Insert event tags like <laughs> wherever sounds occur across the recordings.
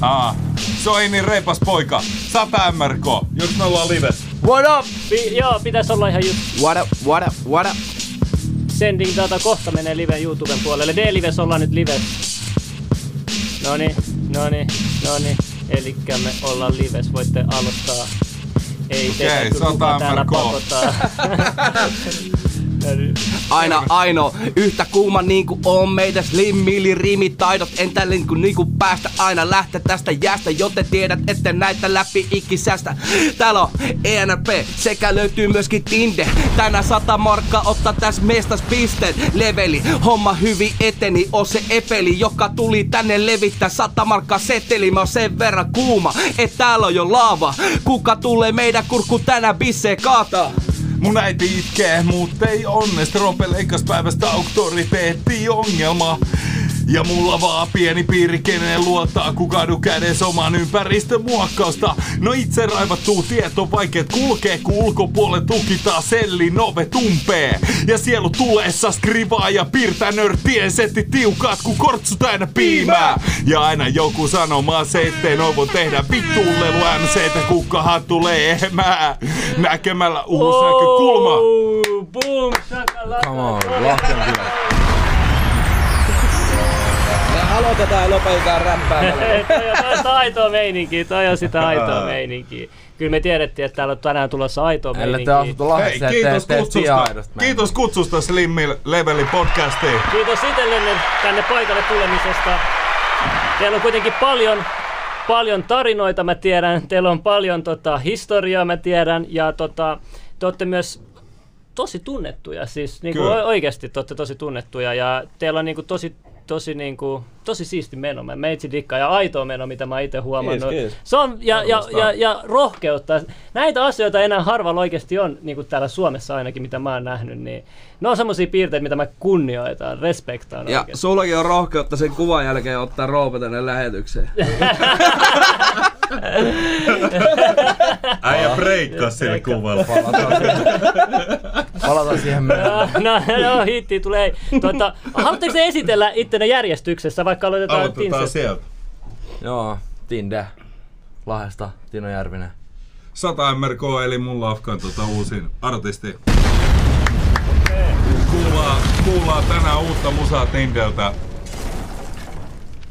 Aa, se on ei niin reipas poika. 100 MRK. Jos me ollaan lives. What up? Pi- joo, pitäis olla ihan just What up? What up? What up? sending data kohta menee live YouTuben puolelle. D-lives ollaan nyt live. Noni, noni, noni. Elikkä me ollaan lives, voitte aloittaa. Ei Okei, teitä kyllä 100 kukaan täällä pakottaa. <laughs> <laughs> Aina aino, yhtä kuuma niinku on meidän slimmili rimitaidot Entä niinku, niinku päästä aina lähteä tästä jäästä Joten tiedät, että näitä läpi ikisästä. Täällä on ENP sekä löytyy myöskin Tinde. Tänään sata markkaa ottaa tässä mestas pisteen Leveli, homma hyvin eteni, on se epeli Joka tuli tänne levittää. Sata markkaa seteli. Mä oon sen verran kuuma, et täällä on jo laava. Kuka tulee meidän kurkku tänään bissee kaataa Mun äiti itkee, mut ei onnest. Rope leikas päivästä auktoriteetti ongelma. Ja mulla vaan pieni piiri, kenen luottaa, kukadu kädessä oman ympäristön muokkausta. No itse raivattuu tieto vaikeet kulkee, kun ulkopuolen tukitaan sellin ove tumpee. Ja sielu tuleessa skrivaa ja piirtää nörttien setti tiukat, kun kortsut aina piimää. Ja aina joku sanomaan se, ettei noin voi tehdä vittuulelu MC, että kukkahan tulee ehmää. Näkemällä uusi näkökulma. Oh, Boom, shakalaka. Come on, Lahti on kyllä. Aloitetaan ja lopetetaan räppäämällä. <laughs> toi, on, toi on sitä aitoa meininkiä, toi on sitä aitoa <laughs> meininkiä. Kyllä me tiedettiin, että täällä on tänään tulossa aitoa te meininkiä. Hei, kiitos tee kutsusta. Kiitos kutsusta Slim Leveli podcastiin. Kiitos itsellenne tänne paikalle tulemisesta. Teillä on kuitenkin paljon, paljon tarinoita, mä tiedän. Teillä on paljon tota, historiaa, mä tiedän. Ja tota, te olette myös tosi tunnettuja. Siis niin kuin oikeasti te olette tosi tunnettuja. Ja teillä on niin kuin, tosi tosi, niin kuin, tosi siisti meno. Mä meitsi dikkaa ja aitoa meno, mitä mä itse huomannut. Kiitos, kiitos. Se on, ja, ja, ja, ja, rohkeutta. Näitä asioita enää harvalla oikeasti on, niin kuin täällä Suomessa ainakin, mitä mä oon nähnyt. Niin ne on semmoisia piirteitä, mitä mä kunnioitan, respektaan Ja oikeasti. sullakin on rohkeutta sen kuvan jälkeen ottaa Roope tänne lähetykseen. Äijä breikkaa sillä kuvalla. Palataan siihen myöhemmin. <laughs> No, no, hitti tulee. Tuota, haluatteko te esitellä ittenne järjestyksessä, vaikka aloitetaan Aloitetaan sieltä. Joo, Tinde. Lahdesta, Tino Järvinen. 100 MRK eli mun lafkan tota uusin artisti. Kuullaan, kuullaan tänään uutta musaa Tindeltä.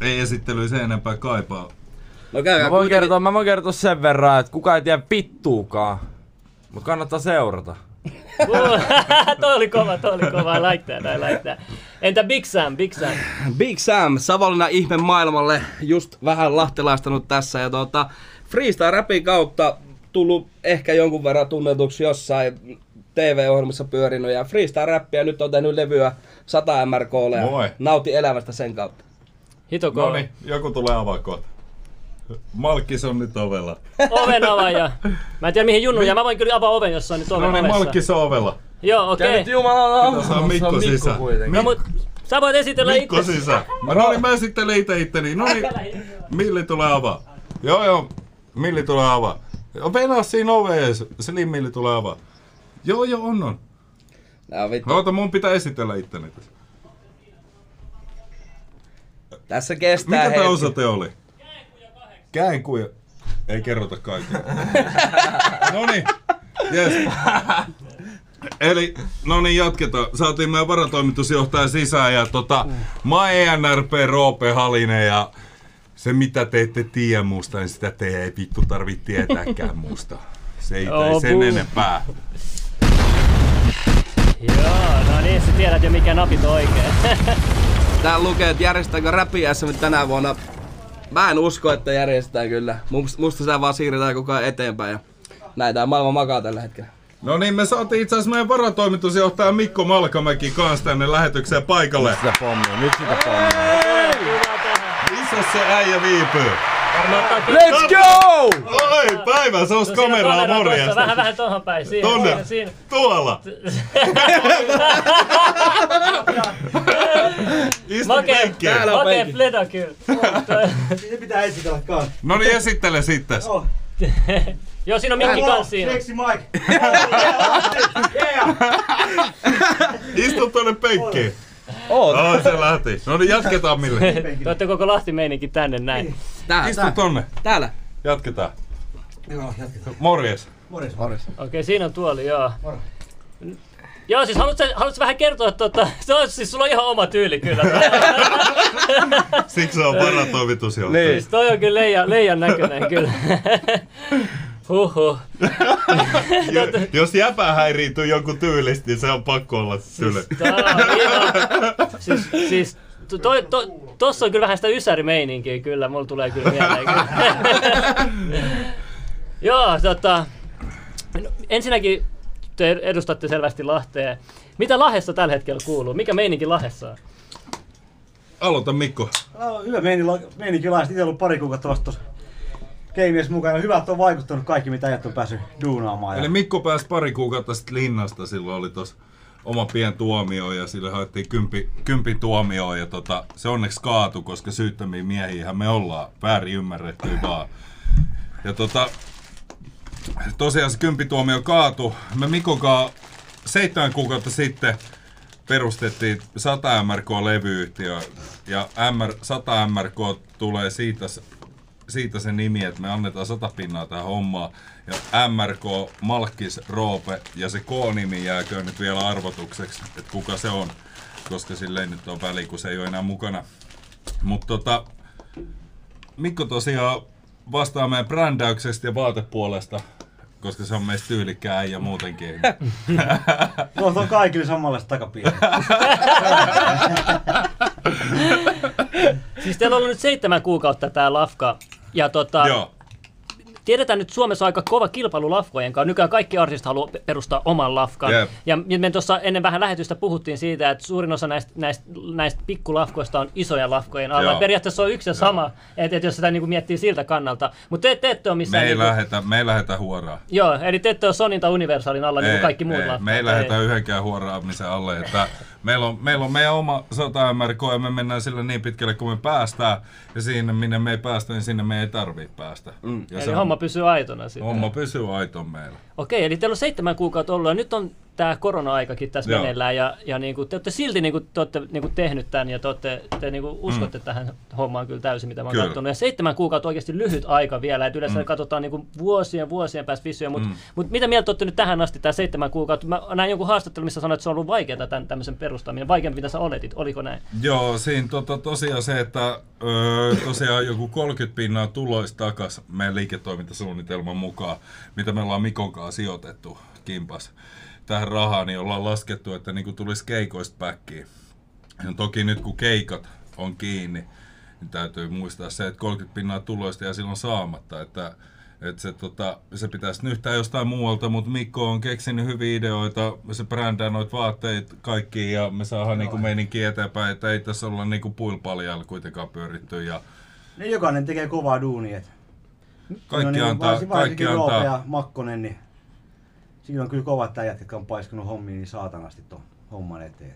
Ei esittely sen enempää kaipaa. No käykää Mä voin, kuitenkin- kertoa, mä voin kertoa sen verran, että kuka ei tiedä vittuukaan. Mut kannattaa seurata. <laughs> toi oli kova, toi oli kova. I like that, I like that. Entä Big Sam, Big Sam? Big Sam, Savonlinnan ihme maailmalle, just vähän lahtelaistanut tässä ja tuota, freestyle rapin kautta tullut ehkä jonkun verran tunnetuksi jossain TV-ohjelmassa pyörinyt ja freestyle rappia nyt on tehnyt levyä 100 MRKlle Moi. ja nauti elämästä sen kautta. Hito. No niin, joku tulee avaa kohta. Malkkis on nyt ovella. Oven avaaja. Mä en tiedä mihin Junnu jää. Mä voin kyllä avaa oven, jos se on nyt oven No niin, ovessa. Malkkis on ovella. Joo, okei. Käy nyt jumalauta. Pitäis saada Mikko sisään. No mut sä voit esitellä Mikko itse. sisään. No niin, mä esittelen itse itteni. No niin, Milli tulee avaa. Joo joo, Milli tulee avaa. Venaa siinä oveessa, Slim Milli tulee avaa. Joo joo, on on. Nää on vittu. No, Oota, mun pitää esitellä itteni tässä. Tässä kestää Mikä hetki. tää osoite oli? Käenkuja. Ei kerrota kaikkea. <laughs> no niin, yes. Eli, no niin, jatketaan. Saatiin meidän varatoimitusjohtaja sisään ja tota, mä ENRP Roope Halinen ja se mitä te ette tiedä musta, niin sitä te ei vittu tarvitse tietääkään musta. Se ei Oh, sen boom. enempää. Joo, no niin, sä tiedät jo mikä napit on oikein. Tää lukee, että järjestetäänkö Rappi SM tänä vuonna. Mä en usko, että järjestetään kyllä. Musta, sitä vaan siirretään koko ajan eteenpäin. Ja näin tää maailma makaa tällä hetkellä. No niin, me saatiin itse asiassa meidän varatoimitusjohtaja Mikko Malkamäki kanssa tänne lähetykseen paikalle. Sitä pommia, nyt sitä pommia. Missä se äijä viipyy? Let's go! Oi, päivä, se on Siinä kameraa morjesta. Vähän, vähän tohon päin. Siinä, Tonne, siinä, siinä. tuolla. <laughs> Istu Makea, penkkiin. Täällä on makea penkki. fleda kyllä. <laughs> Se pitää esitellä kans. No niin, esittele sitten. Oh, <laughs> Joo, siinä on mikki kans siinä. Sexy Mike. Istu tuonne penkkiin. Oot. Oh, se lähti. No niin, jatketaan Mille. Te olette koko Lahti meininki tänne näin. Tää, Istu tää. tonne. Täällä. Jatketaan. Joo, jatketaan. Morjes. Morjes. Morjes. Okei, siinä on tuoli, joo. Joo, siis haluatko, haluatko vähän kertoa, että tota, se on, siis sulla on ihan oma tyyli kyllä. Siksi se on varatoimitusjohtaja. Niin. siis toi on kyllä leijan, leijan näköinen kyllä. <laughs> Huhhuh. <laughs> Jo, jos jäpä häiriintyy jonkun tyylistä, niin se on pakko olla syle. Ihan, siis, siis to, to, to, tossa on kyllä vähän sitä ysärimeininkiä kyllä, mulla tulee kyllä mieleen. <laughs> Joo, tota, no, ensinnäkin te edustatte selvästi Lahtea. Mitä Lahdessa tällä hetkellä kuuluu? Mikä meininki Lahdessa on? Aloita Mikko. Hyvä meininki, meininki laajasti. Itse ollut pari kuukautta vasta tuossa Keimiessä mukana. Hyvä, että on vaikuttanut kaikki, mitä äijät on päässyt duunaamaan. Eli. Mikko pääsi pari kuukautta sitten linnasta, silloin oli tos oma pien tuomio ja sille haettiin kympi, kympin tuomio ja tota, se onneksi kaatu, koska syyttömiä miehiähän me ollaan, väärin ymmärretty vaan. Ja tota, tosiaan se kympituomio kaatu. Me Mikokaa seitsemän kuukautta sitten perustettiin 100 MRK-levyyhtiö ja MR, 100 MRK tulee siitä, siitä se nimi, että me annetaan 100 pinnaa tähän hommaan. Ja MRK, Malkkis, Roope ja se K-nimi jääköön nyt vielä arvotukseksi, että kuka se on, koska sille ei nyt ole väliä, kun se ei ole enää mukana. Mutta tota, Mikko tosiaan vastaa meidän brändäyksestä ja vaatepuolesta, koska se on meistä tyylikkää ja muutenkin. <laughs> Tuossa on kaikille samanlaista takapiiriä. <laughs> Siis teillä on ollut nyt seitsemän kuukautta tää lafka. Ja tota, Joo. tiedetään nyt Suomessa on aika kova kilpailu lafkojen kanssa. Nykyään kaikki artistit haluaa pe- perustaa oman lafkan. Jep. Ja me tuossa ennen vähän lähetystä puhuttiin siitä, että suurin osa näistä, näistä, näistä pikkulafkoista on isoja lafkojen alla. Joo. Periaatteessa on yksi ja sama, että, että jos sitä niin miettii siltä kannalta. Mutta te, te ette ole Me missään... ei, niinku- lähetä, me ei lähetä huoraa. Joo, eli te ette ole Sonin tai Universalin alla niin kuin kaikki muut ei, lafkat. me ei lähetä yhdenkään huoraamisen alle. Että meillä, on, meillä on meidän oma 100 MRK ja me mennään sillä niin pitkälle kuin me päästään. Ja siinä minne me ei päästä, niin sinne me ei tarvitse päästä. Mm. Ja Eli homma pysyy aitona sitten. homma pysyy aiton meillä. Okei, eli teillä on seitsemän kuukautta ollut ja nyt on tämä korona-aikakin tässä Joo. meneillään ja, ja niin kuin, te olette silti niin kuin, te olette, niin kuin tehnyt tämän ja te, olette, te niin kuin, uskotte mm. tähän hommaan kyllä täysin, mitä mä oon katsonut. Ja seitsemän kuukautta oikeasti lyhyt aika vielä, että yleensä mm. katsotaan niin kuin vuosien vuosien päästä vissuja, mutta Mm. mut mitä mieltä olette nyt tähän asti tämä seitsemän kuukautta? Mä näin jonkun haastattelun, missä sanoit, että se on ollut vaikeaa tämän tämmöisen perustaminen, vaikeampi mitä sä oletit, oliko näin? Joo, siinä tota, tosiaan se, että öö, tosiaan joku 30 pinnaa tuloista takas meidän liiketoimintasuunnitelman mukaan, mitä me ollaan Mikon kanssa sijoitettu kimpas tähän rahaan, niin ollaan laskettu, että niin tulisi keikoista päkkiä. Ja toki nyt kun keikat on kiinni, niin täytyy muistaa se, että 30 pinnaa tuloista ja silloin saamatta, että että se, tota, se pitäisi nyhtää jostain muualta, mutta Mikko on keksinyt hyviä ideoita, se brändää noita vaatteita kaikki ja me saadaan niinku meininki eteenpäin, että ei tässä olla niinku puilpaljalla kuitenkaan pyöritty ja Niin jokainen tekee kovaa duunia. kaikki niin, antaa, varsin- kaikki antaa. ja Makkonen, niin siinä on kyllä kovat äijät, jotka on paiskunut hommiin niin saatanasti ton homman eteen.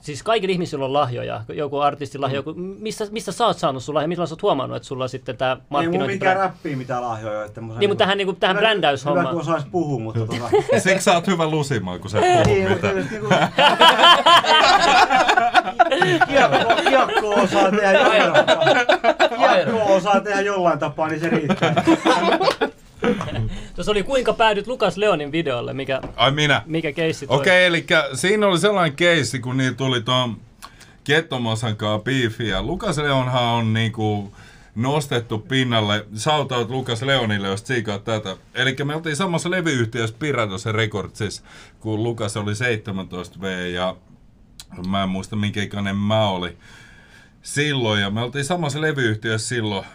Siis kaikilla ihmisillä on lahjoja, joku artistin lahjo, joku, missä, missä sä oot saanut sun lahja, millä sä oot huomannut, että sulla sitten tämä Ei mulla markkinointi... mikään räppiä mitään lahjoja. Että Niin, mutta tähän, niinku, tähän Hyvä, brändäyshommaan. kun osais puhua, mutta tota... Siksi sä oot hyvä lusimaan, kun sä et puhu Niin, mutta mitään. niinku... Kiekko, kiekko osaa tehdä jollain tapaa. Kiekko osaa tehdä jollain tapaa, niin se riittää. <laughs> Tuossa oli kuinka päädyt Lukas Leonin videolle, mikä, Ai minä. mikä keissi toi? Okei, eli siinä oli sellainen keissi, kun niillä tuli tuon Kettomosan kanssa biifi, ja Lukas Leonhan on niinku nostettu pinnalle. Shoutout Lukas Leonille, jos tsiikaat tätä. Eli me oltiin samassa levyyhtiössä Piratos Recordsissa, kun Lukas oli 17V, ja mä en muista minkä ikäinen mä olin silloin, ja me oltiin samassa levyyhtiössä silloin,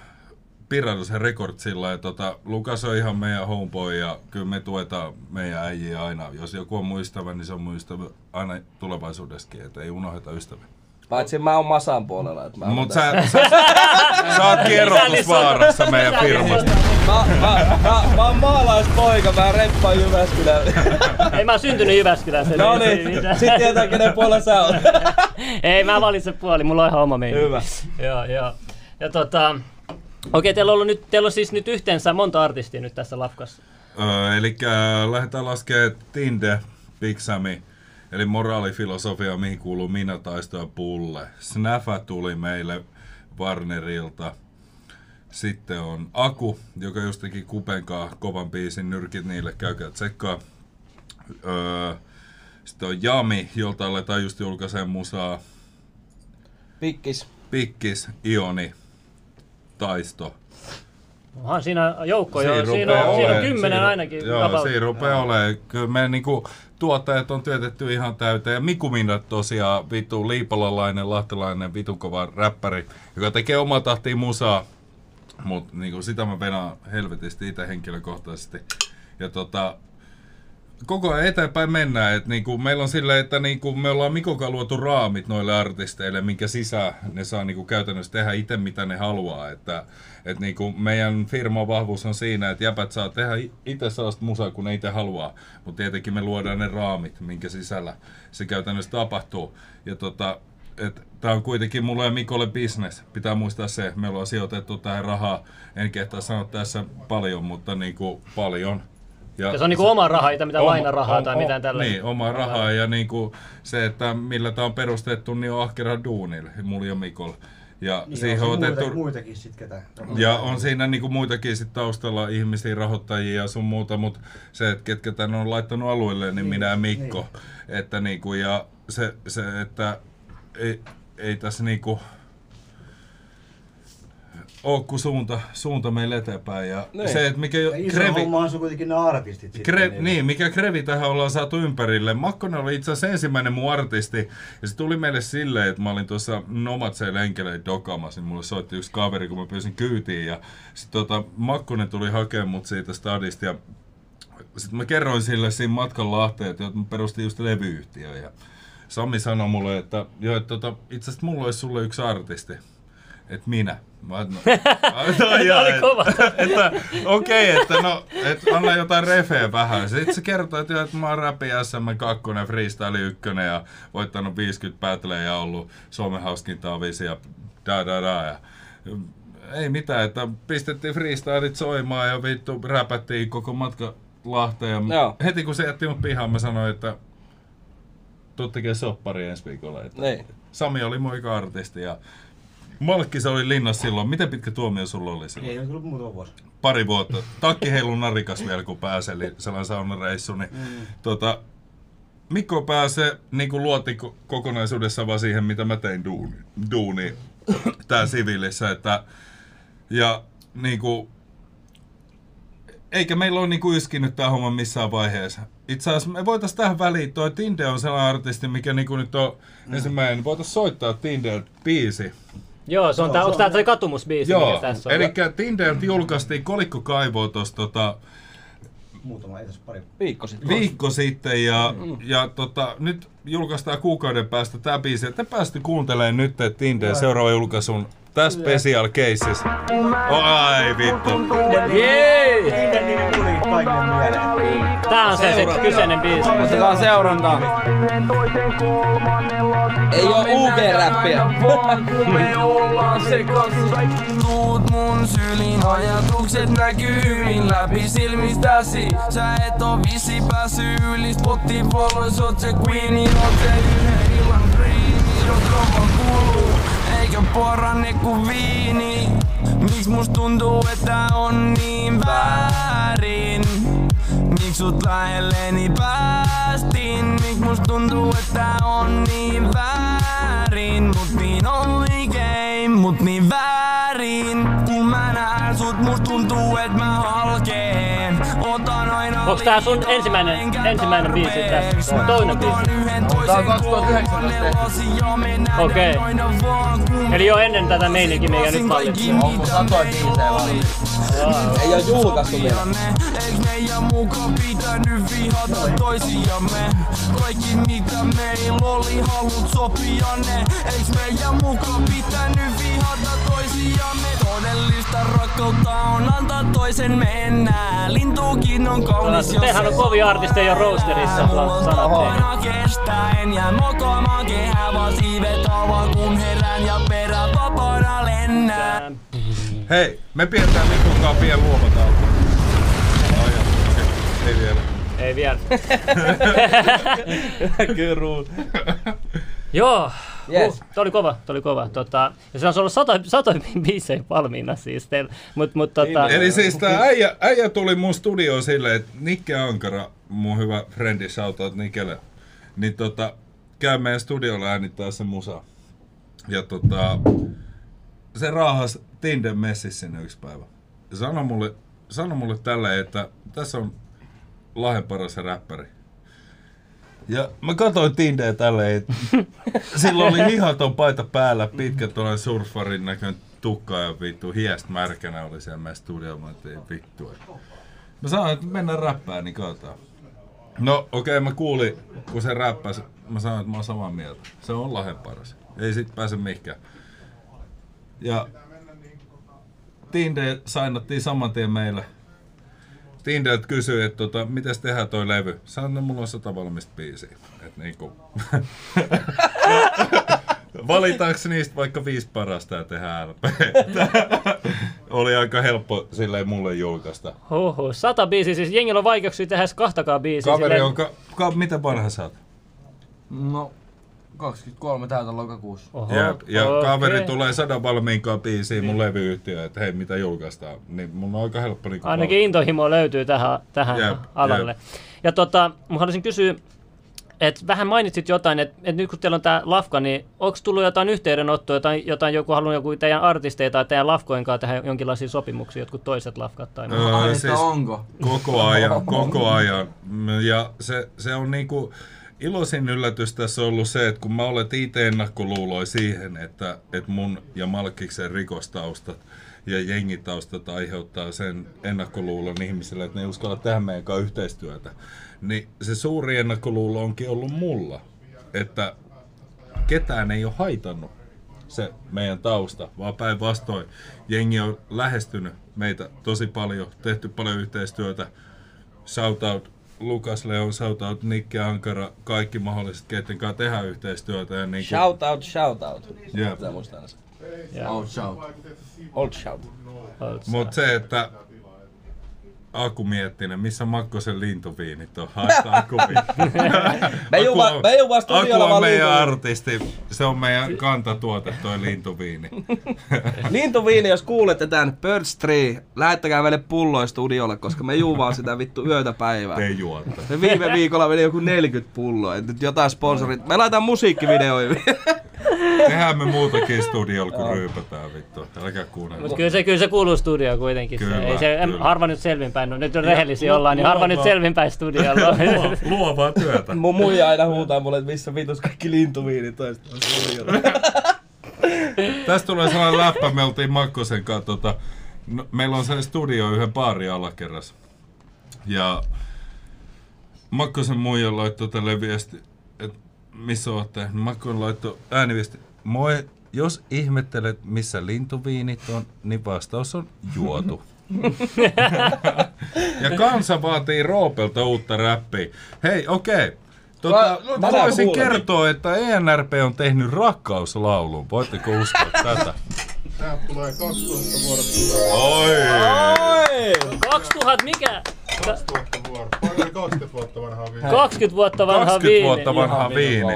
Piratus Recordsilla ja tota, Lukas on ihan meidän homeboy ja kyllä me tuetaan meidän äijiä aina. Jos joku on mun ystävä, niin se on mun ystävä aina tulevaisuudessakin, että ei unohdeta ystäviä. Paitsi mä oon Masan puolella. Että mä oon Mut tässä. sä, sä, sä oot kierrotusvaarassa meidän firmasta. Mä, mä, mä, mä oon maalaispoika, mä remppaan Jyväskylällä. Ei mä oon syntynyt Jyväskylässä. No niin, sit tietää kenen puolella sä oot. Ei mä valitse puoli, mulla on ihan oma meininki. Hyvä. Joo, joo. Ja tota, okei, teillä on, ollut nyt, teillä on siis nyt yhteensä monta artistia nyt tässä lafkassa. Öö, eli lähdetään laskemaan Tinde, Big Sami, Eli moraalifilosofia, mihin kuuluu minä taisto ja pulle. Snaffa tuli meille Warnerilta. Sitten on Aku, joka just teki Kupenkaa kovan biisin Nyrkit niille, käykää tsekkaa. Öö, sitten on Jami, jolta aletaan just julkaiseen musaa. Pikkis. Pikkis, Ioni, Taisto. Onhan siinä joukko jo, Siinä on, siinä on kymmenen ainakin. Joo, about. siinä rupeaa olemaan. Kyllä me niinku, tuottajat on työtetty ihan täyteen. Ja Miku Minat tosiaan, vittu liipolalainen, lahtelainen, vitun kova räppäri, joka tekee omaa tahtiin musaa. Mutta niinku, sitä mä venaan helvetisti itse henkilökohtaisesti. Ja tota, koko ajan eteenpäin mennään. Et niinku, meillä on silleen, että niinku, me ollaan Mikokaan luotu raamit noille artisteille, minkä sisään ne saa niinku, käytännössä tehdä itse mitä ne haluaa. Että, et niinku, meidän firman vahvuus on siinä, että jäpät saa tehdä itse sellaista musaa, kun ne itse haluaa. Mutta tietenkin me luodaan ne raamit, minkä sisällä se käytännössä tapahtuu. Ja tota, Tämä on kuitenkin mulle ja Mikolle business. Pitää muistaa se, me ollaan sijoitettu tähän rahaa. En kehtaa sanoa tässä paljon, mutta niinku paljon. Ja se on niinku oma raha, ei mitä lainarahaa tai mitään tällaista. Niin, oma rahaa ja niinku se, että millä tämä on perustettu, niin on ahkera duunilla, mulla ja Mikolla. Ja Niin, siihen on on se otettu... muita, muitakin sit ketä. Ja on siinä niinku muitakin sit taustalla ihmisiä, rahoittajia ja sun muuta, mutta se, että ketkä tän on laittanut alueelle, niin, Niin, minä ja Mikko. Että niinku, ja se, se että ei, ei tässä niinku ole kuin suunta, suunta meille eteenpäin. Ja Niin. se, että mikä jo Ja iso Krevi, homma on kuitenkin ne artistit sitten. Kre, niin, mikä Krevi tähän ollaan saatu ympärille. Makkonen oli itse asiassa ensimmäinen mun artisti. Ja se tuli meille silleen, että mä olin tuossa Nomadseen lenkeleen dokaamassa. Niin mulle soitti yksi kaveri, kun mä pyysin kyytiin. Ja sit tota, Makkonen tuli hakemaan mut siitä stadista. Ja sitten mä kerroin sille siinä matkan Lahteen, että mä perustin just levyyhtiö. Ja Sami sanoi mulle, että, joo, että tota, itse asiassa mulla olisi sulle yksi artisti. Että minä. Mä no, no, Tämä oli kova. <laughs> että okei, okay, että no, et anna jotain refeä vähän. Sitten se kertoo, että, että mä oon räpi SM2, freestyle 1 ja voittanut 50 battleja ja ollut Suomen hauskin tavisi ja da da da. Ja, ei mitään, että pistettiin freestylit soimaan ja vittu räpättiin koko matka Lahteen. Ja Joo. heti kun se jätti mut pihaan, mä sanoin, että tuu tekee soppari ensi viikolla. Että Niin. Sami oli mun eka artisti ja Malkki se oli linnassa silloin. Miten pitkä tuomio sulla oli silloin? Ei, kyllä muutama vuosi. pari vuotta. Takki heilu narikas vielä, kun pääseli sellainen saunareissu. Niin, mm. tota, Mikko pääsee niin kuin luotti ko- kokonaisuudessaan vaan siihen, mitä mä tein duuni, duuni tää siviilissä. Että, ja niin kuin, eikä meillä ole niin kuin yskinyt tää homma missään vaiheessa. Itse asiassa me voitais tähän väliin, toi Tinde on sellainen artisti, mikä niin kuin nyt on mm. ensimmäinen, voitais soittaa Tinde biisi. Joo, se on, Joo, tää, se on- tää toi katumusbiisi, Joo, mikä tässä on? eli Tinder julkaistiin Kolikko kaivoo tuossa tota, Muutama, ei tässä pari. Viikko sitten. viikko sitten ja, ja tota, nyt julkaistaan kuukauden päästä tämä biisi. Te pääsitte kuuntelemaan nyt Tinder seuraava julkaisun tässä special cases. Oh, ai vittu. Jee! Tää on se, se kyseinen biisi. Otetaan seurantaa. Ei oo UG-räppiä. Me ollaan sekaisin Kaikki tuut mun syliin Ajatukset näkyy hyvin läpi silmistäsi Sä et oo vissi pääsy yli Spotify oot se queeni Oot se yhden illan kriini Jos kuuluu Eikä porane ku viini Miks must tuntuu että on niin väärin Miks sut lähelleni päästin? Miks must tuntuu, että on niin väärin? Mut niin oikein, mut niin väärin Kun mä näen sut, must tuntuu, et mä halkeen Onks tää sun ensimmäinen- ensimmäinen biisi tässä? Toinen biisi? Tää on 2019 tehty. Okei. Eli jo ennen tätä meininkiä, mikä nyt vallitsee. On mun biisejä. Ei oo julkaistu vielä. Eiks meidän muka pitänyt vihata toisiamme? Kaikki mitä meillä oli halut sopia ne Eiks meidän muka pitänyt vihata toisiamme? Todellista rakkautta on antaa toisen mennä Lintukin on kaunis jos Tehän on kovia artisteja jo roasterissa, Mulla sanat on teille. aina kestäen ja mokomaan kehä vaan siivet avaan kun herään ja perä vapaana lennää Hei, me pidetään Mikon kanssa pieni luomatauko. Ai, okei, ei vielä. Ei vielä. <laughs> Keruun. Joo. Yes. Uh, toi oli kova, toi oli kova. Tota, ja se on ollut sata, satoja <laughs> biisejä valmiina siis. Teillä. Mut, mut, tota, Eli siis tää äijä, äijä tuli mun studioon silleen, että Nikke Ankara, mun hyvä frendi, shoutout Nikelle, niin tota, käy meidän studiolla äänittää se musa. Ja tota, se raahas Tinden messissä sinne yksi päivä. Ja sano mulle, sano mulle tälleen, että tässä on Lahden paras räppäri. Ja mä katsoin Tindeä tälleen, että <laughs> silloin oli hihaton paita päällä, pitkä tuollainen surfarin näköinen tukka ja vittu hiest märkänä oli siellä meidän studiolla. Mä tein vittu. että- Mä sanoin, että mennään räppään, niin katsotaan. No okei, okay, mä kuulin, kun se räppäsi, mä sanoin, että mä oon samaa mieltä. Se on Lahden paras. Ei sit pääse mihinkään. Ja Tinde sainattiin saman tien meille. Tindeltä kysyi, että tota, miten tehdään toi levy. Sanoin, että mulla on sata valmista biisiä. Et niinku... <laughs> Valitaanko niistä vaikka viisi parasta ja tehdään LP? <laughs> Oli aika helppo silleen mulle julkaista. Huhhuh. Sata biisiä, siis jengillä on vaikeuksia tehdä kahtakaan biisiä. Kaveri silleen- on... Ka- ka- mitä vanha sä oot? No, 23 täytän lokakuussa. Oho, Jep. Ja okei. kaveri tulee sadan valmiinkaan biisiin mun levyyhtiöön, että hei mitä julkaistaan. Niin mun on aika helppo niinku Ainakin intohimo löytyy tähän, tähän Jep, alalle. Ja tota, mä haluaisin kysyä, että vähän mainitsit jotain, että, että nyt kun teillä on tämä lafka, niin onko tullut jotain yhteydenottoa, jotain, jotain joku halunnut joku teidän artisteja tai teidän lafkojen kanssa tehdä jonkinlaisia sopimuksia, jotkut toiset lafkat tai muuta? Öö, siis onko? Koko ajan, koko ajan. Ja se, se on niinku, iloisin yllätys tässä on ollut se, että kun mä olet itse ennakkoluuloi siihen, että, että mun ja Malkkiksen rikostaustat ja jengitaustat aiheuttaa sen ennakkoluulon ihmisille, että ne ei uskalla tehdä meidän kanssa yhteistyötä. Niin se suuri ennakkoluulo onkin ollut mulla, että ketään ei ole haitannut se meidän tausta, vaan päinvastoin jengi on lähestynyt meitä tosi paljon, tehty paljon yhteistyötä. Shoutout Lukas Leon, shoutout Nikke Ankara, kaikki mahdolliset, keiden kanssa tehdään yhteistyötä. Ja niin Shout out, shout out. Jep. Pitää muistaa aina se. Joo. Old shout. Old shout. Mutta se, että Aku Miettinen, missä Makkosen lintuviinit on? Haista Aku Me juva, me juva Aku studiolla on vaan meidän lintuviini. artisti. Se on meidän kantatuote, toi lintuviini. <laughs> Lintuviini, jos kuulette tän Birds Tree, lähettäkää meille pulloja studiolle, koska me juuvaan sitä vittu yötä päivää. Te juotta. Me viime viikolla meni joku 40 pulloa, nyt jotain sponsorit. Me laitetaan musiikkivideoihin. <laughs> Tehdään me muutakin studiolla, kun ryypätään vittu. Älkää kuunnella. Mutta kyllä se, kyllä se kuuluu studioon kuitenkin. Kyllä, se, ei se, en, kyllä. harva nyt selvinpäin. No, nyt on rehellisiä ollaan, niin harva nyt selvinpäin studiolla. Luo- Luovaa työtä. Mun muija aina huutaa mulle, että missä vitus kaikki lintuviinit toista. <laughs> Tästä tulee sellainen läppä, me oltiin Makkosen kanssa, tota, no, meillä on se studio yhden baari alakerrassa. Ja Makkosen muija laittoi tälle viesti, että missä ootte? Makkonen laittoi ääniviesti, moi, jos ihmettelet missä lintuviinit on, niin vastaus on juotu. <laughs> ja kansa vaatii Roopelta uutta räppiä. Hei, okei. Okay. Tota, Mä- mä voisin kuulen. kertoa, että ENRP on tehnyt rakkauslaulun. Voitteko uskoa tätä? Täältä tulee 2000 vuotta. Oi! Oi! 2000 mikä? 2000 vuotta. Vai 20 vuotta vanhaa viime. 20 vuotta vanha 20 viini. vuotta vanha viini.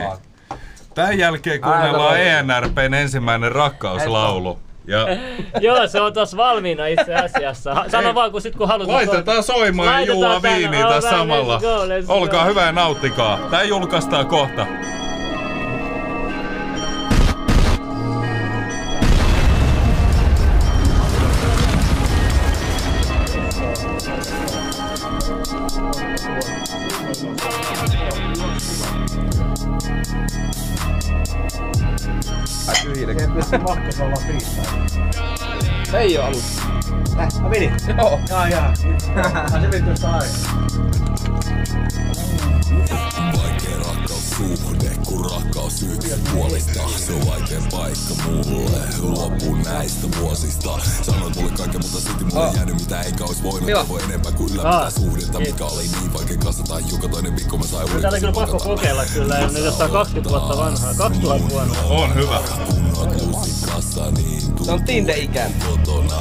Tämän jälkeen kuunnellaan ENRPn ensimmäinen rakkauslaulu. Ja <laughs> Joo, se on tossa valmiina itse asiassa. Sano vaan, kun sit kun haluat. laitetaan soimaan ja tänne. viiniä tässä samalla. let's go, let's go. Olkaa hyvä ja nauttikaa. Tää julkaistaan kohta. Menin. Joo. Jaa, jaa. Ai se meni tuosta aikaa. Vaikea rakkaus suhde, kun rakkaus yksin puolesta Se on vaikea paikka mulle, lopun näistä vuosista Sanoit mulle kaiken, mutta silti mulle ei jäänyt mitä eikä ois voinut Joo. Toivoa enemmän kuin ylläpitää Ah. suhdetta Mikä oli niin vaikea kasata, joka toinen viikko mä sain uuden Tätä kyllä pakko kokeilla kyllä, ja nyt jos tää on 20 vuotta vanhaa, 2000 vuonna. On hyvä. Niin Se on tinde-ikäinen. kotona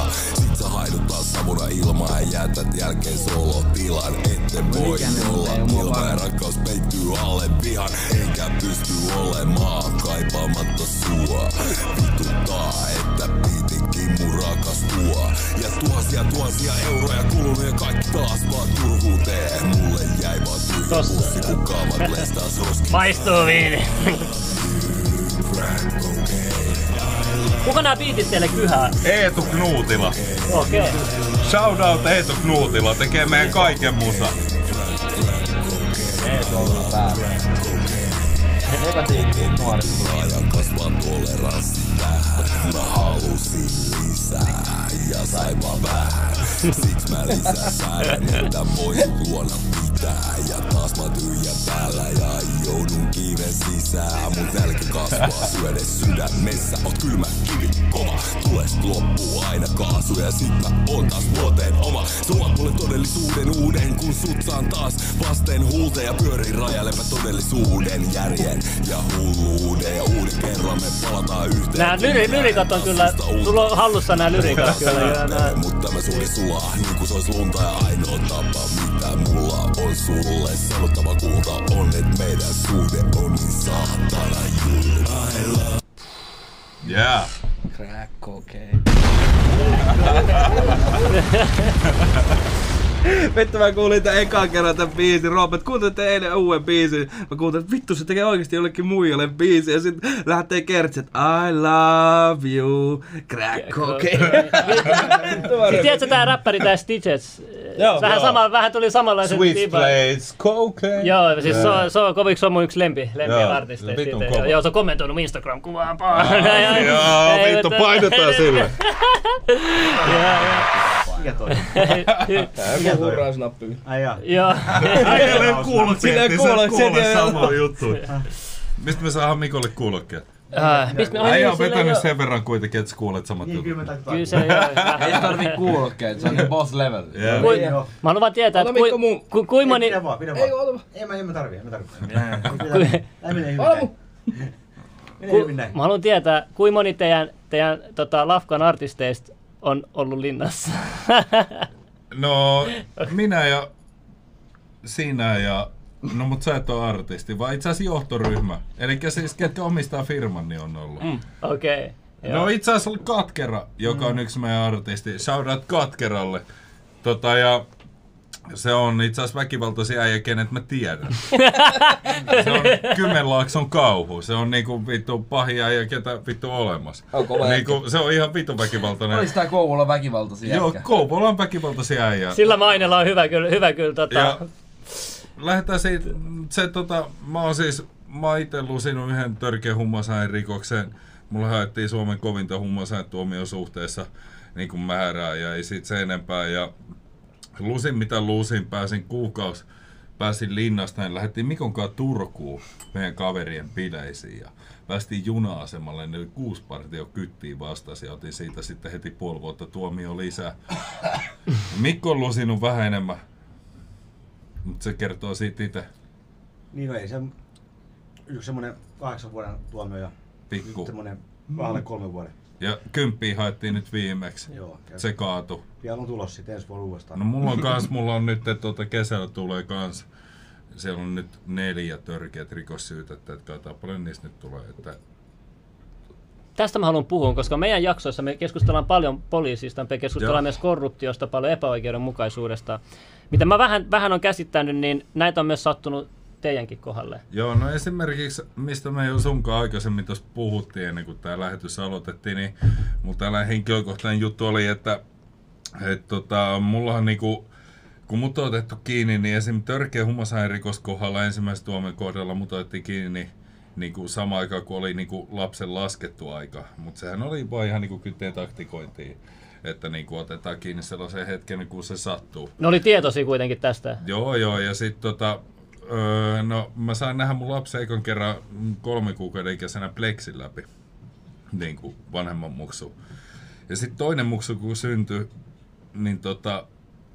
savuna juomaa ja jätät jälkeen solotilan Ette voi olla ilman ja rakkaus peittyy alle vihan Enkä pysty olemaan kaipaamatta sua Vituttaa, että piitikin mun rakastua Ja tuhansia tuhansia euroja kulunut ja kaikki taas vaan turhuuteen Mulle jäi vaan tyhjä Tossa. pussi kun kaamat lestas roski Maistuu viini. <laughs> Kuka nämä biitit teille kyhää? Eetu Knuutila. Okei. Okay. Shout out Eetu Knuutila, tekee meidän kaiken musa. Kasvaa toleranssi Mä halusin lisää ja sain vaan vähän. Siksi mä lisää säädän, että voin luona pitää Ja taas mä tyhjän päällä ja joudun kiven sisään. Mun nälkä kasvaa syödä sydämessä. Oot kylmä kivi kova Tulest loppuu aina kaasu ja sit mä oon taas vuoteen oma. Tuot mulle todellisuuden uuden kun sut saan taas vasten huulta Ja pyörin rajailevä todellisuuden järjen ja hulluuden. Ja uuden kerran me palataan yhteen. Nää lyri, lyrikat on kyllä, sulla on hallussa nämä lyrikat kyllä. nää- mutta mä suuri sulaa, niin kuin se ois lunta ja ainoa tapa, mitä mulla on sulle sanottava kulta on, että meidän suhde on niin saatana julma. I love Yeah. Crack cocaine. <laughs> Vittu mä kuulin tän ekan kerran tän biisin. Robert, kuuntelitte eilen uuden biisin. Mä kuuntelin, että vittu se tekee oikeesti jollekin muijalle biisi. Ja sit lähtee kertsit, I love you, crack cocaine. Siis tiedätkö tää räppäri tää Stitches? Joo. vähän, sama, vähän tuli samanlaiset Switchblades, cocaine. Joo, siis se on, se on koviksi se on mun yksi lempi, lempi Joo, artisteista. Joo, se on kommentoinut mun Instagram-kuvaan. Joo, Ei, vittu, painetaan sille. <laughs> Mikä toi? Mikä hurrausnappi? Ai jaa. Joo. Silleen kuulokkeet, Silleen niin sä kuulokkeet, kuule samaa juttua. <laughs> Mistä me saadaan Mikolle kuulokkeet? Äh, mistä me- ai Äijä niin, on vetänyt sen verran kuitenkin, että sä kuulet samat Niin, kyllä jutut. Kyllä se joo. <laughs> Ei tarvii kuulokkeet, se on niin boss level. Yeah. Kui, mä haluan vaan tietää, että kui, Mikko mun- ku, kui moni... Pidä vaan, pidä Ei, vaan. ota Ei mä, en mä tarvii, en mä tarvii. Ei mene hyvin Ku, hyvin näin. mä haluan tietää, kuinka moni teidän, teidän tota, Lafkan artisteista on ollut linnassa? <laughs> No, minä ja sinä ja... No mut sä et ole artisti, vaan itse asiassa johtoryhmä. Eli siis ketkä omistaa firman, niin on ollut. Mm. Okei. Okay. No itse asiassa Katkera, joka on yksi meidän artisti. Shout out Katkeralle. Tota, ja se on itse asiassa väkivaltaisia äijä, kenet mä tiedän. <laughs> se on Kymenlaakson kauhu. Se on niinku vittu pahin äijä, ketä vittu olemassa. Niinku, se on ihan vittu väkivaltainen. Olis tää Kouvola väkivaltaisia Joo, jätkä? Kouvola on väkivaltaisia äijä. Sillä mainella on hyvä kyllä, hyvä kyllä tota... Ja lähdetään siitä, se tota, mä oon siis, mä oon ite lusinut yhden törkeän hummasain rikoksen. Mulla haettiin Suomen kovinta hummasain tuomiosuhteessa niin kuin määrää ja ei siitä sen enempää. Ja lusin mitä lusin, pääsin kuukaus, pääsin linnasta ja lähdettiin Mikon kanssa Turkuun meidän kaverien bileisiin ja päästiin juna-asemalle, ne oli kuusi partio kyttiin vastasi ja otin siitä sitten heti puoli vuotta tuomio lisää. <coughs> Mikko on lusinut vähän enemmän, mutta se kertoo siitä itse Niin no ei se yksi semmonen kahdeksan vuoden tuomio ja pikku. nyt semmonen alle kolme vuoden. Ja kymppiä haettiin nyt viimeksi. Joo. Ja Se kaatu. Vielä on tulossa sitten ensi vuonna uudestaan. No mulla on <laughs> kans, mulla on nyt, että tuota kesällä tulee kans, siellä on nyt neljä törkeät rikossyytettä, että katsotaan paljon niistä nyt tulee. Että Tästä mä haluan puhua, koska meidän jaksoissa me keskustellaan paljon poliisista, me keskustellaan Joo. myös korruptiosta, paljon epäoikeudenmukaisuudesta. Mitä mä vähän, vähän on käsittänyt, niin näitä on myös sattunut teidänkin kohdalle. Joo, no esimerkiksi, mistä me jo sunkaan aikaisemmin tuossa puhuttiin ennen kuin tämä lähetys aloitettiin, niin mulla tällainen henkilökohtainen juttu oli, että et tota, mullahan niinku, kun mut on otettu kiinni, niin esim. törkeä huumausainerikos kohdalla ensimmäisen tuomion kohdalla mut otettiin kiinni niin kuin sama aika kuin oli niin kuin lapsen laskettu aika. Mutta sehän oli vaan ihan niin kuin kytteen taktikointiin, että niin kuin otetaan kiinni sellaisen hetken, kun se sattuu. Ne oli tietoisia kuitenkin tästä. Joo, joo, ja sitten tota, öö, no mä sain nähdä mun lapsen ekon kerran kolme kuukauden ikäisenä pleksin läpi, niin kuin vanhemman muksu. Ja sitten toinen muksu, kun syntyi, niin tota,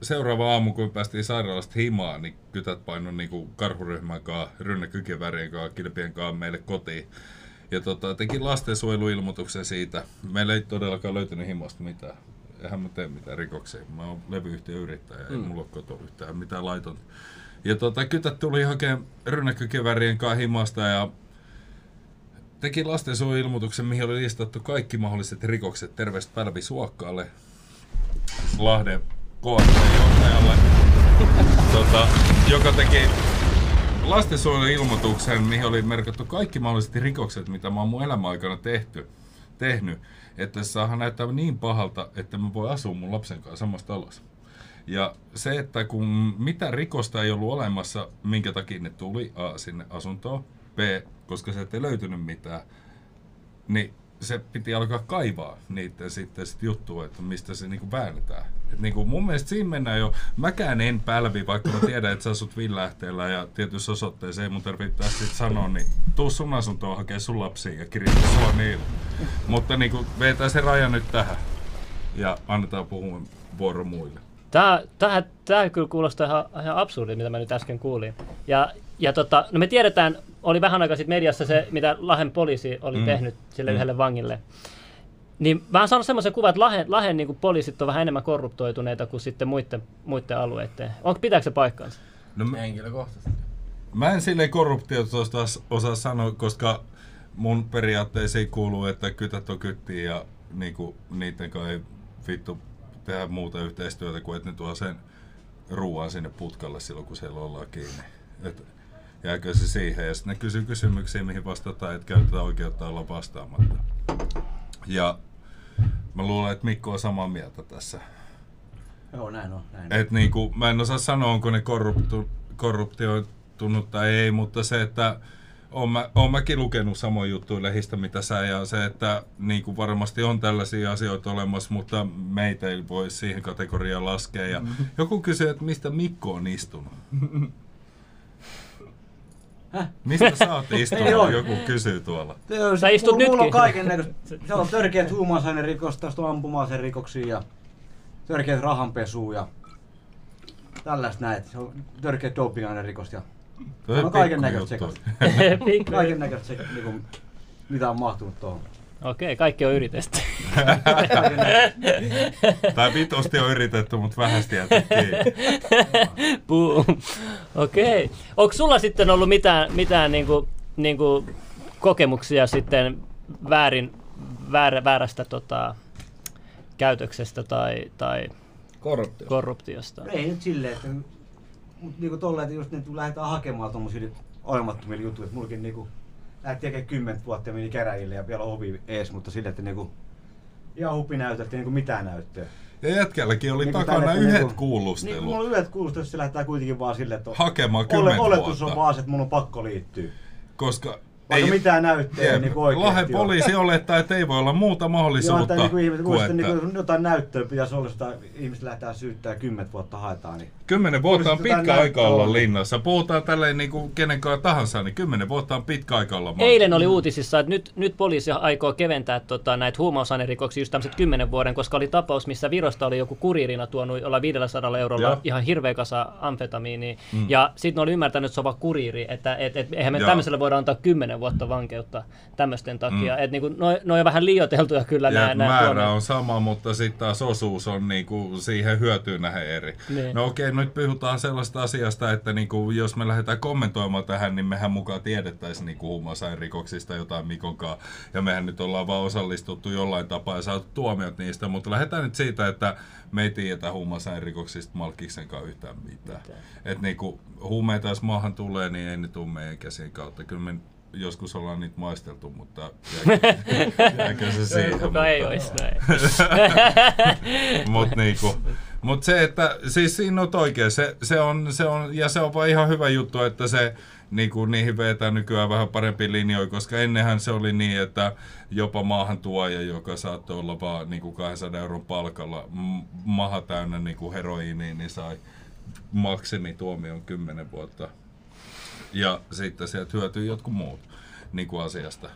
seuraava aamu, kun päästiin sairaalasta himaan, niin kytät painoi niin karhuryhmän kanssa, rynnäkykevärien kanssa, kilpien kanssa meille kotiin. Ja tota, teki lastensuojeluilmoituksen siitä. Meillä ei todellakaan löytynyt himasta mitään. eihän mä tee mitään rikoksia. Mä oon levyyhtiön yrittäjä, ei mulla ole kotoa yhtään mitään laitonta. Ja tota, kytät tuli hakemaan rynnäkkökevärien kanssa himasta ja teki lastensuojelmoituksen, mihin oli listattu kaikki mahdolliset rikokset terveistä Pälvi Suokkaalle, Lahden KFC-johtajalle, tota, joka teki lastensuojeluilmoituksen, mihin oli merkattu kaikki mahdolliset rikokset, mitä mä oon mun elämän aikana tehty, tehnyt, että se saadaan näyttää niin pahalta, että mä voi asua mun lapsen kanssa samassa talossa. Ja se, että kun mitä rikosta ei ollut olemassa, minkä takia ne tuli A, sinne asuntoon, B, koska se ei löytynyt mitään, niin se piti alkaa kaivaa niitä sitten sit juttua, että mistä se niinku väännetään. Et niinku mun mielestä siinä mennään jo, mäkään en pälvi, vaikka mä tiedän, että sä asut Villähteellä ja tietyssä osoitteessa ei mun tarvitse sit sanoa, niin tuu sun asuntoon hakee sun lapsia ja kirjoita sua niillä. Mutta niinku vetää se raja nyt tähän ja annetaan puhua vuoro muille. Tää, tää, tää kyllä kuulostaa ihan, ihan absurdi, mitä mä nyt äsken kuulin. Ja, ja tota, no me tiedetään, oli vähän aikaa sitten mediassa se, mitä Lahden poliisi oli mm. tehnyt sille mm. yhdelle vangille. Niin mä oon saanut semmoisen kuvan, että Lahden, Lahden niin poliisit on vähän enemmän korruptoituneita kuin sitten muiden, muiden alueiden. Onko pitääkö se paikkaansa? No, mä, Henkilökohtaisesti. mä en silleen korruptiosta osaa sanoa, koska mun periaatteisiin kuuluu, että kytät on kyttiä ja niinku, niiden kanssa ei vittu tehdä muuta yhteistyötä kuin että ne tuo sen ruoan sinne putkalle silloin, kun siellä ollaan kiinni. Et jääkö se siihen? Ja sitten ne kysyy kysymyksiä, mihin vastataan, että käytetään oikeutta olla vastaamatta. Ja mä luulen, että Mikko on samaa mieltä tässä. Joo, näin on. Näin. Et niinku, mä en osaa sanoa, onko ne korruptu, korruptioitunut tai ei, mutta se, että oon, mä, oon mäkin lukenut samoin juttuja lehdistä, mitä sä, ja se, että niinku varmasti on tällaisia asioita olemassa, mutta meitä ei voi siihen kategoriaan laskea. Ja joku kysyy, että mistä Mikko on istunut. <laughs> Mistä sä oot <laughs> istunut? Joku kysyy tuolla. Sä istut mulla, mulla on nytkin. kaiken näköistä. Se on törkeät huumausainerikos, tästä on ampuma rikoksia ja törkeät rahanpesua ja tällaista näitä. Se on törkeät ja Toi on kaiken näköistä sekasta. <laughs> Kaiken näköistä niinku, mitä on mahtunut tuohon. Okei, kaikki on yritetty. <laughs> Tai vitusti on yritetty, mutta vähästi. Boom. Okei. Onko sulla sitten ollut mitään, mitään niinku, niinku kokemuksia sitten väärin, väärä, väärästä tota, käytöksestä tai, tai Korruptio. korruptiosta? Ei nyt silleen, että mut niinku tolleen, että just nyt lähdetään hakemaan tommosille olemattomille jutuille, että mullakin niinku lähti tekemään kymmentä vuotta ja meni käräjille ja vielä ovi ees, mutta silleen, että niinku ihan hupinäytöt ja niinku mitään näyttöä. Ja jätkälläkin oli Niinku takana yhdet niinku- Niin, kuulustelut. mulla on yhdet kuulustelut, se lähdetään kuitenkin vaan silleen, että Hakemaan ole, oletus vuotta. on vaan se, että mun on pakko liittyä. Koska Vaikka mitään näyttöä ei Jep, niinku oikeesti Lahden ole. poliisi olettaa, että ei voi olla muuta Joo, mahdollisuutta että niinku ihmiset, kun kuin että niinku jotain näyttöä pitäisi olla, jota ihmiset lähtee syyttää kymmentä vuotta haetaan. Niin. kymmenen vuotta on pitkä aika olla ollut. linnassa. Puhutaan tälleen niin kuin kenenkaan tahansa, niin kymmenen vuotta on pitkä aika olla maassa. Eilen oli uutisissa, että nyt, nyt poliisi aikoo keventää tota, näitä huumausainerikoksia just tämmöiset 10 vuoden, koska oli tapaus, missä Virosta oli joku kuriirina tuonut olla 500 eurolla Joo. ihan hirveä kasa amfetamiinia. Mm. Ja sitten ne oli ymmärtänyt, että se on vaan kuriiri, että et, et, eihän me Joo. tämmöiselle voida antaa 10 vuotta vankeutta tämmöisten takia. Mm. Että niinku, no, no on vähän liioiteltuja kyllä Ja nämä, nämä määrä tuomiot. on sama, mutta sitten taas osuus on niinku siihen hyötyyn nähden eri. Niin. No okei, nyt puhutaan sellaista asiasta, että niinku, jos me lähdetään kommentoimaan tähän, niin mehän mukaan tiedettäisiin niinku huumausainerikoksista jotain Mikon kanssa. Ja mehän nyt ollaan vaan osallistuttu jollain tapaa ja saatu tuomiot niistä, mutta lähdetään nyt siitä, että me ei tiedetä huumausainerikoksista Malkiksen kanssa yhtään mitään. Että niinku, huumeita jos maahan tulee, niin ei ne tule meidän käsien kautta. Kyllä me joskus ollaan niitä maisteltu, mutta <laughs> jääkö, se siihen. Kuka ei mutta- olisi näin. <laughs> Mut niinku, mut se, että siis siinä on oikein, se, se, on, se on, ja se on vaan ihan hyvä juttu, että se niinku, niihin vetää nykyään vähän parempi linjoja, koska ennenhän se oli niin, että jopa maahantuoja, joka saattoi olla vaan niinku 200 euron palkalla maha täynnä niinku heroiiniä, niin sai maksimituomion 10 vuotta. Ja sitten sieltä hyötyy jotkut muut niin kuin asiasta.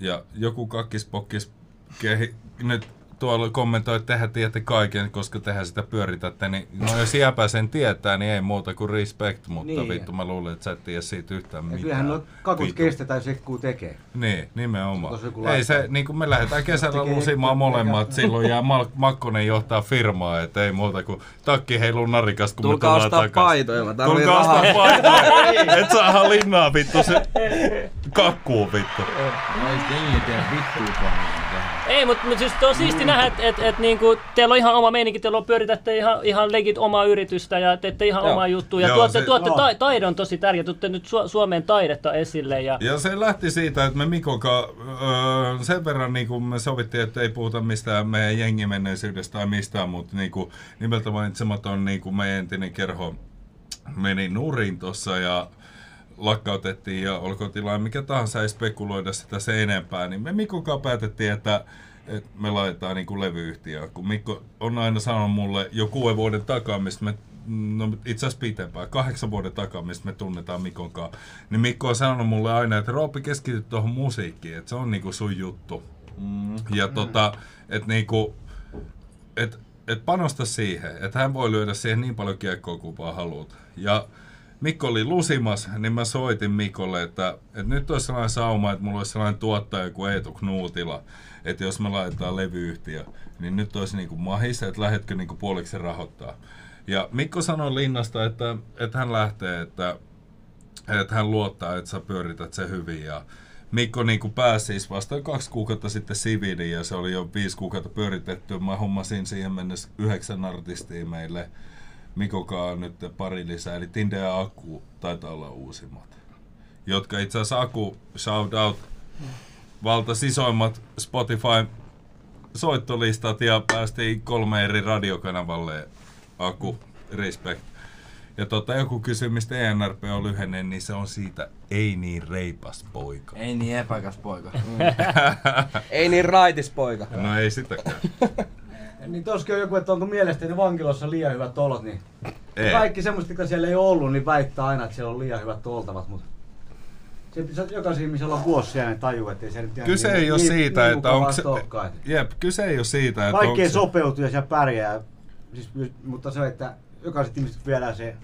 Ja joku kakkispokkis kehi, nyt tuolla kommentoi, että tehän tiedätte kaiken, koska tehän sitä pyöritätte, niin no jos jääpä sen tietää, niin ei muuta kuin respect, mutta Niin. vittu mä luulen, että sä et tiedä siitä yhtään Ja mitään. kyllähän nuo kakut Vittu. kestetään, jos ekkuu tekee. Niin, nimenomaan. Joku Ei se, niin kuin me lähdetään kesällä lusimaan molemmat, silloin jää Mal- Makkonen johtaa firmaa, et ei muuta kuin takki heiluu narikasta, kun Tulkaa me tullaan ostaa takas. paitoja, mä Tulkaa ostaa paitoja, et saa linnaa vittu se kakkuu vittu. No ei tee vittuukaan. Ei, mutta mut siis on siisti nähdä, että et, et, niinku, teillä on ihan oma meininki, teillä on pyöritätte ihan, ihan legit omaa yritystä ja teette ihan Joo. omaa juttua. Ja Joo, tuotte, se- tuotte ta, taidon tosi tärkeä, tuotte nyt Su- Suomen taidetta esille. Ja, Ja se lähti siitä, että me Mikoka öö, sen verran niin kuin me sovittiin, että ei puhuta mistään meidän jengimenneisyydestä tai mistään, mutta niin kuin, nimeltä mainitsematon niin kuin meidän entinen kerho meni nurin tuossa ja lakkautettiin ja olkoon tilanne mikä tahansa, ei spekuloida sitä se enempää, niin me Mikokaan päätettiin, että, että me laitetaan niin kuin levyyhtiöön, kun Mikko on aina sanonut mulle jo kuuden vuoden takaa, mistä me no itse asiassa pitempään, kahdeksan vuoden takaa, mistä me tunnetaan Mikon kanssa, niin Mikko on sanonut mulle aina, että Roopi keskity tuohon musiikkiin, että se on niinku sun juttu. Mm. Ja tota, että niinku, et, et panosta siihen, että hän voi lyödä siihen niin paljon kiekkoa kuin vaan haluat. Ja Mikko oli lusimas, niin mä soitin Mikolle, että, että nyt olisi sellainen sauma, että mulla olisi sellainen tuottaja kuin Eetu Knuutila, että jos me laitetaan levyyhtiö, niin nyt olisi niinku mahis, että lähdetkö niinku puoliksi rahoittaa. Ja Mikko sanoi Linnasta, että, että hän lähtee, että, että hän luottaa, että sä pyörität se hyvin. Ja Mikko niin kuin pääsi siis vasta kaksi kuukautta sitten siviiliin ja se oli jo viisi kuukautta pyöritetty. Mä hommasin siihen mennessä yhdeksän artistia meille. Mikokaan nyt pari lisää, eli Tinde ja Aku taitaa olla uusimmat. Jotka itse asiassa Aku, shout out, valtas isoimmat Spotify soittolistat ja päästiin kolme eri radiokanavalle Aku, respect. Ja tota, joku kysyi, mistä ENRP on lyhenne, niin se on siitä ei niin reipas poika. Ei niin epäkäs poika. <laughs> <laughs> Ei niin raitis poika. No ei sitäkään. <laughs> Niin toskin on joku, että onko mielestäni vankilassa liian hyvät olot, niin Ei. kaikki semmoista, jotka siellä ei ollut, niin väittää aina, että siellä on liian hyvät oltavat, mutta se pitäisi jokaisen ihmisellä on vuosi siellä, niin tajuu, että ei se nyt ihan Kyse niin- ei ole niin- siitä, niin että mukavaa onko se... että Jep, kyse ei ole siitä, että Kaikki onko ei se... sopeutu ja siellä pärjää, siis, mutta se, että jokaiset ihmiset viedään se,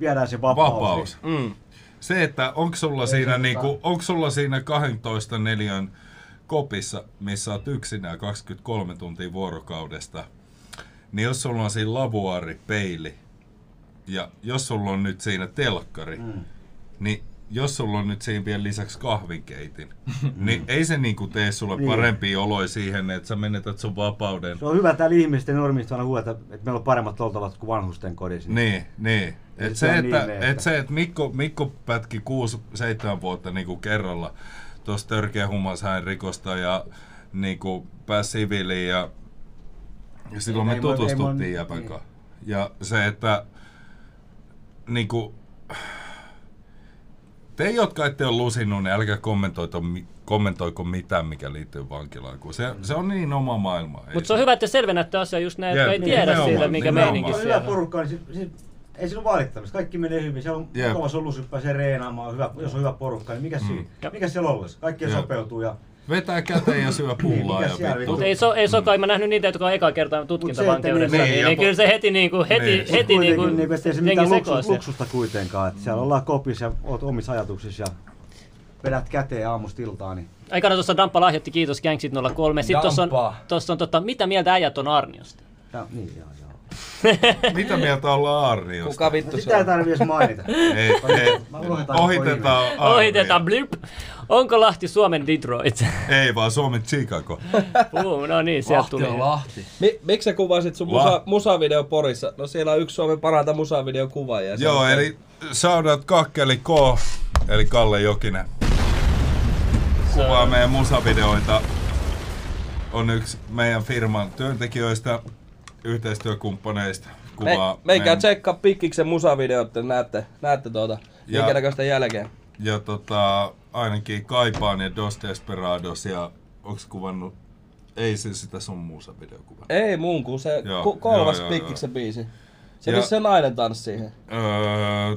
viedään se vapaus. Vapaus. Mm. Se, että onko sulla, Ei siinä niinku, onko sulla siinä 12 neliön kopissa, missä oot yksinään 23 tuntia vuorokaudesta, niin jos sulla on siinä lavuaari, peili, ja jos sulla on nyt siinä telkkari, Mm. niin jos sulla on nyt siinä vielä lisäksi kahvinkeitin, <laughs> niin ei se niinku tee sulle Niin. parempia oloja siihen, että sä menetät sun vapauden. Se on hyvä täällä ihmisten normista aina huolta, että meillä on paremmat oltavat kuin vanhusten kodissa. Niin, niin. Et se se, että, niin, että- et se, että Mikko, Mikko pätki 6-7 vuotta niinku kerralla tuosta törkeä huumaushain rikosta ja niinku pääsi siviiliin ja, ja silloin Ei- me ei tutustuttiin voi- Jäpän niin. kanssa. Ja se, että niinku, te, jotka ette ole lusinnut, niin älkää kommentoiko, kommentoiko mitään, mikä liittyy vankilaan, kun se, se on niin oma maailma. Mutta se on hyvä, että te selvennätte asiaa just näin, jotka Jep, ei tiedä siitä, mikä meininki Se on hyvä siellä on. porukka, niin siis, siis, ei siinä ole valittamista. Kaikki menee hyvin. Siellä on Jep. mukava solussa, pääsee reenaamaan. on Hyvä, jos on hyvä porukka, niin mikä Mm. siinä? Mikä siellä olisi? Kaikki Jep. sopeutuu ja Vetää käteen ja syö pullaa ja vittu. Mutta ei, so, ei sokaan, mä nähnyt niitä, jotka on eka kertaa tutkintavankeudessa, niin- niin, niin, niin, kyllä se heti, niinku, heti, niin. heti, heti niinku, kuitenkin, niin, ettei se jengi mitään luksus, luksusta kuitenkaan. Että siellä ollaan kopissa ja oot omissa ajatuksissa ja vedät käteen aamusta iltaan. Niin Aikana tuossa Damppa lahjoitti, kiitos Gangsit 03. Sitten tuossa on, tossa on tota, mitä mieltä äijät on Arniosta? ja, niin, joo, joo. <laughs> Mitä mieltä ollaan Arniosta? Kuka vittu se Sitä ei on? tarvitse edes mainita. <laughs> Ei, ei. Ohitetaan Ohitetaan blip. Onko Lahti Suomen Detroit? <laughs> Ei vaan Suomen Chicago. Puu, no niin, sieltä Lahti tuli. on Lahti. Mi- miksi sä kuvasit sun musa- musavideo Porissa? No siellä on yksi Suomen parhaita musavideon kuvaajia. Se Joo, on- eli shoutout Kakkeli K, eli Kalle Jokinen. Kuvaa meidän musavideoita. On yksi meidän firman työntekijöistä, yhteistyökumppaneista. Me, Kuvaa meikää meidän- tsekkaa Pikkiksen musavideot, että näette, näette tuota, Ja- minkä näköistä jälkeen. Ja tota, ainakin Kaipaan ja Dos Desperados ja onks kuvannut, ei se sitä sun musavideo kuvannut. Ei muun kuin se Joo, ku- kolmas joo, joo, Pikkiksen biisi. Se Ja- missä se nainen tanssi siihen. Öö,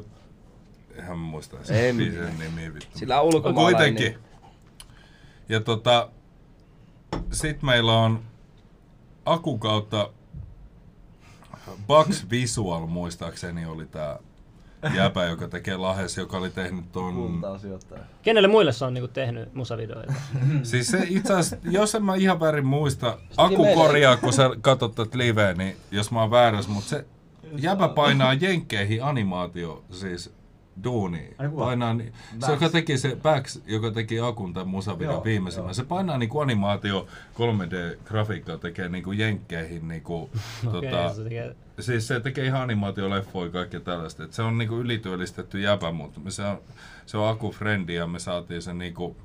eihän mä muista En sen biisin nimi vittu. Sillä on ulkomaalainen Kuitenkin. Ja tota, sit meillä on Aku kautta Bugs Visual muistaakseni oli tää jäpä, joka tekee Lahes, joka oli tehnyt ton... Kenelle muille se on niinku tehnyt musavideoita? <laughs> Siis se itse asiassa, jos en mä ihan väärin muista, Aku korjaa, kun sä katsot tätä liveä, niin jos mä oon väärässä, mutta se jäbä painaa jenkkeihin animaatio, siis duuni. Painaa, ni- se, joka teki se Bax, joka teki Akun tämän musavideon Joo, viimeisimmän, se painaa niinku animaatio 3D-grafiikkaa, tekee niinku jenkkeihin niinku, <laughs> Okei, tota, se tekee- Siis se tekee ihan animaatioleffoja ja kaikkea tällaista. Et se on niinku ylityöllistetty jäpä, mutta me se on, se on Aku Frendi ja me saatiin se niinku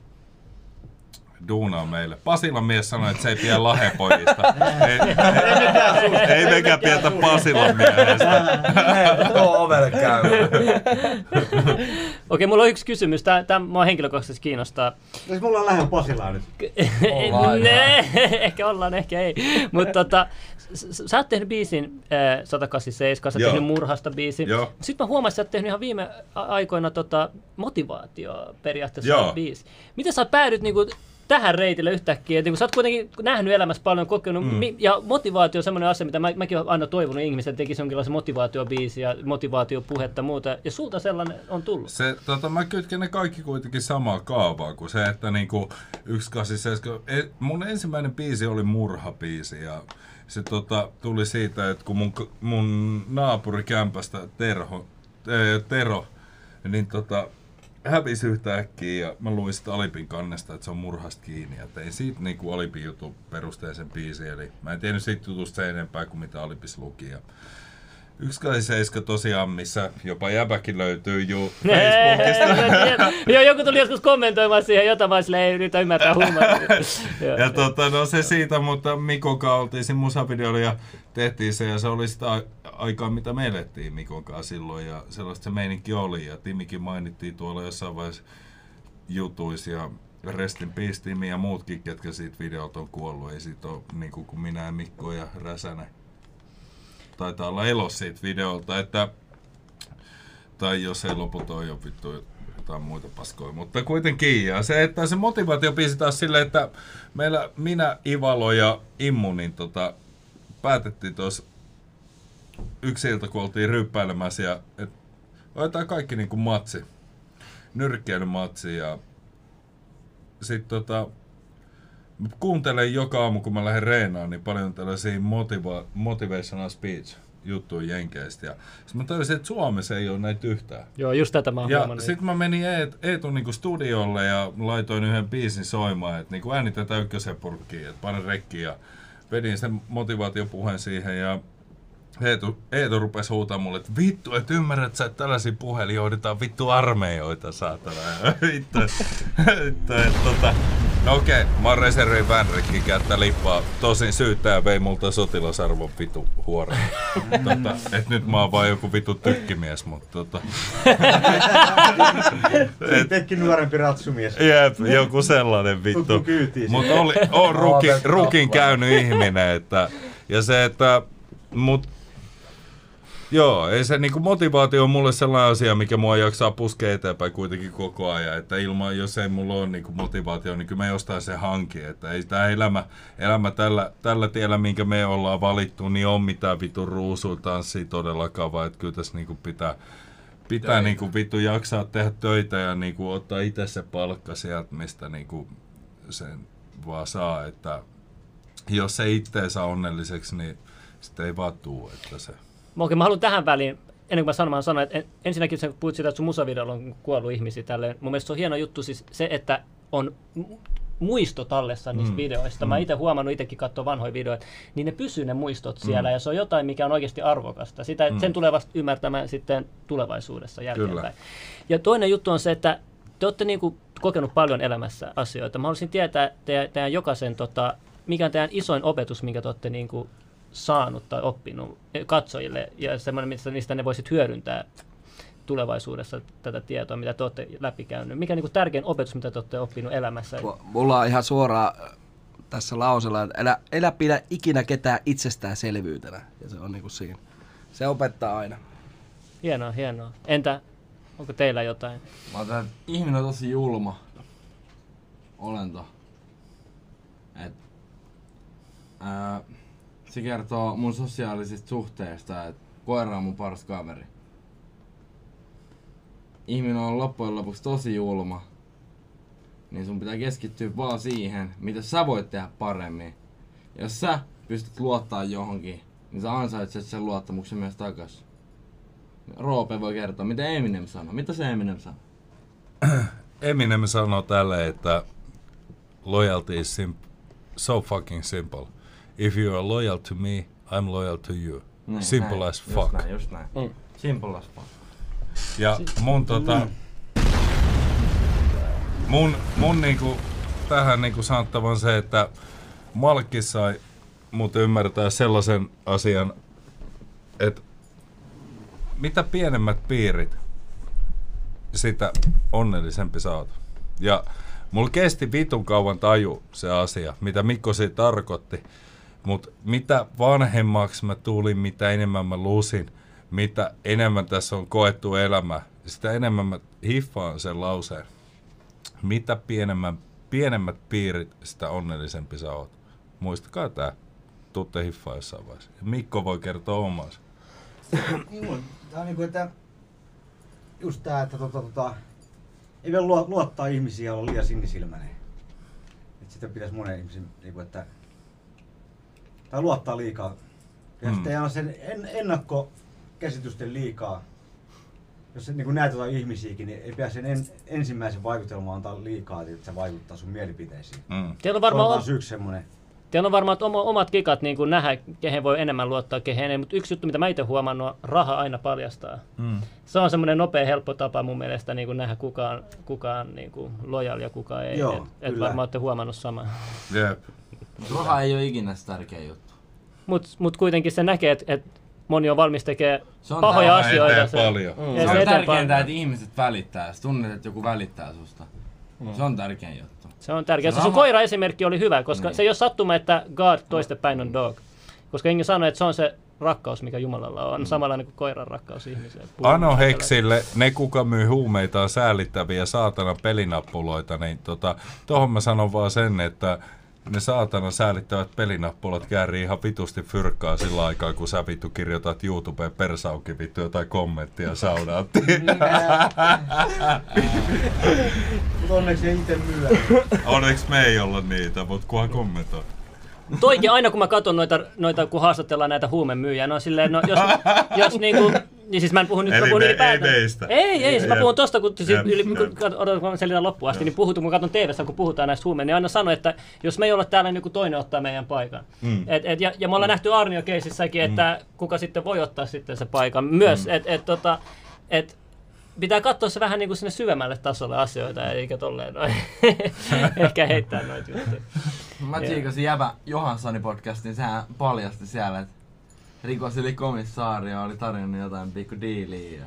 duunaa meille. Pasilan mies sanoi, että se ei pidä lahepojista. <laughs> ei, ei, ei mekään pidetä Pasilan miehestä. Tuo ovelle käy. Okei, mulla on yksi kysymys. Tämä, tämä mua henkilökohtaisesti kiinnostaa. Siis mulla on lähellä Pasilaa nyt. <laughs> Ollaan ne, ehkä ollaan, ehkä ei. Mutta tota, sä oot tehnyt biisin äh, 187, sä oot tehnyt Murhasta biisin. Joo. Sitten mä huomasin, että sä oot tehnyt ihan viime aikoina tota, motivaatio periaatteessa Joo. biisi. Miten sä päädyt niinku tähän reitille yhtäkkiä? Et Niinku, sä oot kuitenkin nähnyt elämässä paljon, kokenut, mm. mi- ja motivaatio on semmoinen asia, mitä mä, mäkin olen aina toivonut ihmisen tekisi jonkinlaisen motivaatiobiisi ja motivaatiopuhetta ja muuta. Ja sulta sellainen on tullut. Se, tota, mä kytken ne kaikki kuitenkin samaa kaavaa kuin se, että niinku 187, e- mun ensimmäinen biisi oli murhabiisi ja se tota, tuli siitä, että kun mun, mun naapuri kämpästä Terho, ee, Tero, niin tota, hävisi yhtäkkiä ja mä luin sitä Alipin kannesta, että se on murhasta kiinni ja tein siitä niinku Alipin jutun perusteisen biisi, eli mä en tiennyt siitä jutusta sen enempää kuin mitä Alipis luki. Ja 187 tosiaan, missä jopa jäbäkin löytyy juu <laughs> Facebookista. Joo, joku tuli joskus kommentoimaan siihen jotain, vaan silleen, ei yritä ymmärtää huumoria. <laughs> Joo. Ja tota, no se siitä, mutta Mikon kanssa oltiin siinä musavideolla ja tehtiin se ja se oli sitä aikaa, mitä me elettiin Mikon kanssa silloin ja sellaista se meininki oli ja Timikin mainittiin tuolla jossain vaiheessa jutuissa ja Rest in Peace Timi ja muutkin, ketkä siitä videolta on kuollut. Ei siitä ole niin kuin minä ja Mikko ja Räsänen. Taitaa olla elos siitä videolta, että tai jos ei lopulta ole jo vittu jotain muita paskoja. Mutta kuitenkin, ja se, että se motivaatiobiisi taas silleen, että meillä minä, Ivalo ja Immu, niin tota, päätettiin tuossa yksi ilta, kun oltiin ryppäilemässä, ja että kaikki niinku matsi, nyrkkeilymatsi, ja sitten tota, kuuntelen joka aamu, kun mä lähden reenaan, niin paljon tällaisia motiva- motivational speech juttuja Jenkeistä. Ja sitten mä tajusin, että Suomessa ei ole näitä yhtään. Joo, just tätä mä Ja sitten mä menin Eet, Eetun niinku studiolle ja laitoin yhden biisin soimaan, että niinku äänitetään ykkösen purkkiin, että pane rekkiin ja vedin sen motivaatiopuheen siihen ja Eetu, Eetu rupesi huutamaan mulle, että vittu, et ymmärrät sä, että tällaisia puhelin johdetaan vittu armeijoita, saatana. Ja <laughs> vittu, vittu, että tota, no okei, mä oon reservin vänrikki käyttää lippaa. Tosin syyttäjä vei multa sotilasarvon vitu huoreen. tota, et nyt mä oon vaan joku vitu tykkimies, mutta tota. <laughs> Tekki nuorempi ratsumies. Jep, joku sellainen vittu. Mutta oli, on rukin, rukin käynyt ihminen, että, ja se, että, mut, joo, ei se niinku motivaatio on mulle sellainen asia, mikä mua jaksaa puskea eteenpäin kuitenkin koko ajan, että ilman, jos ei mulla ole niinku motivaatio, niin kyllä mä jostain se hanki, että ei tämä elämä, elämä tällä, tällä tiellä, minkä me ollaan valittu, niin on mitään vittu ruusuitanssia todellakaan, vaan että kyllä tässä niinku pitää, pitää niinku vittu jaksaa tehdä töitä ja niinku ottaa itse se palkka sieltä, mistä niinku sen vaan saa, että jos se itse saa onnelliseksi, niin sitten ei vaan tuu, että se... Okei, mä haluan tähän väliin, ennen kuin mä sanon, mä sanon, että en, ensinnäkin sä puhut siitä, että sun musavideolla on kuollut ihmisiä tälleen. Mun mielestä se on hieno juttu siis se, että on mu- muisto tallessa niistä mm. videoista. Mä itse huomannut, itsekin katsoa vanhoja videoita, niin ne pysyy ne muistot siellä, ja se on jotain, mikä on oikeasti arvokasta. Sitä, mm. Sen tulee vasta ymmärtämään sitten tulevaisuudessa jälkeenpäin. Ja toinen juttu on se, että te olette niinku kokenut paljon elämässä asioita. Mä haluaisin tietää teidän, teidän jokaisen, tota, mikä on teidän isoin opetus, minkä te olette niinku saanut tai oppinut katsojille, ja semmoinen, mistä niistä ne voisit hyödyntää tulevaisuudessa tätä tietoa, mitä te olette läpikäynyt. Mikä on niinku tärkein opetus, mitä te olette oppinut elämässä? Mu- Mulla on ihan suoraan äh, tässä lausella, että älä, älä pidä ikinä ketään itsestäänselvyytenä. Ja se on niinku siinä. Se opettaa aina. Hienoa, hienoa. Entä, onko teillä jotain? Mä otan, että ihminen on tosi julma olento. Et, ää, Se kertoo mun sosiaalisista suhteista, että koira on mun paras kaveri. Ihminen on loppujen lopuksi tosi julma. Niin sun pitää keskittyä vaan siihen, mitä sä voit tehdä paremmin. Jos sä pystyt luottaa johonkin, niin sä ansaitset sen luottamuksen myös takas. Roope voi kertoa, mitä Eminem sanoi. Mitä se Eminem sanoi? <clears throat> Eminem sanoo tälle, että loyalty is so fucking simple. If you are loyal to me, I'm loyal to you. Niin, simple näin, as just fuck. näin, just näin. Mm. Simple as fuck. Ja mun tota... Mun, mun niinku, tähän niinku sanottavan se, että Malkki sai mut ymmärtää sellaisen asian, että mitä pienemmät piirit, sitä onnellisempi sä oot. Ja mulla kesti vitun kauan taju se asia, mitä Mikko siitä tarkoitti. Mutta mitä vanhemmaksi mä tulin, mitä enemmän mä lusin, mitä enemmän tässä on koettu elämä, sitä enemmän mä hiffaan sen lauseen. Mitä pienemmän, pienemmät piirit, sitä onnellisempi sä oot. Muistakaa tää. Tuutte hiffaa jossain vaiheessa. Mikko voi kertoa omansa. Niin, Tää on niinku, että just tää, että tota, tota, ei vielä luo- luottaa ihmisiä olla liian sinisilmäinen. Et sitä pitäisi monen ihmisen, niinku, että tai luottaa liikaa. Ja Mm. sitten ei anna sen en, ennakkokäsitysten liikaa. Jos sä niin näet jotain ihmisiäkin, niin ei pidä sen en, ensimmäisen vaikutelman antaa liikaa, että se vaikuttaa sun mielipiteisiin. Mm. Teillä on varmaan, on yksi semmonen. teillä on varmaan oma, omat kikat niin kuin nähdä, kehen voi enemmän luottaa, kehen enemmän. Mutta yksi juttu, mitä mä itse huomannut, on raha aina paljastaa. Mm. Se on semmoinen nopea, helppo tapa mun mielestä niin kuin nähdä kukaan, kukaan niin kuin lojal ja kuka ei. Joo, et, et varmaan olette huomannut samaa. Jep. Raha ei ole ikinä se tärkeä juttu. Mutta mut kuitenkin se näkee, että et moni on valmis tekemään Se on pahoja asioita. Se, paljon. Mm. Se Ja on se eteen tärkeintä, paljon. että ihmiset välittää. Jos tunnet, että joku välittää susta. Se on tärkein juttu. Se on tärkeää. Se Se sun raha- koira-esimerkki oli hyvä, koska Niin. se ei ole sattuma, että God toistepäin on dog. Koska Inge sanoi, että se on se rakkaus, mikä Jumalalla on, samanlainen kuin koiran rakkaus ihmiseen. Anoheksille, ne kuka myy huumeita on säällittäviä saatana pelinappuloita, niin tota, tohon mä sanon vaan sen, että ne saatana säällittävät pelinappulat käärii ihan vitusti fyrkkaa sillä aikaa, kun sä vittu kirjoitat YouTubeen persauki vittu jotain kommenttia saudaattiin. Mutta <laughs> onneksi ei itse myydä. Onneksi me ei olla niitä, mutta kunhan kommentoi. Toikin aina kun mä katson noita, noita kun haastatellaan näitä huumemyyjiä, no silleen, no jos, jos niinku, niin siis mä en puhu nyt, Eli mä puhun me- ei meistä. Ei, ei, siis mä puhun tosta, kun siis yli, kun odotan, kun mä selitän loppuun asti, niin puhutaan, kun katson TVstä, kun puhutaan näistä huumeista, niin aina sano, että jos me ei olla täällä, niin joku toinen ottaa meidän paikan. Mm. Et, et, ja, ja me ollaan nähty Arnio keisissäkin, että kuka sitten voi ottaa sitten se paikan myös, Mm. että et, tota, et, pitää katsoa se vähän niin kuin sinne syvemmälle tasolle asioita, eikä tolleen noin. <laughs> Ehkä heittää noita juttuja. Mä tsiikasin jävä Johanssonin podcastin, sehän paljasti siellä, että rikos eli komissaario oli tarjonnut jotain pikku diiliä.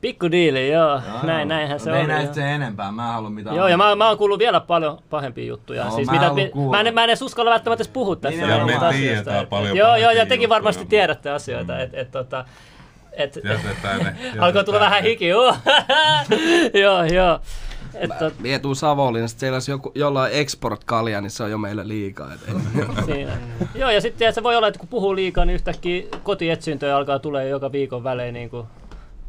Pikku diili, joo. Joo, Näin, näinhän se Ei oli. näistä joo. sen enempää, mä en halua mitään. Joo, ja mä, mä oon kuullut vielä paljon pahempia juttuja. Joo, siis mä en mitä, mi- mä, en, mä en edes uskalla välttämättä edes puhua tästä Niin, ja me näistä tiedetään asioista. Et- paljon Joo, joo, ja tekin juttuja, varmasti tiedätte asioita. Et, et, tota, et, Jätetään ne. <laughs> alkoi tulla vähän hiki, joo. <laughs> joo, joo. Et, tot, Mie tuun Savonlinnasta, siellä olisi joku, jollain export-kalja, niin se on jo meille liikaa. <laughs> Siinä. Joo, ja sitten se voi olla, että kun puhuu liikaa, niin yhtäkkiä kotietsintöjä alkaa tulee joka viikon välein, niin kuin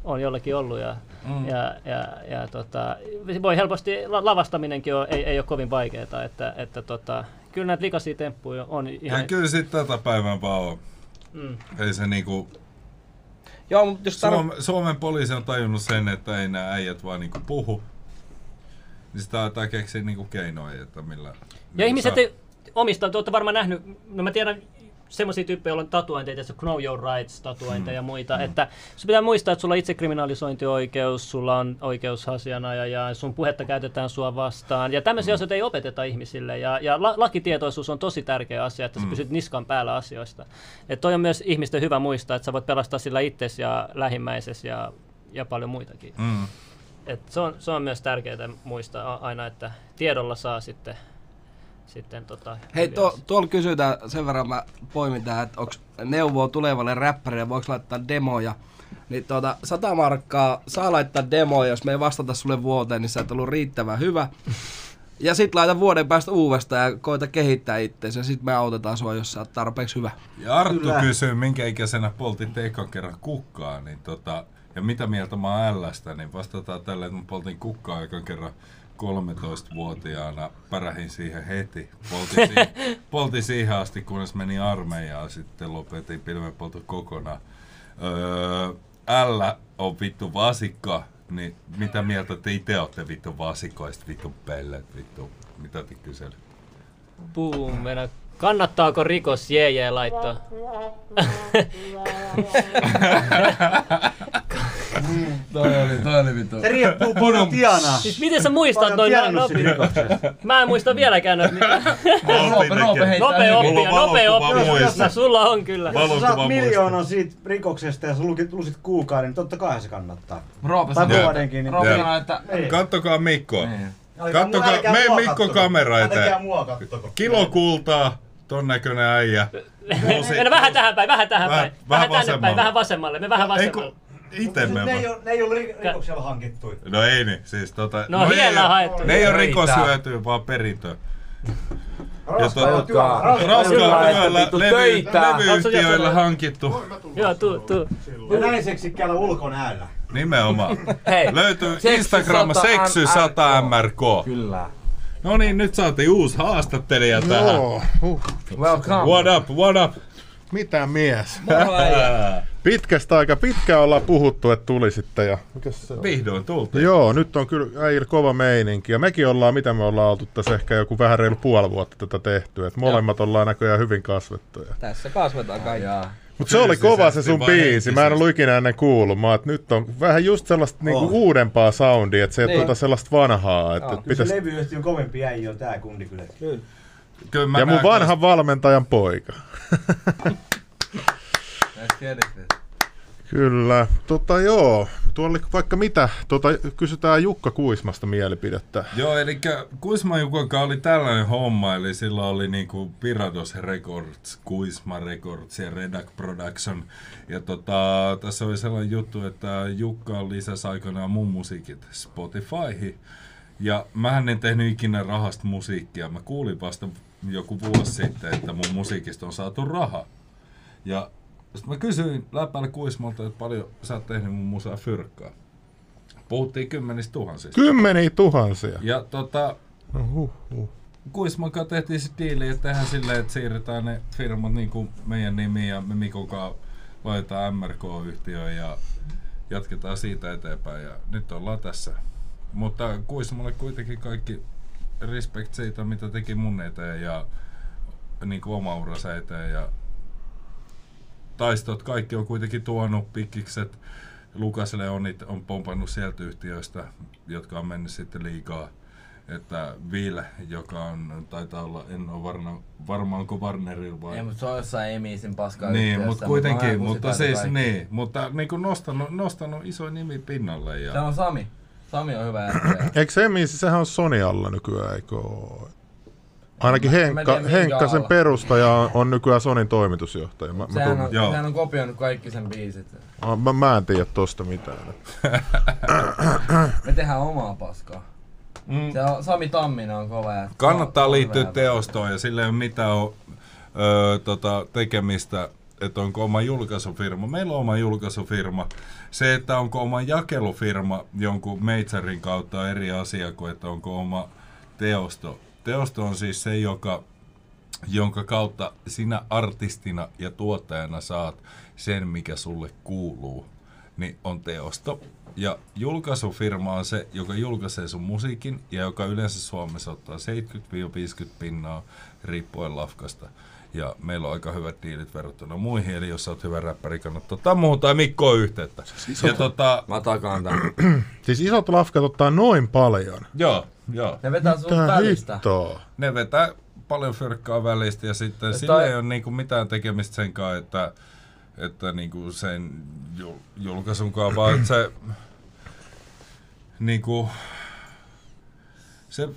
on jollakin ollut. Ja, mm. ja, ja, ja tota, voi helposti, la- lavastaminenkin on, ei, ei ole kovin vaikeaa, että, että tota, kyllä näitä likaisia temppuja on ihan... Ja kyllä sit tätä päivän vaan on. Mm. Ei se niinku... Joo, mutta jos tarv... Suom, Suomen poliisi on tajunnut sen, että ei nämä äijät vaan niinku puhu. Niin sitä aletaan keksiä niinku keinoja, että millä... Ja millä ihmiset saa- ei omista, te olette varmaan nähnyt, no mä tiedän semmoisia tyyppejä, joilla on tatuointeja, se Know Your Rights tatuointeja ja muita, että sun pitää muistaa, että sulla on itsekriminalisointioikeus, sulla on oikeus ja sun puhetta käytetään sua vastaan. Ja tämmöisiä asioita ei opeteta ihmisille ja, ja la, lakitietoisuus on tosi tärkeä asia, että sä pysyt niskan päällä asioista. Että toi on myös ihmisten hyvä muistaa, että sä voit pelastaa sillä itsesi ja lähimmäisesi ja, ja paljon muitakin. Mm. Et se, on, se on myös tärkeää muistaa aina, että tiedolla saa sitten, sitten tota, Hei, tuo, asioita. tuolla kysytään, sen verran mä poimin tähän, että onko neuvoa tulevalle räppärille, voiko laittaa demoja. Niin tuota, 100 markkaa saa laittaa demoja, jos me ei vastata sulle vuoteen, niin sä et ollut riittävän hyvä. Ja sit laita vuoden päästä uudestaan ja koita kehittää itseäsi ja sit me autetaan sua, jos sä oot tarpeeksi hyvä. Ja Arttu Kyllä. kysyy, minkä ikäisenä poltit ekan kerran kukkaa, niin tota, ja mitä mieltä mä oon Lstä, niin vastataan tällä, että mä poltin kukkaa ekan kerran 13-vuotiaana, pärähin siihen heti. Poltin siihen, <laughs> poltin siihen asti, kunnes meni armeijaan, sitten lopetin pilvenpolton kokonaan. Öö, L on vittu vasikka, niin mitä mieltä te itse olette vittu vasikoista, vittu pellet, vittu, mitä te kysely? Boom, meidän Kannattaako rikos JJ laittaa? <laughs> Toi oli, toi oli vittu. Se riippuu paljon tienaa. Siis miten sä muistat noin rikoksessa. Mä en muista vieläkään noita mitään. Hyvin. oppia, valokuva oppia. Sulla on kyllä. Jos sä saat miljoonan siitä rikoksesta ja sä lusit kuukauden, niin totta kai se kannattaa. Roope Tai vuodenkin. Niin... Roope sanoi, että... Ei. Kattokaa Mikkoa. Niin. Kattokaa, mua Mikko kamera eteen. Kilo kultaa, ton näköinen äijä. <laughs> Nousi- Mennä vähän tähän päin, vähän tähän Vähän- päin. vähän Vähän tänne päin, vasemmalle. vähän vasemmalle. Me vähän Ei kun, vasemmalle. Ite Mut ne ei me oo- ne ei ri- rikoksella hankittuja. No ei niin, siis tota... No, ei- hienoa haettu. Ne ei ole Riittää. rikoshyötyä, vaan perintö. Raskaalla työllä. Raskaalla Hyvä, että työllä vittu levy, töitä. levyyhtiöillä hankittu. Joo, tuu, tuu. Ja näin seksikkäällä ulkonäällä. Nimenomaan. <laughs> Hei, Löytyy Instagram 100 Seksy 100 MRK. Kyllä. No niin, nyt saatiin uusi haastattelija tähän. Welcome. What up, what up? Mitä mies? <laughs> Pitkästä aika pitkään ollaan puhuttu, että tulisitte ja... Mikäs se on? Vihdoin tultiin. Joo, nyt on kyllä äijillä kova meininki. Ja mekin ollaan, mitä me ollaan oltu tässä ehkä joku vähän reilu puoli vuotta tätä tehty. Et molemmat ollaan näköjään hyvin kasvettuja. Tässä kasvetaan kaikki. Mutta se oli kova se sun biisi. Mä en ollut ikinä ennen kuullut. Mä, nyt on vähän just sellaista niinku Oh. uudempaa soundia, että se ei Niin. tuota sellaista vanhaa. Että Joo. et Kyllä se pitäis... levyyhtiön kovempi äijä on tää kundi kyllä. Kyllä mä Ja mun vanhan valmentajan poika. Kyllä. Tota joo, tuolla oli vaikka mitä. Tota, kysytään Jukka Kuismasta mielipidettä. Joo, eli Kuisma Jukonka oli tällainen homma, eli sillä oli niinku Pirados Records, Kuisma Records ja Redac Production. Ja tota, tässä oli sellainen juttu, että Jukka lisäsi aikanaan mun musiikit Spotifyhin. Ja mä en tehnyt ikinä rahasta musiikkia. Mä kuulin vasta joku vuosi sitten, että mun musiikista on saatu raha. Ja sitten mä kysyin läpällä Kuismalta, että paljon sä oot tehnyt mun musaa fyrkkaa. Puhuttiin kymmenistä tuhansista. Kymmeniä tuhansia. Ja tota, No, huh, huh. Kuismankaan tehtiin se diili, että tehdään silleen, että siirretään ne firmat niin kuin meidän nimiin ja me Mikonkaan laitetaan MRK-yhtiöön ja jatketaan siitä eteenpäin ja nyt ollaan tässä. Mutta Kuismalle kuitenkin kaikki respect siitä, mitä teki mun eteen ja niin kuin oma uransa eteen ja taistot kaikki on kuitenkin tuonut pikkikset. Lukas Leonit on pompannut sieltä yhtiöistä, jotka on mennyt sitten liikaa. Että Ville, joka on, taitaa olla, en ole varma, varma onko Warnerilla vai... Ei, mutta se on jossain Emisin paskaa niin, mutta kuitenkin, mutta kusitään siis kaikki. niin, mutta niin kuin nostanut, nostanut iso nimi pinnalle ja... Se on Sami. Sami on hyvä jätkä. <clears throat> Eikö se, missä sehän on Sony alla nykyään, eikö? Ainakin Mä- mä Henkka, minkä Henkka sen perustaja on, on nykyään Sonin toimitusjohtaja. Mä, mä, Sehän tunnen, on, Joo. sehän on kopioinut kaikki sen biisit. mä, mä, mä en tiedä tosta mitään. <clears throat> <clears throat> Me tehdään omaa paskaa. Mm. Se on, Sami Tamminen on kova jätkä. Kannattaa On liittyä teostoon ja sillä ei ole mitään o, ö, tota, tekemistä, että onko oma julkaisufirma. Meillä on oma julkaisufirma. Se, että onko oma jakelufirma jonkun meitsarin kautta on eri asia kuin, että onko oma teosto. Teosto on siis se, joka, jonka kautta sinä artistina ja tuottajana saat sen, mikä sulle kuuluu, niin on teosto. Ja julkaisufirma on se, joka julkaisee sun musiikin ja joka yleensä Suomessa ottaa 70-50 pinnaa riippuen lafkasta. Ja meillä on aika hyvät diilit verrattuna muihin, eli jos sä oot hyvä räppäri, kannattaa ottaa muuhun tai Mikkoon yhteyttä. Ja tota, Mä takaan tän. <clears throat> Siis isot lafkat ottaa noin paljon. joo, joo. Ne vetää sun välistä. ne vetää paljon fyrkkaa välistä ja sitten Ja sillä toi- ei ole niinku mitään tekemistä sen kanssa, että, että niinku sen jul, julkaisun kanssa, vaan että se <clears throat> niinku, se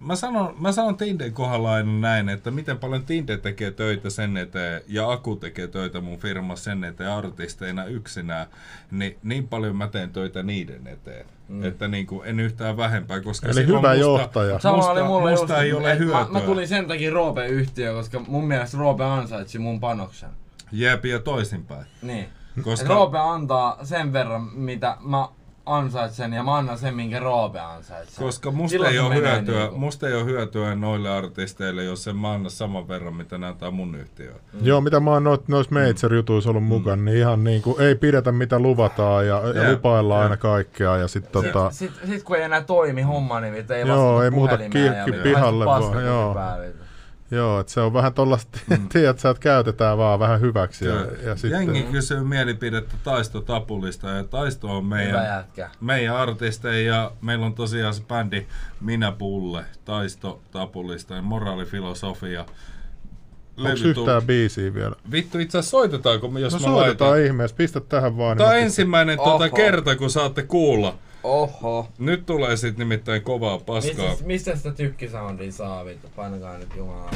Mä sanon, mä sanon Tinden kohdalla aina näin, että miten paljon Tinde tekee töitä sen eteen ja Aku tekee töitä mun firmassa sen eteen artisteina yksinään, niin niin paljon mä teen töitä niiden eteen. Mm. Että niin kuin en yhtään vähempää, koska Eli hyvä musta, johtaja. Sama musta, oli mulle musta just, ei ole hyötyä. Mä, mä tulin sen takia Roope-yhtiöön, koska mun mielestä Roope ansaitsi mun panoksen. Jep, ja toisinpäin. Niin. Koska- Koska... Roope antaa sen verran, mitä mä ansaitsen, ja mä annan sen, minkä Roope ansaitsee. Koska musta Silloin ei, ole hyötyä, niinku. musta ei ole hyötyä noille artisteille, jos en mä anna saman verran, mitä ne antaa mun yhtiöön. Joo, mitä mä oon noit, noissa major-jutuissa ollut mukana, niin ihan niin kuin ei pidetä mitä luvataan ja, ja Jep, lupaillaan aina jep. kaikkea. Ja sit tota, Sit, sit kun ei enää toimi homma, niin ei Joo, ei muuta ja vittu pihalle vaan, joo. päälle. Joo, että se on vähän tollasta, mm. <laughs> tiedät sä, että käytetään vaan vähän hyväksi. Ja, Kyllä. ja sitten, Jengi kysyy mielipidettä Taisto Tapulista ja Taisto on meidän, meidän artisteja ja meillä on tosiaan se bändi Minä Pulle, Taisto Tapulista ja moraalifilosofia. onko Levy yhtään biisiä vielä? Vittu, itse asiassa soitetaanko me, jos No mä soitetaan laitan? ihmeessä, pistä tähän vaan. Tämä on niin mä- ensimmäinen tuota kerta, kun saatte kuulla. Oho. Nyt tulee sit nimittäin kovaa paskaa. Mistä, mistä sitä tykkisoundia saa vittu? Painakaa nyt jumalaa.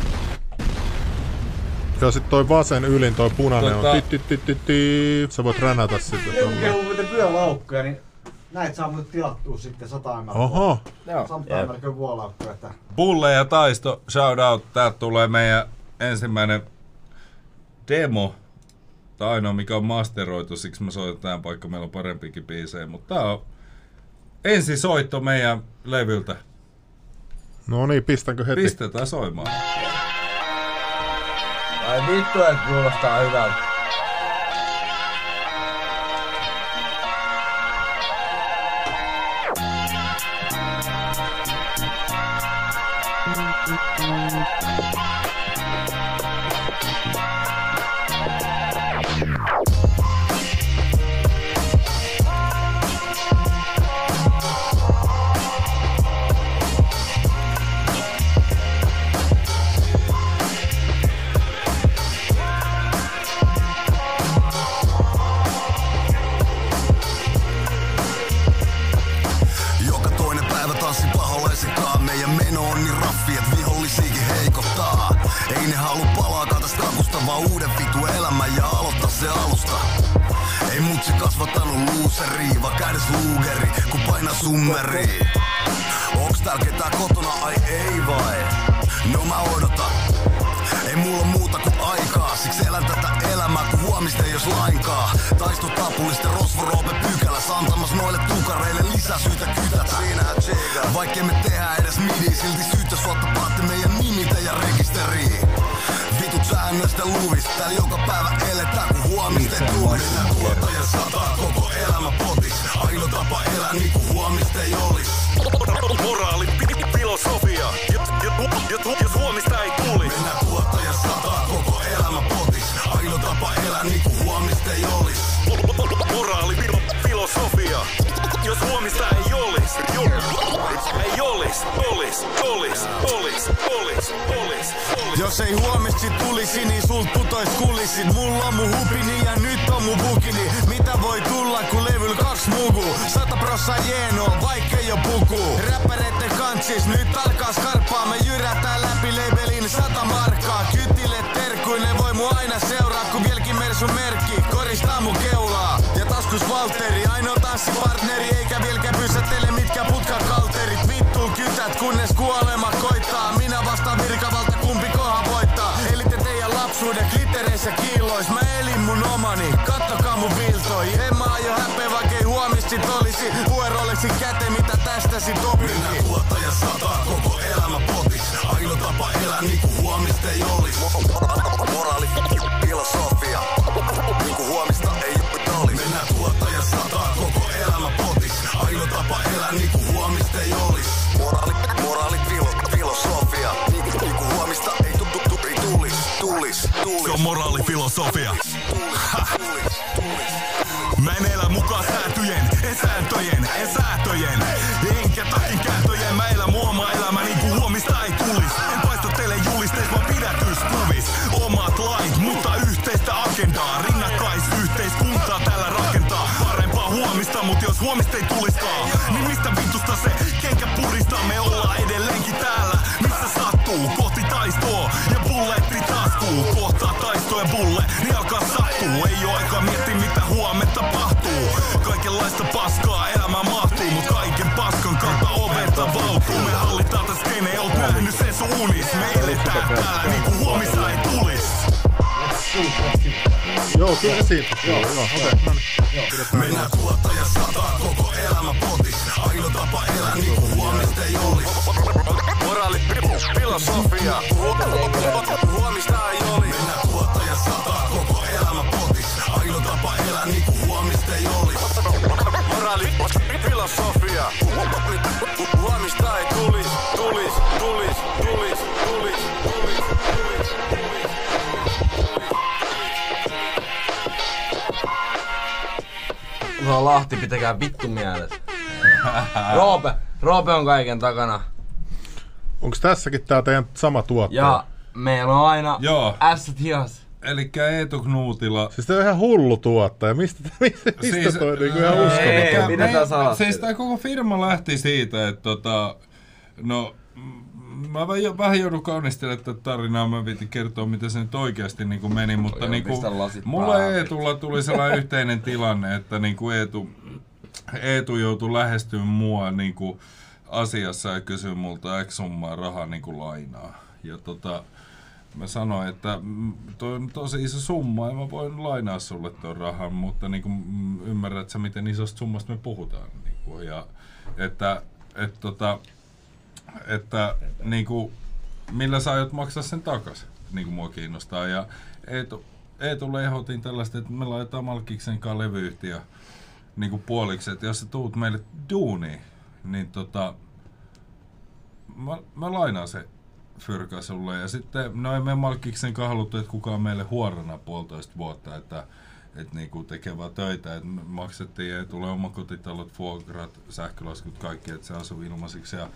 Ja sit toi vasen ylin, toi punainen Tota- on ti, ti, ti. Sä voit ränätä sitä. Joku kehu muuten pyölaukkuja, niin näitä saa muuten tilattua sitten 100 ml. Oho, Joo. 100 ml vuolaukkuja, että Pulle ja Taisto, shout out. Täältä tulee meidän ensimmäinen demo. Tämä on ainoa, mikä on masteroitu, siksi mä soitan tämän, vaikka meillä on parempikin biisejä. Mutta tää on ensisoitto meidän levyltä. no niin, pistänkö heti? Pistetään soimaan. Ai vittu, et kuulostaa hyvältä. Kasvattanut luuseri Vaan kädes luugeri, kun painaa summeri. Onks täällä ketään kotona, ai ei vai? No mä odotan. Ei mulla muuta kuin aikaa, siksi elän tätä elämää kun huomista ei jos lainkaan. Taisto tapulisten rosvoroope pykäläs antamas noille tukareille lisää syytä kytätä Vaikkei me tehdä edes midi, silti syytä suotta paatte meidän nimitä ja rekisteriin Vitut säännöistä luvis, täällä joka päivä eletään kun huomista ei tulis Tuottaja sataa koko tapa elää kuin huomista ei olis Moraali, fi- filosofia, jos, jos, jos huomista ei tulis. Mennään tuottaja sataa koko elämä potis Ainoa tapa elää kuin huomista ei olis Moraali, fi- filosofia, jos huomista ei olis. Ei olis, olis, olis, olis, olis, olis, olis. Jos ei huomisti tulisi, niin sulta putois kulissit Mulla on mun hupini ja nyt on mun bukini Mitä voi tulla, kun levyl kaks mugu? Sata prossa jeeno, vaikka oo puku Räppäreitten kantsis, nyt alkaa skarppaa Me jyrätään läpi labelin sata markkaa Kytille Tulis, tulis Mä en elä mukaan säätöjen, en sääntöjen. Enkä takin kääntöjen, mä elän mun oma elämä niin kuin huomista ei tulis. En paistottele julisteis, vaan pidätyskuvis. Omat lait, mutta yhteistä agendaa. Rinnakkais yhteiskuntaa tällä rakentaa. Parempaa huomista, mut jos huomista ei tuliskaan, ja bulle, niin alkaa sattuu. Ei oo aikaa miettiä mitä huomenna tapahtuu. Kaikenlaista paskaa elämään mahtuu, mut kaiken paskan kautta ovet avautuu. Me hallitaan täs skene, oot nähnyt sen sun unis. Me eletään täällä niinku huomissa ei tulis. Joo, kyllä siitä. Joo, joo, okei, no niin. Mennään tuottaja sataa koko elämä potissa. Ainoa tapa elää niin kuin huomista ei olis. Moraali, filosofia. Huomista ei olis. Mennään tuottaja sataa koko elämä potissa. Tapa elää niin kuin huomista ei olis. Moraali, filosofia. Huomista ei tulis, tulis, tulis, tulis, tulis, tulis, tulis. Se on Lahti, pitäkää vittu mielessä. Roope, Roope on kaiken takana. Onks tässäkin tää teidän sama tuottaja? Ja meillä on aina Joo. ässät Elikkä Eetu Knuutila. Siis tää on ihan hullu tuottaja. Mistä, mistä, mistä toi niinku ihan uskomaton? Siis tää koko firma lähti siitä, että tota, no, mä vähän- vähän joudun kaunistelemaan tätä tarinaa, mä viitin kertoa, mitä se nyt oikeasti niin kuin meni, mutta niin kuin, mulla. Eetulla tuli sellainen yhteinen tilanne, että niin kuin Eetu, Eetu joutui lähestymään mua niin kuin asiassa ja kysyi multa X summaa rahaa niin kuin lainaa. Ja tota, mä sanoin, että toi on tosi iso summa ja mä voin lainaa sulle tuon rahan, mutta niin kuin, mm, ymmärrät sä, miten isosta summasta me puhutaan. Niin kuin, ja että, et, tota, että niin kuin, millä sä aiot maksaa sen takas, niin kuin mua kiinnostaa. Ja Eetu, Eetulle ehdotin tällaista, että me laitetaan Malkiksen kanssa levyyhtiö niin kuin puoliksi, että jos sä tuut meille duuniin, niin tota, mä, mä lainaan se fyrkä sulle. Ja sitten, no ei me Malkiksen kanssa haluttu, että kukaan meille huorana puolitoista vuotta, että että niinku tekee vaan töitä, että maksettiin ja tulee omakotitalot, vuokrat, sähkölaskut, kaikki, että se asuu ilmaisiksi ja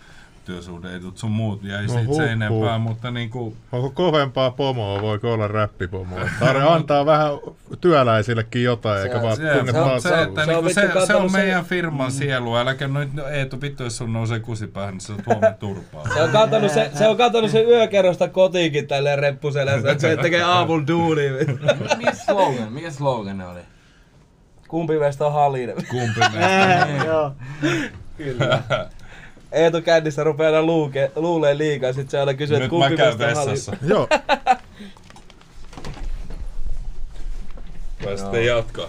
työsuhdeedut sun muut jäi No no, siitä se enempää, mutta niinku, Onko kovempaa pomoa, voiko olla räppipomoa? Tarve antaa vähän työläisillekin jotain, eikä vaan se, se, vaan se, että niinku, se, se, on meidän se- firman sielu. Äläkä nyt, no, Eetu, vittu, jos sun nousee kusipäähän, niin se on tuomme turpaa. Se on kantanut se, se, on kantanut se yökerrosta kotiinkin tälleen reppuselässä, että se tekee aamulla duunia. Mikä slogan? Mikä slogan oli? Kumpi meistä on halinen? Kumpi Joo. Kyllä. <laughs> Eetu kännissä rupeaa aina luuke, luulee liikaa, sit se aina kysyy, että kumpi mä käyn vessassa. <laughs> Joo. <laughs> Vai sitten jatkaa.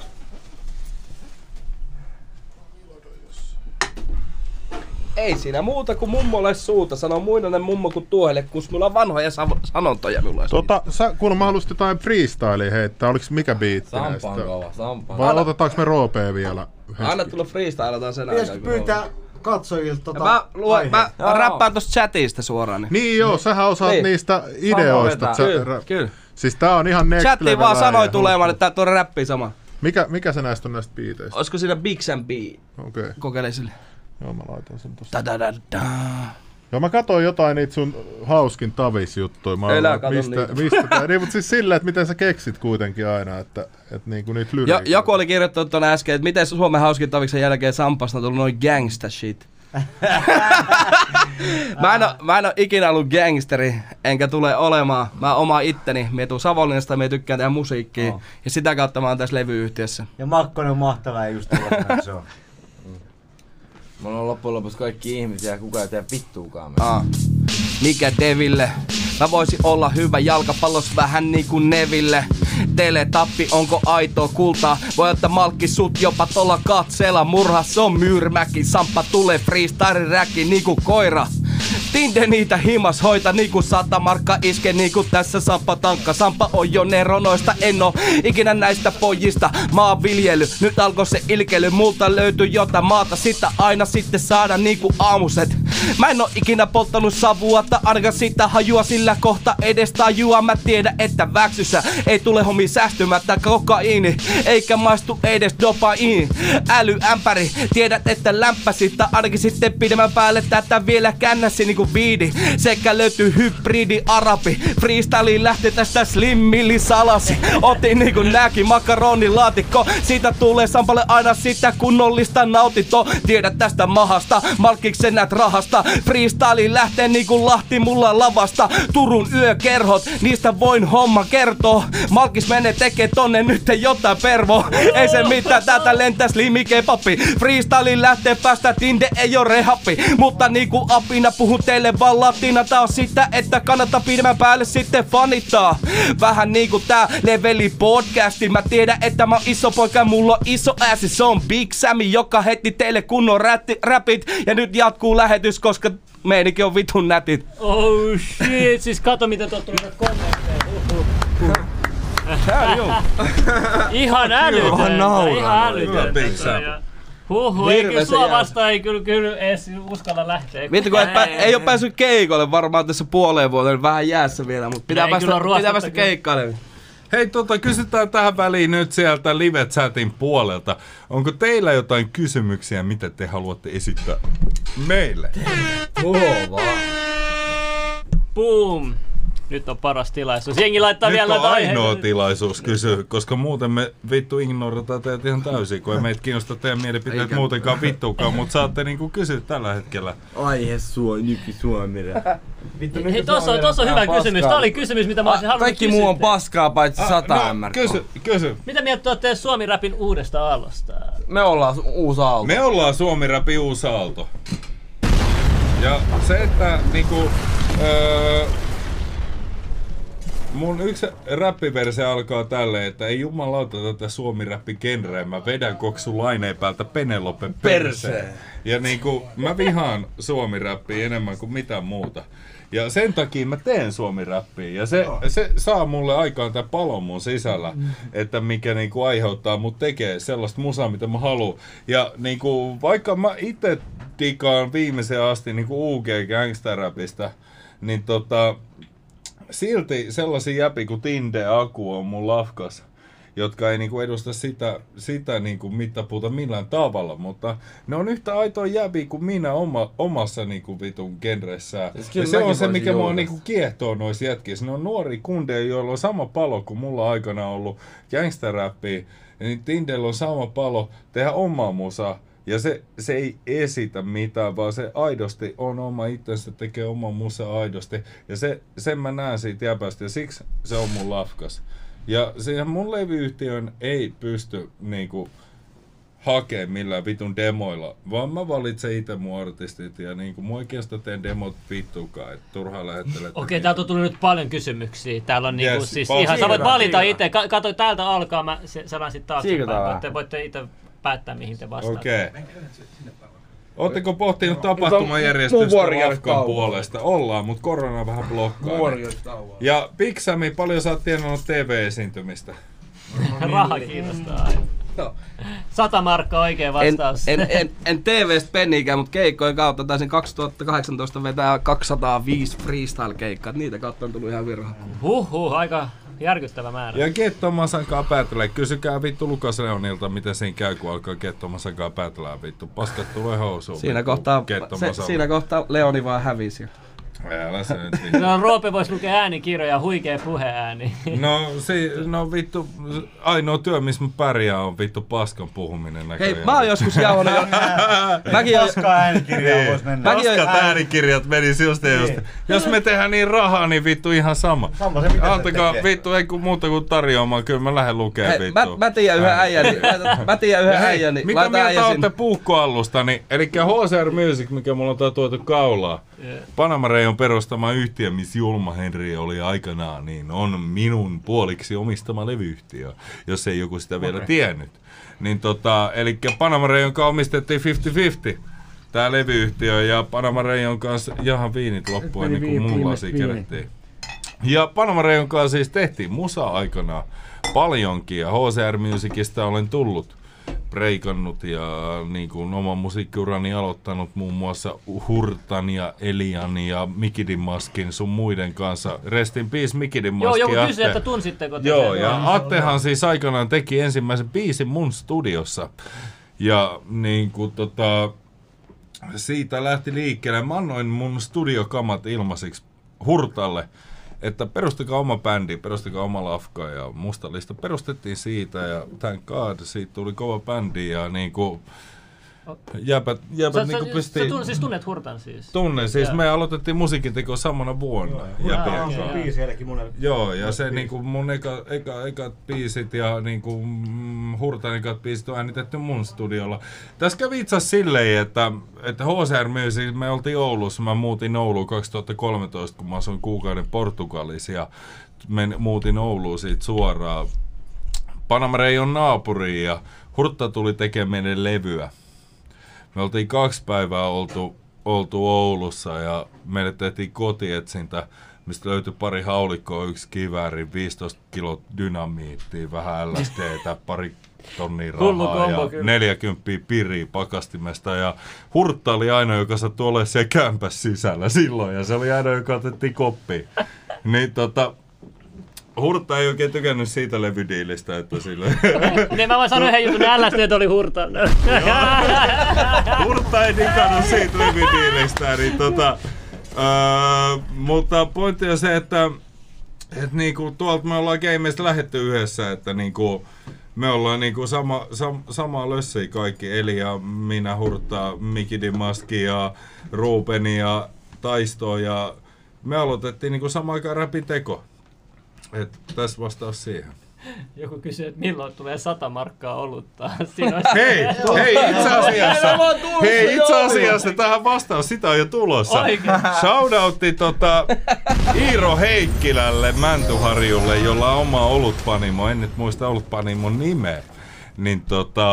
Ei siinä muuta kuin mummolle suuta. Sano muinainen mummo kuin tuohelle, kun mulla on vanhoja sav- sanontoja minulla. Tota, sä, kun mä haluaisit jotain freestylea heittää, oliks mikä biitti Sampa näistä? on kova, sampa. Vai Anna- otetaanko me roopea vielä? Anna tulla freestylataan sen Pitäisikö aikaa. kun pyytää katsojilta tota Mä, luen, aiheet? mä Joo. räppään tosta chatista suoraan. Niin. Niin joo, sähän osaat Niin. niistä ideoista. Sä, Kyllä, kyllä. Siis tää on ihan next Chatti vaan sanoi tulemaan, että tuo räppi sama. Mikä, mikä se näistä on näistä biiteistä? Olisiko siinä Big Sam B? Okei, okay. Kokeile sille. joo mä laitan sen tossa. Da, da, da, da. Joo mä katsoin jotain niitä sun hauskin tavis-juttuja. Mä Elä olen, kato mistä, niitä. mistä tää, <laughs> niin, mutta siis silleen, että miten sä keksit kuitenkin aina, että, että niinku niitä Jo, lyriikoita. joku oli kirjoittanut tuonne äsken, että miten Suomen hauskin taviksen jälkeen Sampasta on tullut noin gangsta shit. <laughs> mä, en oo, mä en oo ikinä ollut gangsteri, enkä tule olemaan. Mä oma itteni. Mä tuun Savonlinnasta, mä tykkään tehdä musiikkia. Oh. Ja sitä kautta mä oon tässä levyyhtiössä. Ja Makkonen on mahtava ja just tällainen se on. Me ollaan loppujen lopuksi kaikki ihmisiä ja ei tee vittuukaan. Aa. Mikä Deville? Mä voisin olla hyvä jalkapallos vähän niinku Neville. Teletappi, onko aitoa kultaa? Voi ottaa malkki sut jopa tolla katsella. Murha, se on myyrmäki. Samppa tulee freestyle räki niinku koira. Tinde niitä himas hoita niinku sata markka iske niinku tässä Sampa tankka. Sampa on jo neronoista, en oo ikinä näistä pojista maanviljely. Nyt alkoi se ilkely, multa löytyy jotain maata, sitä aina sitten saada niinku aamuset. Mä en oo ikinä polttanut savua, tai ainakaan sitä hajua sillä kohta edes tajua. Mä tiedän, että väksyssä ei tule homi säästymättä kokaiini, eikä maistu edes dopaiini. Älyämpäri, tiedät, että lämpäsi, tai ainakin sitten pidemmän päälle tätä vielä kännäsi niinku niinku viidi. Sekä löytyy hybridi arabi. Freestyliin lähti tästä slimmili salasi. Otin niinku nääkin makaronilaatikko. Siitä tulee sampalle aina sitä kunnollista nautinto. Tiedät tästä mahasta, malkiksen näet rahasta. Freestyliin lähtee niinku Lahti mulla lavasta. Turun yökerhot, niistä voin homma kertoa. Malkis menee tekee tonne nyt jotain pervo. Ei se mitään, täältä lentäs limikepappi. Freestyliin lähtee päästä, tinde ei oo rehappi. Mutta niinku apina puhun teille vaan latina. Tää on sitä, että kannattaa pidemmän päälle sitten fanittaa. Vähän niinku tää leveli podcasti. Mä tiedän, että mä oon iso poika, mulla on iso ääsi. Se on Big Sammy, joka heti teille kunnon rätti, räpit. Ja nyt jatkuu lähetys, koska meininki on vitun nätit. Oh shit, siis kato miten tuot tuli näitä kommentteja. Uhuh. Ihan älytöntä. Ihan nauraa. Ihan älytöntä. Huhhuh, ei kyllä sua vastaan ei kyllä, kyllä edes uskalla lähteä. Vittu kun ei, pä- ei oo päässyt keikolle varmaan tässä puoleen vuoteen, vähän jäässä vielä, mutta pitää, Ei päästä, pitää päästä keikkailemaan. Hei, tota, kysytään tähän väliin nyt sieltä live-chatin puolelta. Onko teillä jotain kysymyksiä, mitä te haluatte esittää meille? Boom. Nyt on paras tilaisuus. Jengi laittaa Nyt vielä on ainoa aiheita. tilaisuus kysyä, koska muuten me vittu ignorataan teidät ihan täysin, kun ei meitä kiinnosta teidän mielipiteet Eikä. muutenkaan vittukaan, mutta saatte niinku kysyä tällä hetkellä. Aihe suo, nyky Suomira. Hei, tossa on, tossa on hyvä kysymys. Tää oli kysymys, mitä mä olisin halunnut Kaikki kysyä muu on paskaa paitsi Ah, sata no, MRK. kysy, kysy. Mitä mieltä te olette Suomi-rapin uudesta aallosta? Me ollaan uusi aalto. Me ollaan Suomi Rapi uusi aalto. Ja se, että niinku... Öö, mun yksi räppiversio alkaa tälleen, että ei jumalauta tätä suomi räppi genreä, mä vedän koksu laineen päältä Penelope perseen. Perseen. Ja niinku, mä vihaan suomi räppiä enemmän kuin mitään muuta. Ja sen takia mä teen suomi räppiä. Ja se, se saa mulle aikaan tää palon mun sisällä, että mikä niinku aiheuttaa mut tekee sellaista musaa, mitä mä haluan. Ja niinku, vaikka mä itse digaan viimeiseen asti niinku UG gangsterrapista, niin tota, silti sellaisia jäpi kuin Tinde Aku on mun lafkas, jotka ei niinku edusta sitä, sitä niinku mittapuuta millään tavalla, mutta ne on yhtä aitoa jäbi kuin minä oma, omassa niinku vitun genressään. Siis Ja se on se, mikä mua niinku kiehtoo noissa jätkissä. Ne on nuori kundeja, joilla on sama palo kuin mulla aikana ollut gangsterräppiä. Niin Tindellä on sama palo tehdä omaa musaa. Ja se, se ei esitä mitään, vaan se aidosti on oma itsensä, tekee oman musa aidosti. Ja se, sen mä näen siitä jäpästä ja siksi se on mun lafkas. Ja siihen mun levyyhtiön ei pysty niinku hakee millään vitun demoilla, vaan mä valitsen itse mun artistit ja niinku mä oikeastaan teen demot vittukaan, että turhaan lähettelet. Okei, täältä on tullut nyt paljon kysymyksiä. Täällä on niinku Yes, siis ihan, sä voit valita itse. Ka- Kato, täältä alkaa, mä se- selaan sit taaksepäin. Siirrytään vähän. Voitte, voitte itse päättää, mihin te vastaatte. Okei. Oletteko pohtinut tapahtumajärjestystä Warriors Afkan tauolla. puolesta? Ollaan, mutta korona vähän blokkaa. Ja Big Sami, paljon sä oot tienannut TV-esiintymistä? <laughs> Raha kiinnostaa aina. Sata markkaa oikein En, vastaus. en, en, en TVstä penniikään, mutta keikkojen kautta taisin 2018 vetää 205 freestyle-keikkaa. Niitä kautta on tullut ihan virha. Huhhuh, aika järkyttävä määrä. Ja Kettomasan kanssa päätellä. Kysykää vittu Lukas Leonilta, miten siinä käy, kun alkaa Kettomasan kanssa päätellä vittu. Paskat tulee housuun. Siinä kohtaa, se, siinä kohtaa Leoni vaan hävisi. Älä se nyt. <laughs> No, Roope voisi lukea äänikirjoja, huikea puheääni. <laughs> No, si, no vittu, ainoa työ, missä mä pärjään on vittu paskan puhuminen näköjään. Hei, mä oon joskus jauhannut jo... <laughs> Mäkin oon... Paskaa äänikirjaa vois mennä. Mäkin oon- Paskat äänikirjat menis just ja just. Jos me tehdään niin rahaa, niin vittu ihan sama. Sama se, mitä se Antakaa tekee. vittu, ei kun muuta kuin tarjoamaan, kyllä mä lähden lukee Hei, vittu. mä, mä tiedän yhden äijän, niin, mä, mä tiedän yhden Ja hei, äijän, niin mitä mieltä olette puukkoallustani? Eli HCR Music, mikä mulla on tatuoitu kaulaa. Yeah. Panama Rayon perustama yhtiö, missä Julma Henri oli aikanaan, niin on minun puoliksi omistama levyyhtiö, jos ei joku sitä vielä Okei. tiennyt. Niin tota, eli Panama kanssa omistettiin 50-50 tämä levyyhtiö ja Panama Rayon kanssa jahan viinit loppu meni ennen kuin viime- lasi kerättiin. Ja Panama Rayon kanssa siis tehtiin musa aikanaan paljonkin ja HCR Musicista olen tullut breikannut ja niin kuin oman musiikkiurani aloittanut muun muassa Hurtan ja Elian ja Mikidin Maskin sun muiden kanssa. Rest in peace Mikidin Joo, Maski joku kysyi, että tunsitteko te Joo, ja Attehan siis aikanaan teki ensimmäisen biisin mun studiossa. Ja niin kuin tota, siitä lähti liikkeelle. Mä annoin mun studiokamat ilmaiseksi Hurtalle, että perustakaa oma bändi, perustakaa oma lafka ja musta lista perustettiin siitä ja thank god, siitä tuli kova bändi ja niinku jäbät, jäbät Sä, niinku sä, pisti... sä tunnet, siis tunnet Hurtan siis? Tunnen, siis Joo. me aloitettiin musiikinteko samana vuonna. Ah, kanssa. okei, Biisi monelle. Joo, ja se niinku mun eka, eka, ekat biisit ja niinku mm, Hurtan ekat biisit on äänitetty mun studiolla. Tässä kävi itse asiassa silleen, että, että HCR Music, me oltiin Oulussa, mä muutin Ouluun 2013, kun mä asuin kuukauden Portugalissa ja me muutin Ouluun siitä suoraan. Panamare on naapuri ja Hurtta tuli tekemään meidän levyä. Me oltiin kaksi päivää oltu, oltu Oulussa ja meille tehtiin kotietsintä, mistä löytyi pari haulikkoa, yksi kivääri, 15 kilo dynamiittia, vähän LSDtä, pari tonnia rahaa ja kyllä. 40 piriä pakastimesta ja Hurtta oli ainoa, joka sattui olemaan siellä kämpässä sisällä silloin ja se oli ainoa, joka otettiin koppiin. Niin tota, Hurtta ei oikein tykännyt siitä levydiilistä, että sille... <laughs> Niin mä voin sanoa yhden jutun, LSD oli Hurtan. Hurtta ei digannut siitä levydiilistä, niin tota, öö, mutta pointti on se, että et niinku, tuolta me ollaan gameista lähetty yhdessä, että niinku, me ollaan niinku sama, sam, samaa lössiä kaikki, Eli ja minä, Hurtta, Miki Dimaski ja Ruupeni ja Taisto ja me aloitettiin niinku samaan aikaan rapin teko. Et tässä vastaus siihen. Joku kysyy, että milloin tulee sata markkaa olutta. <laughs> Siinä on... Hei, hei, itse asiassa, hei, itse asiassa tähän vastaus, sitä on jo tulossa. Oikein. Shoutoutti tota Iiro Heikkilälle Mäntyharjulle, jolla on oma olutpanimo, en nyt muista olutpanimon nimeä. Niin tota,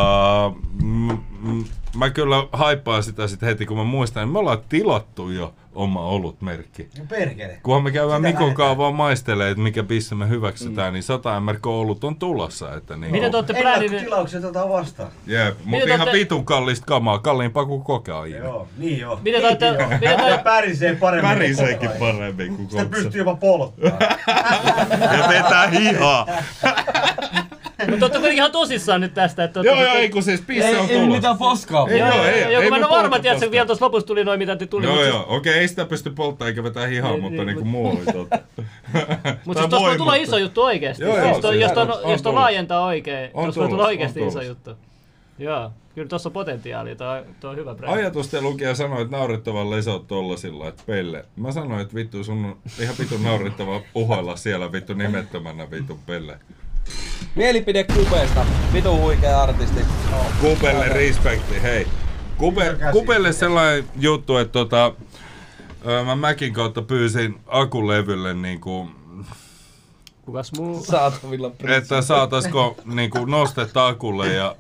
m- m- mä kyllä haippaan sitä sit heti, kun mä muistan, että me ollaan tilattu jo oma olutmerkki. No perkele. Kunhan me käydään Sitä Mikon vaan maistelee, että mikä pisse me hyväksytään, niin 100 mrk olut on tulossa. Että niin Miten te ootte pläänineet? Ennakkotilaukset otetaan vastaan. Jep, mutta te ihan ootte- vitun kallista kamaa, kalliimpaa kuin kokaina. Joo, niin joo. Miten te ootte- Niin joo. miten te- pärisee paremmin kokaini. paremmin kuin Sitä koksa. pystyy jopa polttaa. <laughs> Ja vetää hihaa. <laughs> Mutta ootte kuitenkin ihan tosissaan nyt tästä. Että Joo, joo, ei kun siis pisse on poskaa. Ei, Joo, joo, joo, ei, joo, ei kun mä en varma, tiedätkö, poskaa. vielä tuossa lopussa tuli noin, mitä te tuli. Joo, joo, okei, ei sitä pysty polttamaan eikä vetää hihaa, Niin, mutta niin, niinku mut- muu oli totta. <laughs> Mutta siis tuossa voi tulla iso juttu oikeesti. Joo, Siis siis jos on- ton, on jos ton tullut. laajentaa oikein, On tuossa voi tulla tullut, oikeesti on iso tullut. juttu. Joo, kyllä tuossa on potentiaalia, toi on hyvä brändi. Ajatusten lukija sanoi, että naurettavan lesot tollasilla, että Pelle. Mä sanoin, että vittu sun on ihan vittu naurettava uhoilla siellä vittu nimettömänä vittu Pelle. Mielipide kupeesta. Vitu huikea artisti. Kupelle respekti, hei. Kupe, kupelle sellainen juttu, että tota, mä Mäkin kautta pyysin akulevylle niinku, Kukas muu? Saatavilla että saataisiko niinku nostetta akulle ja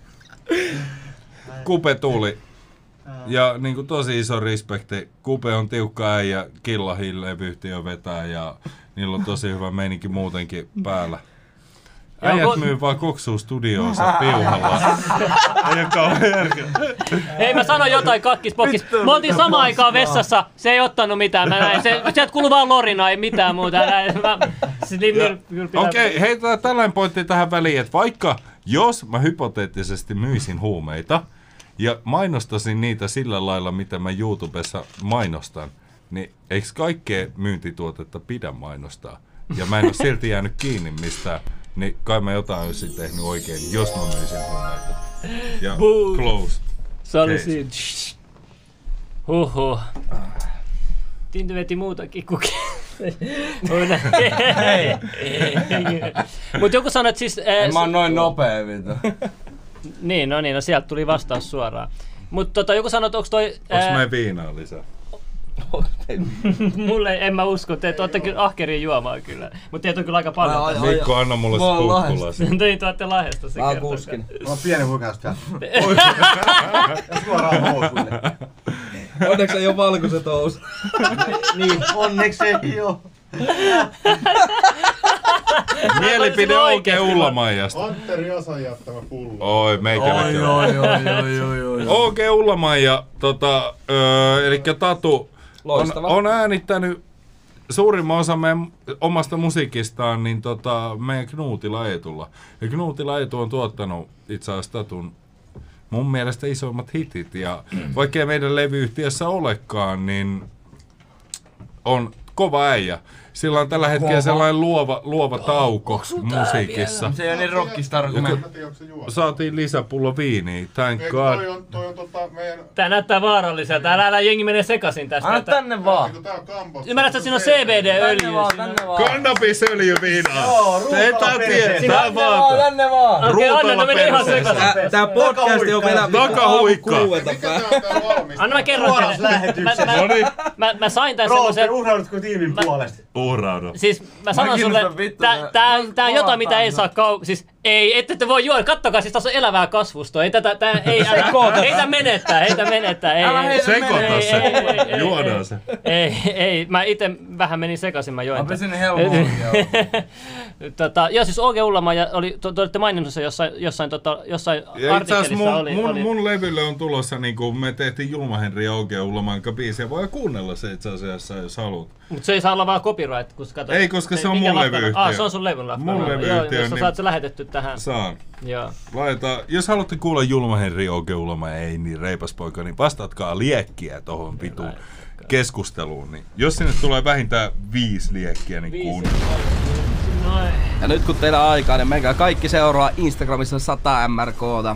Kupe tuli. Ja niinku tosi iso respekti. Kupe on tiukka äijä, Killahin levyyhtiö vetää ja niillä on tosi hyvä meininki muutenkin päällä. Äijät onko- myy vaan koksuu studioonsa piuhalla. <laughs> Ei kauhean järkeä. Hei mä sanoin jotain kakkispokkis. Me oltiin samaan aikaan vessassa, se ei ottanut mitään. Mä näin, se, sieltä kuului vaan lorina, ei mitään muuta. Mä, Okei, okay, heitä tällainen pointti tähän väliin, että vaikka jos mä hypoteettisesti myisin huumeita ja mainostasin niitä sillä lailla, mitä mä YouTubessa mainostan, niin eikö kaikkea myyntituotetta pidä mainostaa? Ja mä en ole silti jäänyt kiinni mistään, niin kai mä jotain olisin tehnyt oikein, jos mä myisin huumeita. Ja Boo. close. Se oli siinä. Huhhuh. Tinty veti muutakin kuin... Mutta joku sanoi, että siis... En mä oon noin nopea vittu. Niin, no niin, no sieltä tuli vastaus suoraan. Mutta tota, joku sanoi, että onko toi... Onks ää, meidän viinaa lisää? <laughs> Mulle en mä usko, te olette kyllä ahkeria juomaan kyllä. Mutta teitä on kyllä aika paljon. Ai, tässä. ai, Mikko, anna mulle Mä oon se Lahdesta. kukkulasi. Niin tuotte Lahdesta se Mä oon kuskin. Mä oon pieni huikasta <laughs> Ja suoraan housuille. Onneksi ei oo valkoiset housut. <laughs> Niin, onneksi ei oo. Mielipide oikein Ullamaijasta. Antteri Osan jättämä pullo. Oi, meikäläkin. on. oi, oi, oi, oi. OG Ullamaija, tota, öö, eli Tatu, Loistava. on äänittänyt suurimman osa meidän omasta musiikistaan niin tota, meidän Knuutilla Eetulla. Ja Knuutilla Eetu on tuottanut itse asiassa Tatun mun mielestä isoimmat hitit. Ja vaikkei meidän levyyhtiössä olekaan, niin on kova äijä. Sillä on tällä hetkellä sellainen luova, luova tauko musiikissa. Se ei ole niin se juo. Saatiin lisäpullo viiniä, thank Eikö god. toi on, toi on tota meidän... Tää näyttää vaaralliselta. Älä, älä jengi menee sekaisin tästä. Anna että- tänne vaan. Tää on? Ymmärrätkö, että siinä on CBD-öljy? Kannabisöljy viinaa! Joo, ruutalla perseeseen. tiedä, tää Tänne vaan, tänne vaan. Okei, anna, ne menee ihan sekaisin. Tää, tää podcast on vielä Takahuikka. tää on tää? Anna mä kerron teille. Mä, lähetyksessä. mä, sain tän Roope, semmosen... uhraudutko tiimin puolesta? Uhraudu. Siis mä sanon sulle, kiinnostan vittu tää, tää- tää, tää on jotain, mitä ei saa kau... Siis ei, ette te voi juoda. Kattokaa, siis tässä on elävää kasvustoa. Ei tätä, tää, ei, älä, ei tää menettää, ei tää menettää. Ei, Älä ei, heitä Sekoita ei, se. ei, ei, ei, Juodaan se. Ei, ei, mä ite vähän menin sekaisin, mä join. Mä pesin helposti. <laughs> tota, joo, siis Oge Ullama, ja oli, te, te olitte maininnut sen jossain, jossain, tota, jossain Ja itse artikkelissa mun, oli. mun, oli. mun levylle on tulossa, niin kuin me tehtiin Julma Henri ja Ouke Ullaman biisiä. Voi kuunnella se itse asiassa, jos haluat. Mut se ei saa olla vaan copyright, kun kato. Ei, koska se on mikä mun levyyhtiö. Ah, se on sun levyn lafka. Mun Joo, levyyhtiö, jos sä niin- saat se lähetetty tähän. Saan. Joo. Laita, jos haluatte kuulla Julma Henri Ouke Ullama ei niin reipas poika, niin vastatkaa liekkiä tohon vitun keskusteluun. Niin jos sinne tulee vähintään viisi liekkiä, niin kuunnellaan. Noin. Ja nyt kun teillä on aikaa, niin menkää kaikki seuraa Instagramissa 100 MRKta.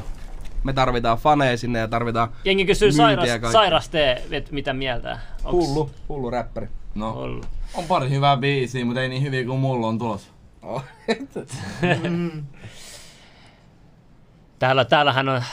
Me tarvitaan faneja sinne ja tarvitaan Jengi kysyy sairas, kaikkea. sairas tee, et mitä mieltä? Onks Hullu, hullu räppäri. No, Ollut? on pari hyvää biisiä, mutta ei niin hyviä kuin mulla on tulossa. <laughs> Täällä, täällähän on...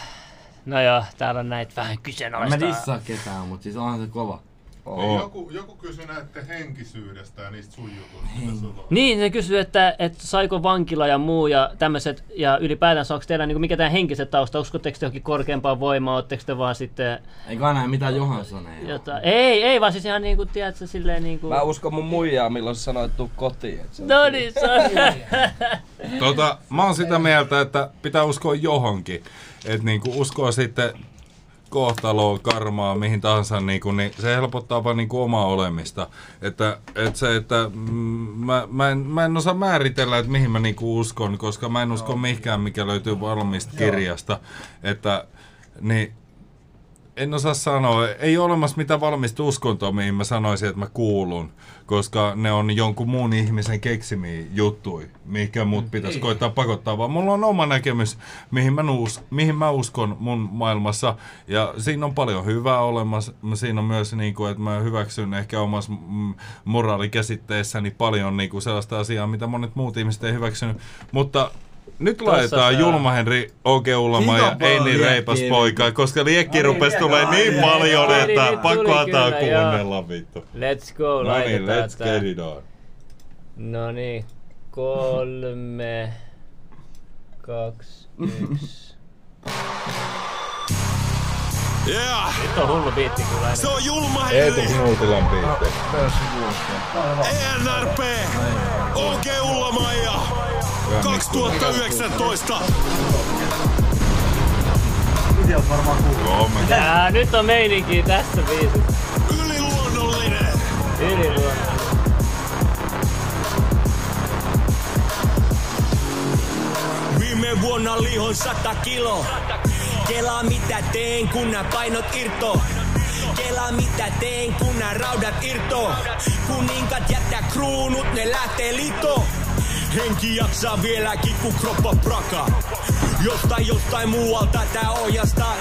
No joo, täällä on näitä vähän En mä kyseenalaista. dissaa ketään, mutta siis onhan se kova. Oo. Joku, joku kysyi näiden henkisyydestä ja niistä sun jutuista. Niin, se kysyy, että, että saiko vankila ja muu ja tämmöiset, ja ylipäätänsä onko teillä niin mikä tämä henkiset tausta, uskotteko te johonkin korkeampaan voimaan, ootteko te vaan sitten Ei kai näe mitään Johanssoneja. jotain, ei, ei vaan siis ihan niinku, tiedätkö, silleen niinku... Mä uskon mun muijaa, milloin se sanoi, että tuu kotiin. Et se on No niin, se on... Tota, mä oon sitä mieltä, että pitää uskoa johonkin. Että niinku uskoa sitten kohtaloa, karmaa, mihin tahansa, niinku, niin se helpottaa vaan niinku omaa olemista. Että, et se, että mm, mä, mä, en, mä en osaa määritellä, että mihin mä niinku uskon, koska mä en usko mihinkään, mikä löytyy valmista kirjasta. Että, niin, en osaa sanoa. Ei ole olemassa mitään valmista uskontoa, mihin mä sanoisin, että mä kuulun. Koska ne on jonkun muun ihmisen keksimiä juttui, mikä mut pitäisi koittaa pakottaa. Vaan mulla on oma näkemys, mihin mä, us, mihin mä uskon mun maailmassa. Ja siinä on paljon hyvää olemassa. Siinä on myös, niin kuin, että mä hyväksyn ehkä omassa mm, moraalikäsitteessäni paljon niin kuin sellaista asiaa, mitä monet muut ihmiset ei hyväksynyt. Mutta nyt laitetaan Julma Henri Oke Ulama ja Kiva ei niin liekkiä reipas poika, koska liekki rupesi tulee niin paljon, että pakko antaa kuunnella vittu. Let's go, No niin, let's tää. get it on. No niin, kolme, kaksi, yksi. Yeah, Nyt on hullu biitti kyllä. se on Julma Eetu Henri, Knuutilan biitti. ENRP, OG Ullamaja, 2019. Itse oot varmaan Tää, nyt on meininki tässä biisissä. Yliluonnollinen. Yliluonnollinen. Viime vuonna lihon sata kilo. Kelaa mitä teen, kun nää painot irto. Kelaa mitä teen, kun nää raudat irto. Kuninkat jättää kruunut, ne lähtee lito. Henki jaksaa vieläkin, kun kroppa praka. Jostain jostain muualta tää ohjastaa.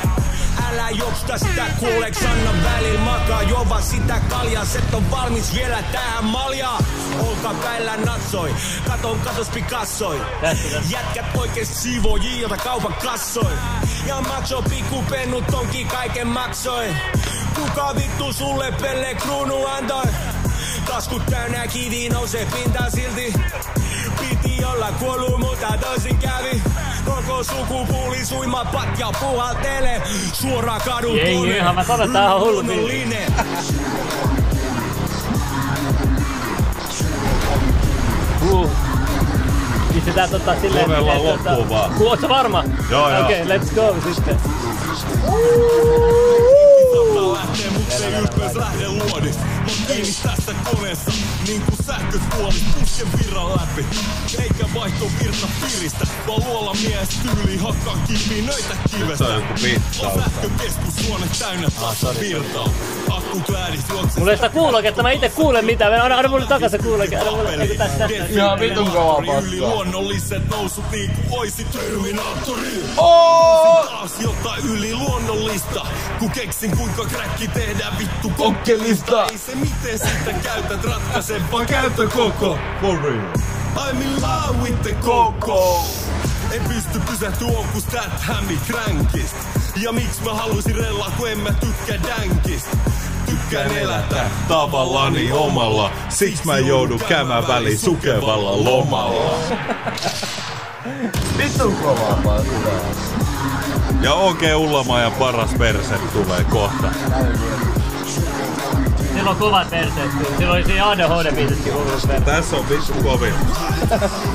Älä joksta sitä kuuleks anna välillä makaa. Jova sitä kaljaa, set on valmis vielä tähän maljaa Olkapäillä natsoi, katon katos Picassoi Jätkät oikeesti siivoojia, jota kaupan kassoi. Ja macho pikku pennu tonki kaiken maksoi. Kuka vittu sulle pelle kruunu antoi Taskut täynnä kivi nousee pintaan silti Piti olla kuollut, mutta toisin kävi Koko sukupuuli suima patja puhaltele Suora kadun Jengi, kone, ihan mä sanon, tää on hullu. Pistetään tota silleen... Kuunnellaan että, tota- loppuun vaan. Oot sä varma? Joo, joo. Okei, okay, let's go sitten. Lähtee mukseen ylpeys lähde luodis. Mä oon kiinni tässä koneessa, niin kuin sähköt puolis pusken virran läpi. Eikä vaihto virta piristä, vaan luola mies tyyli hakkaa kivinöitä kivestä. Se on sähkökeskus suone täynnä tasa virtaa. Akku kääris juoksee. Mulla ei sitä kuuloketta, mä itse kuulen mitään. Anna, anna mulle takaisin kuuloketta. Anna mulle eiku tästä. tästä. Ihan vitun kovaa Yli paskaa. luonnolliset nousut niinku oisi Terminaattori. Oo! Taas jotain yli luonnollista, kun keksin kuinka kräkki tehdään vittu Kokkelista. Ei se miten sitä käytät ratkaise, vaan käytä koko. For real. I'm in love with the coco. En pysty pysähtyä onkus tät hämmi kränkist. Ja miksi mä haluaisin rellaa, kun en mä tykkää dänkistä. Tykkään elätä Tavallani omalla, siksi mä joudun käymään väliin sukevalla lomalla. Vitun kovaa paskaa. Ja Ullama ja paras perse tulee kohta. Sillä on kovat perseet kyllä. Sillä oli siinä perseet. Tässä on vittu kovin.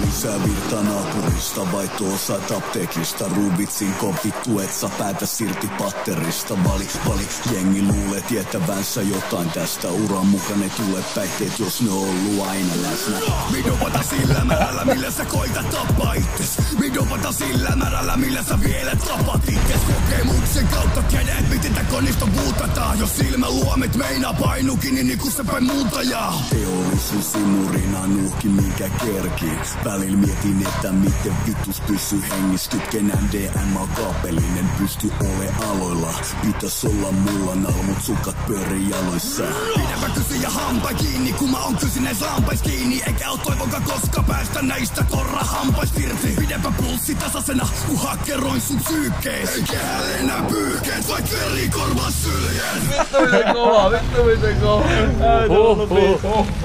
Lisää virta naapurista, vaihto osa apteekista. Rubitsin kopittu, et sä päätä silti patterista. Vali, vali, jengi luulee tietävänsä jotain tästä. Uran mukaan ne tulee päihteet, jos ne on ollut aina läsnä. Midopata sillä määrällä, millä sä koitat tappaa itses. Midopata sillä määrällä, millä sä vielä tapat itses. Kokemuksen kautta tiedät, miten tää konista puutataan Jos silmäluomet meinaa painukin, niin niinku se päin muuntajaa Teollisuus simurina nuhki minkä kerki Välillä mietin, että miten vitus pysyy hengissä. Kytken MDMA kaapelinen pysty ole aloilla. Pitäis olla mulla nal, mut sukat pyörii jaloissa. Pidäpä kysy ja hampai kiinni, kun mä oon kysin näis lampais kiinni. Eikä oo toivonkaan koska päästä näistä korra hampais irti. Pidäpä pulssi tasasena, kun hakkeroin sun psyykkees. Ei kehälle enää pyyhkeet, vaik veri korvaa syljen. Vittu miten kova, vittu miten kova.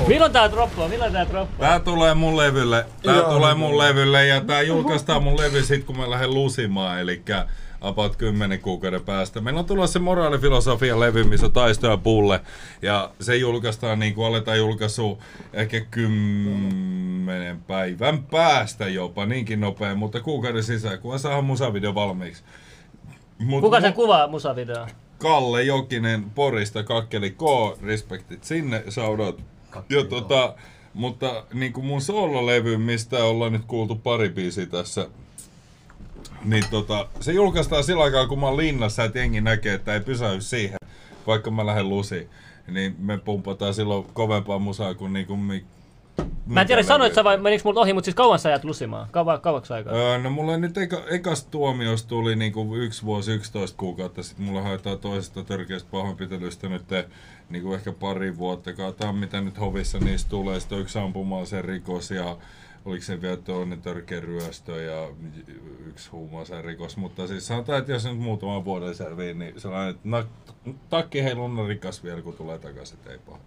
Milloin tää droppaa? Milloin tää droppaa? Tää tulee mun levylle. Tää Joo. tulee mun levylle ja tää julkaistaan mun levy sit kun mä lähden lusimaan, eli about 10 kuukauden päästä. Meillä on tulossa se moraalifilosofia levy, missä on taistoja pulle. Ja se julkaistaan niin kuin aletaan julkaisu ehkä kymmenen päivän päästä jopa, niinkin nopea, mutta kuukauden sisään, kun saadaan musavideo valmiiksi. Mut Kuka sen mu- kuvaa musavideoa? Kalle Jokinen Porista, Kakkeli K, respektit sinne, shoutout. Ja tota, mutta niin kuin mun soololevy, mistä ollaan nyt kuultu pari biisiä tässä, niin tota, se julkaistaan sillä aikaa, kun mä oon linnassa, että jengi näkee, että ei pysähy siihen, vaikka mä lähden lusiin. Niin me pumpataan silloin kovempaa musaa kuin niinku mi- Mä en tiedä, sanoit sä vai meniks multa ohi, mutta siis kauan sä jäät lusimaan? Kauan, kauaksi aikaa? Öö, no mulla nyt eka, ekas tuomios tuli niinku yksi vuosi 11 kuukautta sitten. Mulla haetaan toisesta törkeästä pahoinpitelystä nyt niinku ehkä pari vuotta. Katsotaan mitä nyt hovissa niistä tulee. Sitten on yksi ampuma-aseen rikos ja oliko se vielä toinen törkeä ryöstö ja yksi huumauseen rikos. Mutta siis sanotaan, että jos nyt muutaman vuoden selvii, niin sellainen, että nak- takki heilunnan rikas vielä kun tulee takaisin, ei paha.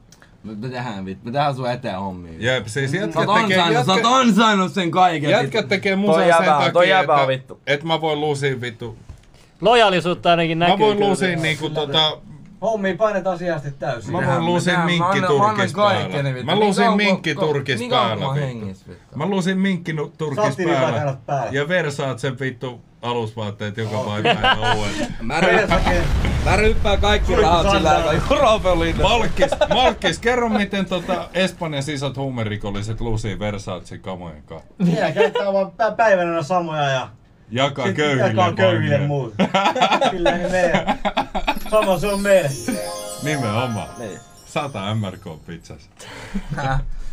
Me tehdään vittu, me tehdään sun eteen hommia. Jep, siis Sä jätkät oot tekee... ansainnut, sä oot ansainnut sen kaiken. Jätkät tekee musaa Toi sen jäbä on- toi takia, jäbä on että, vittu. että mä voin luusia vittu Lojaalisuutta ainakin näkyy. Mä voin luusia niinku tota... Hommiin painetaan sijasti täysin. Mä voin minkki turkis päällä. Mä luusin minkki turkis päällä. Mä luusin minkki nu- turkis Satiiripakanat päällä. Ja versaat sen vittu alusvaatteet joka päivä uuden. <laughs> Mä, ryppään, kaikki rahat sillä aikaa, Malkkis, Malkkis, kerro miten tota Espanjan isot huumerikolliset lusii Versace kamojen kanssa. Minä käyttää vaan pä- päivänä samoja ja Jakaa sit köyhille. jakaa köyhille vaan. muut. <laughs> Kyllä ne meidän. Sama se on meille. Nimenomaan. Niin. 100 MRK pizzas.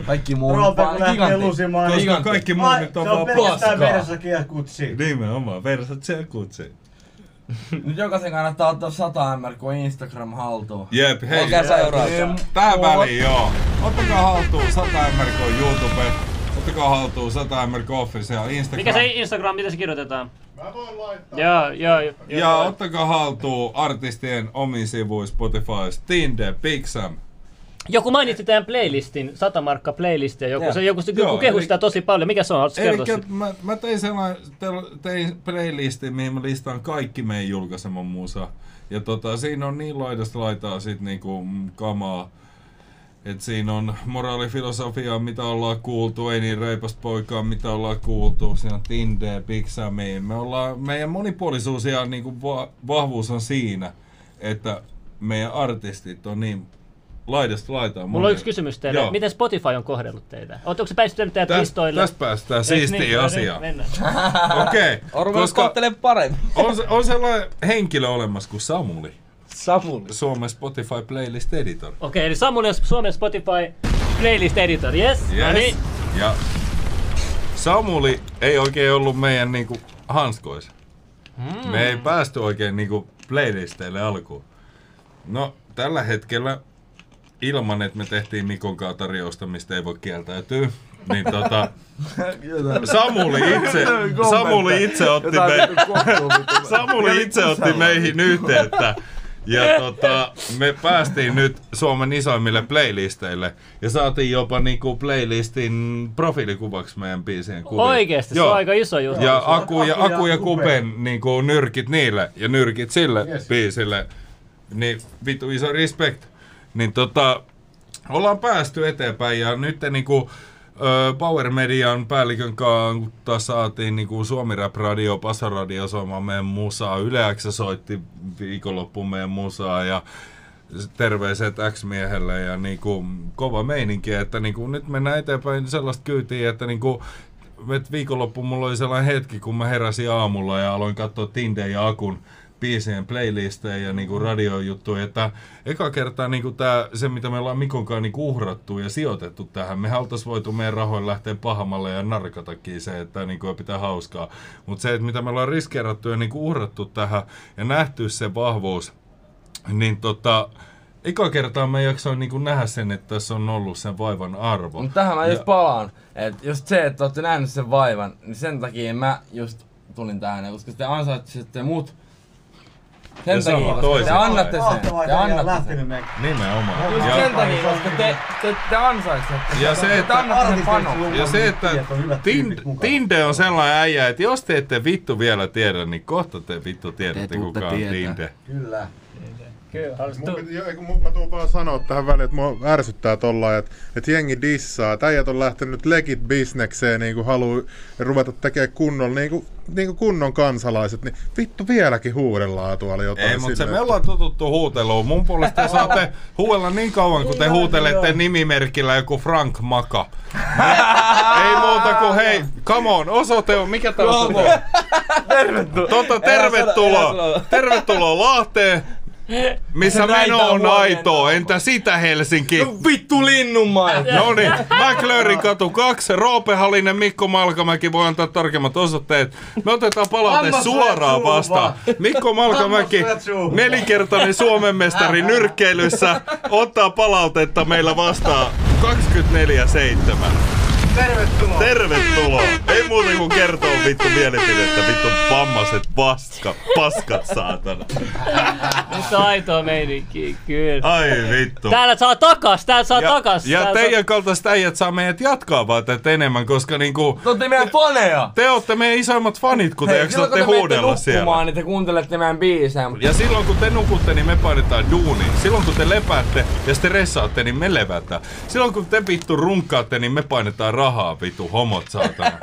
Kaikki muu Roope vaan gigantti. lusimaan. Koska niin- kaikki muut Ai, nyt on Se on vaan pelkästään paskaa. Versace ja Gucci. Nimenomaan, Versace ja Gucci. Nyt jokaisen kannattaa ottaa 100 MRK Instagram haltuun. Jep, hei. Olkaa seuraa. Tähän väliin joo. Ottakaa haltuun 100 MRK YouTube. Ottakaa haltuun 100 MRK Official Instagram. Mikä se Instagram, miten se kirjoitetaan? Mä voin laittaa. Joo, joo. joo Ja ottakaa haltuun artistien omiin sivuihin Spotify, Tinde, Big Sam. Joku mainitsi tämän playlistin, 100 markka playlistia. Joku, Joo. se, joku, joku Joo, kehui eli- sitä tosi paljon. Mikä se on? Haluatko kertoa Eli mä, mä tein sellainen, tein playlistin, mihin mä listaan kaikki meidän julkaiseman musa. Ja tota, siinä on niin laidasta laitaa sit niinku kamaa. Et siinä on moraalifilosofia, mitä ollaan kuultu, ei niin reipasta poikaa, mitä ollaan kuultu. Siinä on Tinde, Big Sami. Me ollaan, meidän monipuolisuus ja niinku va- vahvuus on siinä, että meidän artistit on niin laidasta laitaan. Mulla on yksi kysymys teille. Joo. Miten Spotify on kohdellut teitä? Oletteko se päästänyt teidät Täs- listoille? tästä päästään siistiin niin? No niin, asiaan. Okei, On ruvennut kohtelemaan paremmin. on, on sellainen henkilö olemassa kuin Samuli. Samuli. Suomen Spotify Playlist Editor. Okei, eli Samuli on Suomen Spotify playlist editor, yes? No niin. Ja Samuli ei oikein ollut meidän niinku hanskoissa. Mm. Me ei päästy oikein niinku playlisteille alkuun. No, tällä hetkellä ilman, että me tehtiin Mikon kanssa tarjousta, mistä ei voi kieltäytyä, niin tota, <laughs> Samuli itse, Samuli itse otti, me, Samuli itse otti meihin yhteyttä. Ja <laughs> tota, me päästiin nyt Suomen isoimmille playlisteille ja saatiin jopa niinku playlistin profiilikuvaksi meidän biisien kuvia. Oikeesti, se on aika iso juttu. Ja Aku ja, Aku ja Kupen niinku nyrkit niille ja nyrkit sille yes. biisille. Niin vitu iso respect. Niin tota, ollaan päästy eteenpäin ja nyt niinku Power Median päällikön kanssa saatiin niinku Suomi Rap Radio, Pasa Radio soimaan meidän musaa. Yle X soitti viikonloppuun meidän musaa ja terveiset X-miehelle ja niinku kova meininki, että niinku nyt mennään eteenpäin sellaista kyytiä, että niinku viikonloppu mulla oli sellainen hetki, kun mä heräsin aamulla ja aloin katsoa Tinde ja Akun biisien playlisteja ja niinku radiojuttuja, että eka kertaa niinku tää, se mitä me ollaan Mikon kanssa niinku uhrattu ja sijoitettu tähän, me oltais voitu meidän rahoin lähteä pahamalle ja narkatakin se, että niinku pitää hauskaa, mutta se, että mitä me ollaan riskeerattu ja niinku uhrattu tähän ja nähty se vahvuus, niin tota, eka kertaa mä jaksoin niinku nähdä sen, että tässä on ollut sen vaivan arvo. Mutta tähän mä Ja- just palaan. että just se, että olette nähnyt sen vaivan, niin sen takia mä just tulin tähän, koska te ansaitsette mut. Sen Ja sama takia, koska te annatte sen. Te annatte sen. Nimenomaan. Just Ja- sen takia, koska te, te, te ansaitsette. Ja se, te että- annatte sen panon. Ja se, että Tin- Tinde on sellainen äijä, että jos te ette vittu vielä tiedä, niin kohta te vittu tiedätte, kuka on. Tinde. Kyllä. Kyllä, Mun, piti- mun, mä tuun vaan sanoa tähän väliin, että mua ärsyttää tolla, että, että jengi dissaa. että äijät on lähtenyt legit bisnekseen, niin kuin haluu ruveta tekemään kunnon, niin kuin, niin kuin kunnon kansalaiset, niin vittu vieläkin huudellaan tuolla jotain. Ei, mutta se me ollaan totuttu huuteluun. Mun puolesta te saatte <laughs> huudella niin kauan, kun te huutelette nimimerkillä joku Frank Maka. <laughs> Ei muuta kuin hei, come on, osoite on, mikä tää on? <laughs> Tervetuloa. Tota, tervetuloa. Tervetuloa Lahteen. Missä meno on aitoa, entä sitä Helsinki? No vittu linnunmaita. No niin, <laughs> McLaren katu 2, Roope Halinen, Mikko Malkamäki voi antaa tarkemmat osoitteet. Me otetaan palaute suoraan vastaan. Mikko Malkamäki, nelinkertainen Suomen mestari <laughs> nyrkkeilyssä, ottaa palautetta meillä vastaan 24-7. Tervetuloa. Tervetuloa! Ei muuta kuin kertoo vittu mielipidettä, vittu vammaset paska, paskat saatana. <laughs> Nyt on aitoa meininkiä, kyllä. Ai vittu. Täällä saa takas, täällä saa ja, takas. ja täällä teidän kaltaiset äijät saa meidät jatkaa vaan tätä enemmän, koska niinku... Te ootte meidän faneja. Te ootte meidän isoimmat fanit, kun te jaksatte kun te huudella siellä. nukkumaan, niin te kuuntelette meidän biisejä. mutta Ja silloin kun te nukutte, niin me painetaan duuniin. Silloin kun te lepäätte ja stressaatte, niin me levätään. Silloin kun te vittu runkkaatte, niin me painetaan rahaa vittu homot saatana.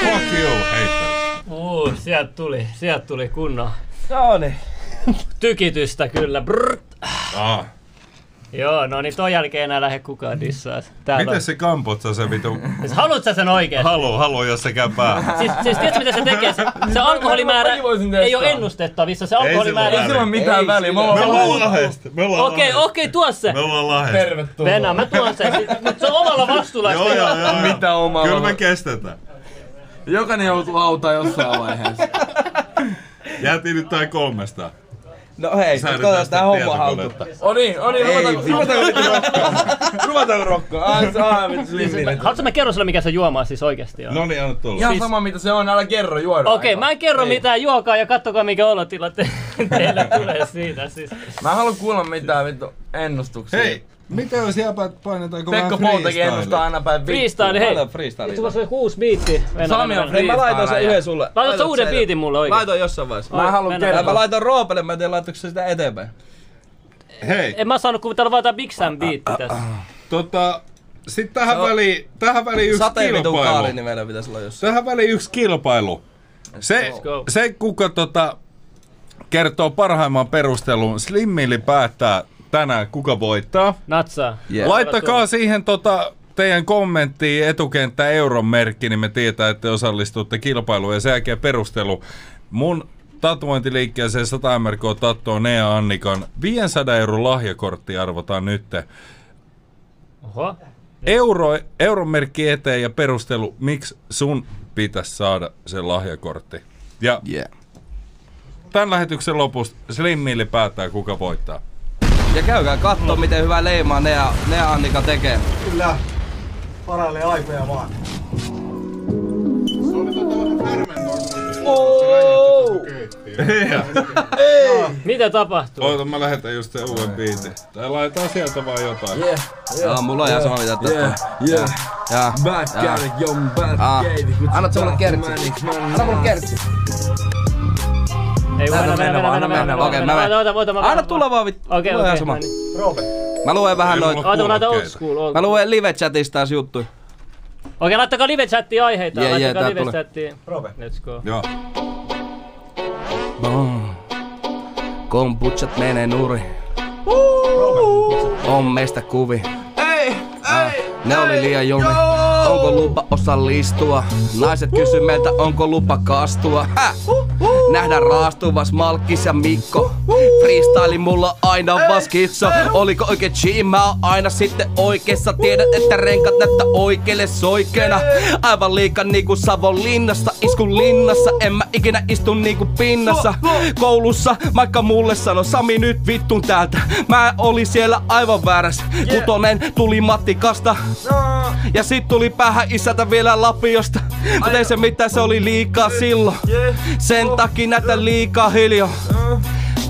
Fuck you, haters. Uh, sieltä tuli, sieltä tuli kunnon No niin. tykitystä kyllä. Brrrt. Ah. Joo, no niin ton jälkeen enää lähde kukaan dissaa. Täällä Miten se kampotsa se vittu? Siis haluat sä sen oikeesti? Halu, halu, jos se käy päähän. Siis, siis tiedätkö mitä se tekee? Se, se alkoholimäärä ei ole ennustettavissa. Se alkoholimäärä... Ei sillä ole mitään väliä. Me ollaan lahesta. Me ollaan Okei, okei, tuo se. Me ollaan lahesta. Tervetuloa. Venä, mä tuon sen. Mutta se on omalla vastuulla. Joo, joo, joo. Mitä omalla? Kyllä me kestetään. Jokainen joutuu autaan jossain vaiheessa. Jäätiin nyt tää kolmesta. No hei, Säädetään katsotaan sitä tää homma haltuutta. O niin, o niin, ruvetaanko ruvetaanko nyt rokkaa? Ruvetaanko rokkaa? Ai se on vittu limminen. Haluatko mä kerron sulle mikä se juoma siis oikeesti on? No niin, anna tulla. Ihan sama mitä se on, älä kerro juoda. Okei, mä en kerro mitään, juokaa ja kattokaa mikä olotila te, <laughs> teille tulee siitä. Siis. Mä en halua kuulla mitään vittu ennustuksia. Hei, mitä jos jäpät painetaanko Pekka vähän Poutakin ennustaa freestyle? aina päin vittu. Freestyle, hei. Laita freestyle. Itse asiassa kuusi biitti. Sami on. Hei, mä laitoin sen yhden sulle. Laitat sä uuden biitin mulle oikein? Laitoin jossain vaiheessa. Mä en halua Mennään. Ja kertoa. mä laitoin Roopelle, mä en tiedä laitoiko se sitä eteenpäin. Hei, En mä saanut kuvitella vaan tää Big Sam biitti tässä. tota... Sitten tähän Se väliin, tähän väliin yksi kilpailu. niin meillä pitäisi olla jossain. Tähän väliin yksi kilpailu. Se, se kuka tota, kertoo parhaimman perustelun, Slimmili päättää tänään, kuka voittaa. Natsaa. Yeah. Laittakaa siihen tota, teidän kommenttiin etukenttä euron merkki, niin me tietää, että te osallistutte kilpailuun ja sen jälkeen perustelu. Mun tatuointiliikkeeseen 100 MRK tattoa Nea Annikan 500 euron lahjakortti arvotaan nyt. Oho. Euro, euron merkki eteen ja perustelu, miksi sun pitäisi saada se lahjakortti. Ja Yeah. tämän lähetyksen lopussa Slim Milli päättää, kuka voittaa. Ja käykää kattoo, miten hyvää leimaa Nea, Nea Annika tekee. Kyllä. Parailee aikoja vaan. Mitä tapahtuu? Oota, mä lähetän just sen uuden biitin. Tai laitetaan sieltä vaan jotain. Yeah, Joo, mulla on ihan sama mitä tästä. Yeah, yeah. Ja, Bad. Garrett, young bad kutsu Annat sä mulle kertsi? Anna mulle kertsi. Ei, Anna mennä vaan, anna mennä vaan. Okei, mä menen. Oota, oota, mä Anna tulla vaan vittu. Okei, okei. sama. Roope. Mä luen vähän Ei mulla Oota, mä laitan old school. Mä luen live-chatista taas juttuja. Okei, laittakaa live-chattiin aiheita. Jee, jee, Laittakaa tää tulee. live-chattiin. Roope. Let's go. Joo. Boom. Kombuchat menee nuri. On meistä kuvi. Ei, Ah, ne oli liian jumi. Onko lupa osallistua? Naiset kysy meiltä, onko lupa kastua? Häh? Nähdään raastuvas Malkkis ja Mikko. Freestyle mulla aina vaan skitso. Oliko oikein G? Mä oon aina sitten oikeessa. Tiedät, että renkat näyttää oikeelle soikeena. Aivan liikaa niinku Savon linnasta. Iskun linnassa, en mä ikinä istu niinku pinnassa. Koulussa, vaikka mulle sano Sami nyt vittun täältä. Mä olin siellä aivan väärässä. Kutonen tuli mattikasta. Ja sit tuli päähän isältä vielä lapiosta. Mut ei se mitään, se oli liikaa silloin. Sen takia näitä liikaa hiljaa.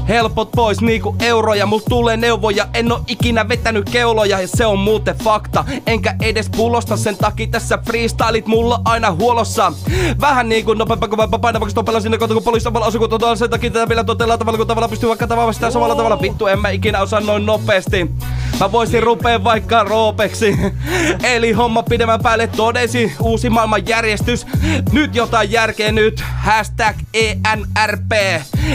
Helpot pois niinku euroja, mut tulee neuvoja En oo ikinä vetänyt keuloja. Ja se on muuten fakta. Enkä edes pulosta, sen takia tässä freestylit mulla aina huolossa. Vähän niinku nopeampa kuin painavaksi stoppella sinne kohta kun poliisi tavalla asuu kun Sen takia tätä vielä totella tavalla kun tavalla pystyy vaikka tavalla sitä samalla tavalla. Vittu en mä ikinä osaa noin nopeasti. Mä voisin rupea vaikka roopeksi <laughs> Eli homma pidemmän päälle todesi Uusi maailman järjestys. Nyt jotain järkeä nyt. Hashtag ENRP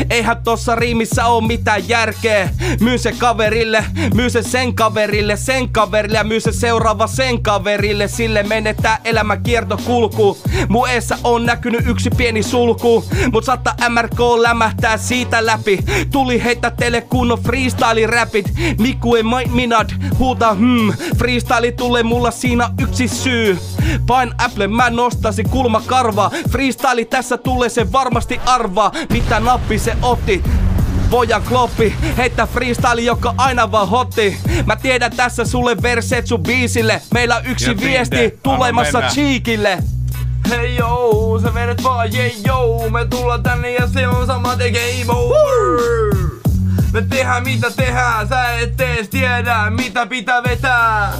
Eihän tossa riimissä oo mitään järkeä. Myy se kaverille Myy se sen kaverille Sen kaverille Ja myy se seuraava sen kaverille. Sille menetää elämä kiertokulku Mun eessä on näkynyt yksi pieni sulku Mut saattaa MRK lämähtää siitä läpi. Tuli heitä teille kunnon freestyle rapit. Miku ei minad huuta hmm. Freestyle tulee mulla siinä yksi syy. Pain Apple mä nostasin kulma karvaa Freestyle tässä tulee se varmasti arvaa Mitä nappi se otti Pojan kloppi, heittä freestyle, joka aina vaan hotti. Mä tiedän tässä sulle verseet sun biisille. Meillä on yksi Ja Tinde, viesti anna tulemassa. Cheekille. Hei joo, sä vedet vaan yeah joo Me tullaan tänne ja se on sama te game over Me tehdään mitä tehdään, sä et ees tiedä mitä pitää vetää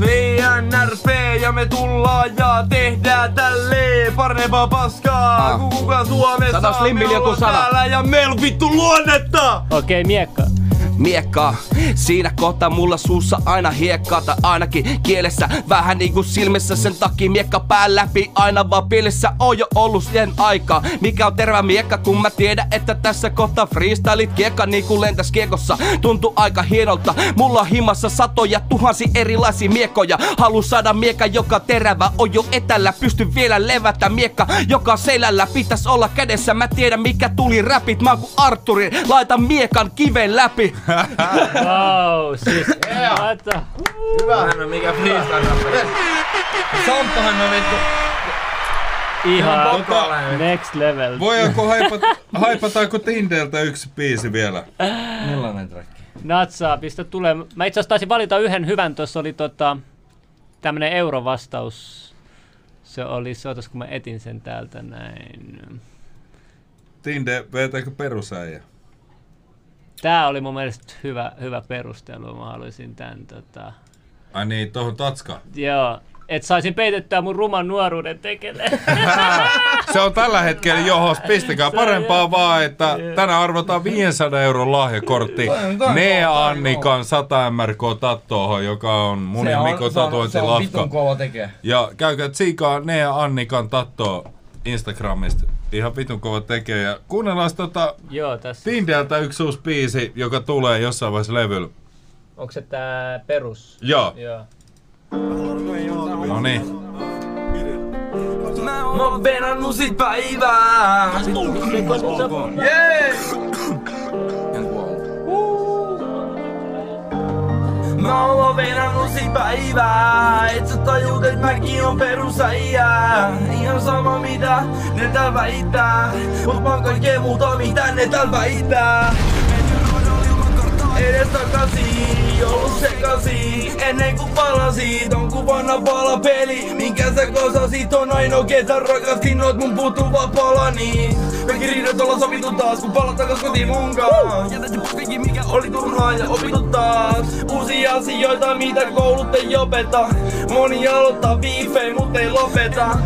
VNRP ja me tullaan ja tehdään tälleen parempaa paskaa Ah. Kun kuka Suomessa Sano Slim me ollaan sana. täällä ja meillä on vittu luonnetta Okei, miekka. Miekkaa. Siinä kohtaa mulla suussa aina hiekkaa tai ainakin kielessä vähän niinku silmissä sen takia miekka pää läpi aina vaan pielessä on jo ollut sen aikaa. Mikä on terve miekka kun mä tiedän että tässä kohtaa freestylit kiekka niinku lentäs kiekossa. Tuntuu aika hienolta. Mulla on himassa satoja tuhansia erilaisia miekkoja. Halu saada miekka joka terävä on jo etällä. Pysty vielä levätä miekka joka selällä pitäis olla kädessä. Mä tiedän mikä tuli räpit. Mä oon kuin Arturi. Laita miekan kiven läpi. Wow, siis. Laita. Hän on mikä freestyle Samppahan on vittu Ihan Bokkalainen. next level. Voidaanko haipata, haipataanko Tindeltä yksi biisi vielä? Millainen track? Natsaa, pistä tulee. Mä itse asiassa taisin valita yhden hyvän, tuossa oli tota, tämmönen eurovastaus. Se oli, se otas kun mä etin sen täältä näin. Tinde, vetääkö perusäijä? Tää oli mun mielestä hyvä, hyvä perustelu. Mä haluaisin tän tota... Ai niin, tohon Tatska. Joo, et saisin peitettyä mun ruman nuoruuden tekele. <laughs> Se on tällä hetkellä johos. Pistäkää parempaa vaan, että tänään arvotaan 500 euron lahjakortti Nea Annikan 100 MRK Tattoon, joka on mun Se ja on- Mikko on- se on vitun kova tekee. Ja käykää tsiikaa Nea Annikan Tattoa Instagramista. Ihan vitun kova tekijä. Kuunnellaan tota Joo, tässä. Tindeltä yksi uusi biisi, joka tulee jossain vaiheessa levyllä. Onko se tää perus? Joo. Joo. No niin. Mä oon venannut sit päivää. Jee! Mä oon venannut sit päivää Et sä tajut et mäkin on perusäijää Ihan sama mitä ne tääl väittää Mut mä oon kaikkea muuta mitä ne tääl väittää Edes takaisin, ollut sekaisin Ennen kuin palasit, on kuin vanha palapeli Minkä sä kosasit, on ainoa ketä rakastin Oot mun puuttuva palani Kaikki riidat olla sovittu taas, kun palat takas kotiin munkaan Jätätte papikin, mikä oli turhaa ja opittu taas. Uusia asioita, mitä koulut ei opeta. Moni aloittaa biifejä, mut ei lopeta.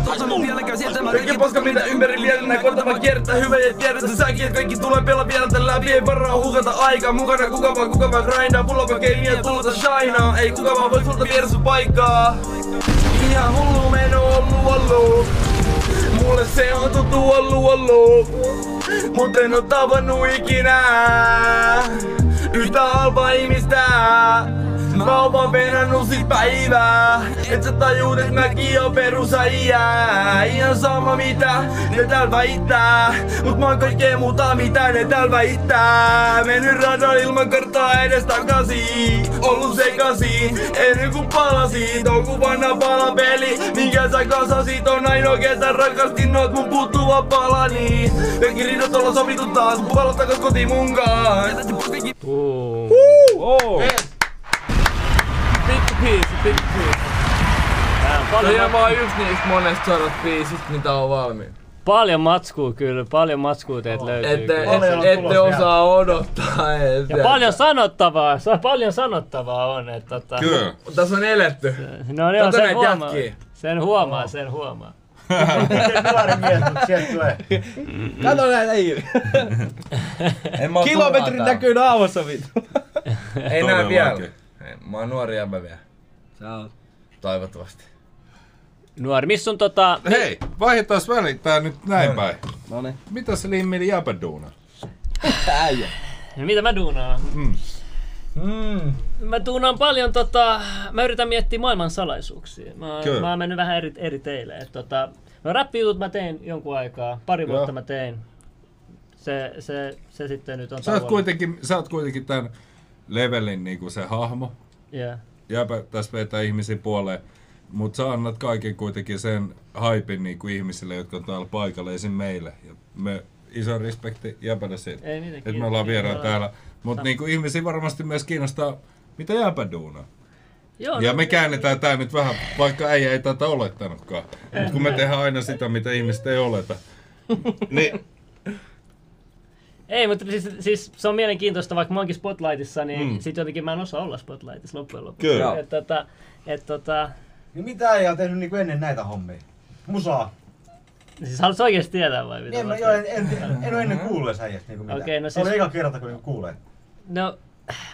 Kaikki paska, mitä ympäri lienenä koitava kiertää. Hyvä ja tiedät sä säkin, et kaikki tulee pelaa vielä tän läpi. Ei varaa hukata aikaa mukana, kuka vaan kuka vaan grindaa. Pulla vaan keimiä, tullota shinaa Ei kuka vaan voi sulta viedä sun paikkaa. Ihan hullu meno ollu ollu Mulle se on tuttu ollu ollu Mut en oo tavannut ikinä Yhtä halpaa ihmistä Mä oon vaan venannut sit päivää Et sä tajuut et mäkin oon perusäijää Ihan sama mitä ne tääl väittää. Mut mä oon kaikkea muuta mitä ne tääl väittää. Mennyt radan ilman karttaa edes takaisin Ollut sekaisin ennen kuin palasit. On kun vanha palapeli Minkä sä kasasit. On ainoa ketä rakastin Oot mun puuttuva palani. Kaikki riidat olla sovittu taas Kun palat takas kotiin munkaan Uh. Oh. Big piece, big paljon, on vaan yksi niistä monesta sanot biisistä, mitä on valmiin. paljon matskua kyllä, paljon matskua teet löytyy. Ette, kyllä. ette osaa odottaa. Et, Ja paljon sanottavaa, sa- paljon sanottavaa on. Että, tota, Kyllä. Tässä on eletty. No niin, Kato sen huomaa. jätkiä. Sen huomaa, sen huomaa. <laughs> Nuori mies, mut sieltä tulee. Kato näitä ei. <laughs> Kilometri näkyy naamassa vittu. <laughs> Ei näe vielä. Mä oon nuori jäbä vielä. Oot. Toivottavasti. Nuori, missä on tota... Hei, vaihdetaan välittää nyt näin päin. Noniin. Mitä se limmili jäpäduuna? Äijä. Mitä mä duunaan? Mm. Mm. Mä tuunaan paljon tota, mä yritän miettiä maailman salaisuuksia. Mä, Kyllä. mä oon mennyt vähän eri, eri teille. Et, tota, no rappijutut mä tein jonkun aikaa, pari vuotta Joo. mä tein. Se, se, se sitten nyt on Sä oot kuitenkin, sä oot kuitenkin tämän levelin niinku se hahmo. Yeah. Jäpä tässä vetää ihmisiä puoleen. Mutta sä annat kaiken kuitenkin sen haipin niinku ihmisille, jotka on täällä paikalla, esim. meille. Ja me iso respekti jäpälle siitä, Ei että me ollaan vieraan täällä. Mutta niinku ihmisiä varmasti myös kiinnostaa, mitä jäpä duunaa. Joo, Ja no, me käännetään tää nyt vähän, vaikka äijä ei tätä olettanutkaan. Mutta kun me tehdään aina sitä, mitä ihmiset ei oleta. <laughs> Niin, Ei, mutta siis, siis, se on mielenkiintoista, vaikka mä oonkin Spotlightissa, niin Mm. mm. sit jotenkin mä en osaa olla Spotlightissa loppujen lopuksi. Kyllä. Et, tota, et, tota, Niin mitä ei ole tehnyt niinku ennen näitä hommia? Musaa. siis haluatko oikeesti tietää vai mitä? Niin, en, mä, joo, en, en, en, ole ennen kuullut äijästä niinku mitään. Okei, no Se oli siis- eka kerta, kun niinku kuulee. No,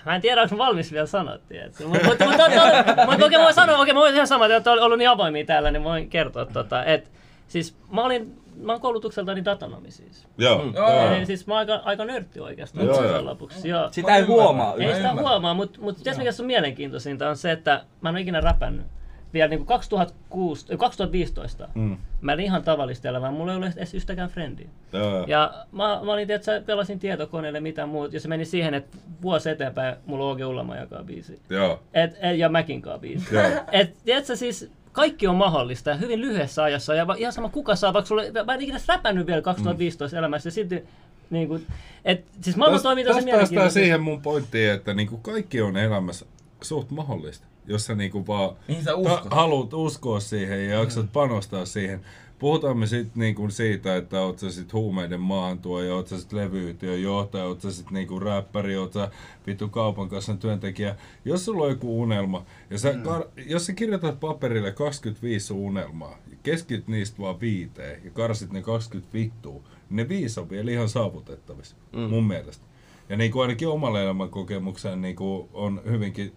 mä en tiedä, onko valmis vielä sanoa, tiedätkö? Mutta mut, mut, mut, mut, okei, mä voin sanoa, okei, mä voin ihan sama, että olette ollut niin avoimia täällä, niin voin kertoa, tota, että siis mä olin, mä oon koulutukseltani datanomi siis. joo. Mm. joo. Eli siis mä oon aika, aika nörtti oikeastaan Joo, joo. lopuksi. Joo. Sitä ei huomaa. Ei sitä huomaa, mutta mut tiedätkö mikä on mielenkiintoisinta on se, että mä en ole ikinä räpännyt. Vielä niin 2006, äh, 2015. Mm. Mä olin ihan tavallista elämää, mulla ei ollut edes yhtäkään frendiä. Joo. Ja mä, mä olin, tiedätkö, pelasin tietokoneelle mitä muut, ja se meni siihen, että vuosi eteenpäin mulla on Oge Ullama jakaa biisi. Joo. Et, et, ja Mäkinkaan biisi. Joo. Et, tiedätkö, siis kaikki on mahdollista ja hyvin lyhyessä ajassa. Ja ihan sama kuka saa, vaikka sulle, mä en ikinä räpännyt vielä 2015 mm. elämässä. Ja sitten, niin kuin, et, siis maailma Tästä toimii tosi tästä päästään siihen mun pointtiin, että niinku kaikki on elämässä suht mahdollista. Jos sä niinku vaan Mihin sä ta- uskot? haluat uskoa siihen ja jaksat panostaa siihen. Puhutaan me sitten niinku siitä, että oot sä sit huumeiden maahantuoja, oot sä sit levyyhtiön johtaja, oot sä sit niinku räppäri, oot sä vittu kaupan kassan työntekijä. Jos sulla on joku unelma, ja sä, mm. kar- jos sä kirjoitat paperille 25 sun unelmaa, ja keskityt niistä vaan viiteen, ja karsit ne 20 vittua, niin ne viisi on vielä ihan saavutettavissa, mm. mun mielestä. Ja niin kuin ainakin omalla elämän kokemukseen niin kuin on hyvinkin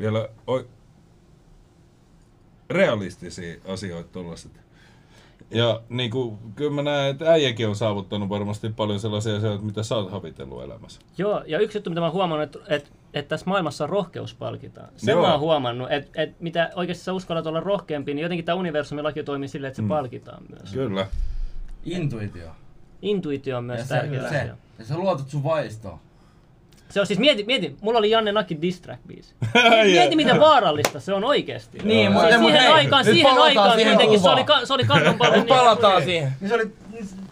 vielä o- realistisia asioita tuollaiset. Ja niinku, kyllä mä näen, että äijäkin on saavuttanut varmasti paljon sellaisia asioita, mitä sä oot havitellut elämässä. Joo, ja yksi juttu, mitä mä oon huomannut, että, että, että tässä maailmassa rohkeus palkitaan. Sen Joo. mä oon huomannut, että, että mitä oikeasti sä uskallat olla rohkeampi, niin jotenkin tämä universumin laki toimii silleen, että se Mm. palkitaan myös. Kyllä. Intuitio. Intuitio on myös Ja se, tärkeä se, asia. ja sä luotat sun vaistoon. Se on siis, mieti, mieti, mulla oli Janne Nakin diss track biisi. <laughs> mieti, miten vaarallista se on oikeesti. Niin, siis mutta- mut siihen hei, aikaan, siihen aikaan siihen kuitenkin se oli, ka, se oli karvan <laughs> paljon. Nyt palataan siihen. Niin se oli,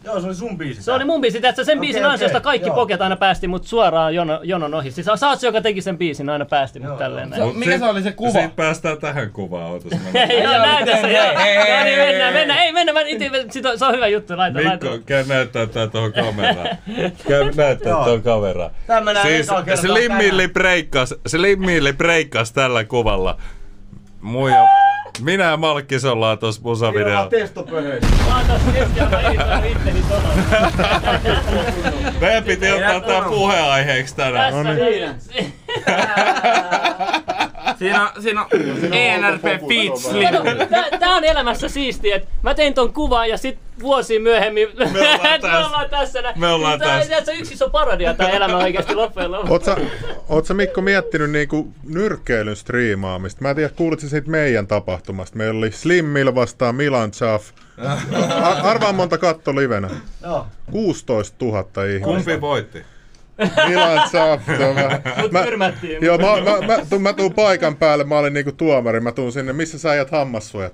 joo se oli sun biisi. Se oli mun biisi, että sen biisin okei, ansiosta kaikki joo. poket aina päästi mut suoraan jono, jonon ohi. Siis sä oot se, joka teki sen biisin, aina päästi mut tälleen näin. Mut sit- Sit päästään tähän kuvaan, ootas mä <laughs> Hei, joo, näytä se, joo. No niin, mennään, mennään. Ei, mennään, sit on, se on hyvä juttu, laita, laita. Mikko, käy näyttää tää tuohon kameraan. <laughs> Käy näyttää Joo. tuohon kameraan. Näen Siis ekaa kertaa Slim tänään. Milli breikkas, Slim Milli breikkas tällä kuvalla. Muija, minä ja Malkkis ollaan tossa musavideolla. testopöhöissä. Mä oon tässä keskellä, itteni tohon. <laughs> Meidän piti ottaa tää puheenaiheeksi tänään. Tässä niin. <laughs> Siinä, siinä on ENRP Feet Slim. Tää, tää on elämässä siistiä, että mä tein ton kuvan ja sit vuosi myöhemmin me ollaan <laughs> me tässä. ollaan tässä. näin. Me ollaan tää, tässä. Tää, yksi iso parodia tää elämä oikeesti loppujen lopuksi. Oot sä, oot sä Mikko miettinyt niinku nyrkkeilyn striimaamista? Mä en tiedä, kuulit sä siitä meidän tapahtumasta. Meillä oli Slimmillä vastaan Milan Chaff. <laughs> Ar- arvaa monta katto livenä. Joo. 16 000 ihmistä. Kumpi voitti? Milan mä- Mut mä- tyrmättiin. Joo, mä, mä, mä, tuun, mä tuun paikan päälle, mä olin niinku tuomari, mä tuun sinne, missä sä ajat hammassuojat?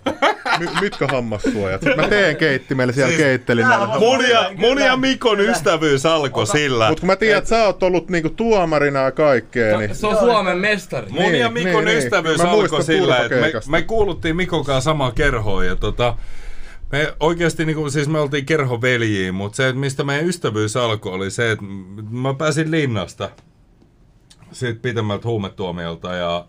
My, mitkä hammassuojat? Mä teen keittimelle siellä Siis- keittelin näillä Mun ja, mun ja Mikon ystävyys alkoi sillä. Mutta kun mä tiedän, että sä oot ollut niinku tuomarina ja kaikkea, niin... Se on Suomen mestari. Mun ja Mikon ystävyys Mä alkoi sillä, että me, me kuuluttiin Mikon kanssa samaan kerhoon ja tota, me oikeasti niinku, siis me oltiin kerhoveljiä, mutta se, mistä meidän ystävyys alkoi, oli se, että mä pääsin linnasta siitä pitemmältä huumetuomiolta ja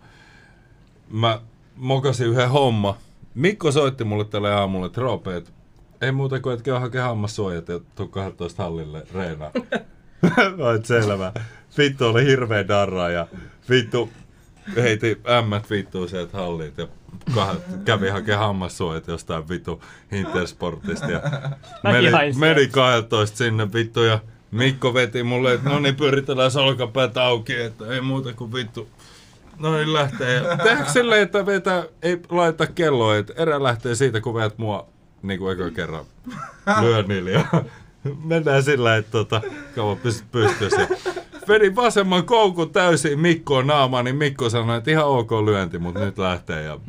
mä mokasin yhden homma. Mikko soitti mulle tälle aamulle, että Roope, et ei muuta kuin, että käy hakee hammassuojat ja tuu 12 hallille reenaan. Olet <laughs> selvä. Vittu oli hirveä darra ja vittu heiti ämmät vittuun sieltä halliin ja kävi hakee hammassuojat jostain vittu Intersportista ja meni, meni 12 sinne vittu ja Mikko veti mulle, että no niin pyöritellään olkapäät auki, että ei muuta kuin vittu. No niin lähtee. Tehdäänkö silleen, että vetää, ei laita kelloa, että erä lähtee siitä, kun veät mua niin kuin eka kerran lyönnillä. <laughs> Mennään sillä, että tota, kauan pystyssä. Vedin vasemman koukun täysin Mikkoon naamaan, niin Mikko sanoi, että ihan ok lyönti, mutta nyt lähtee. Ja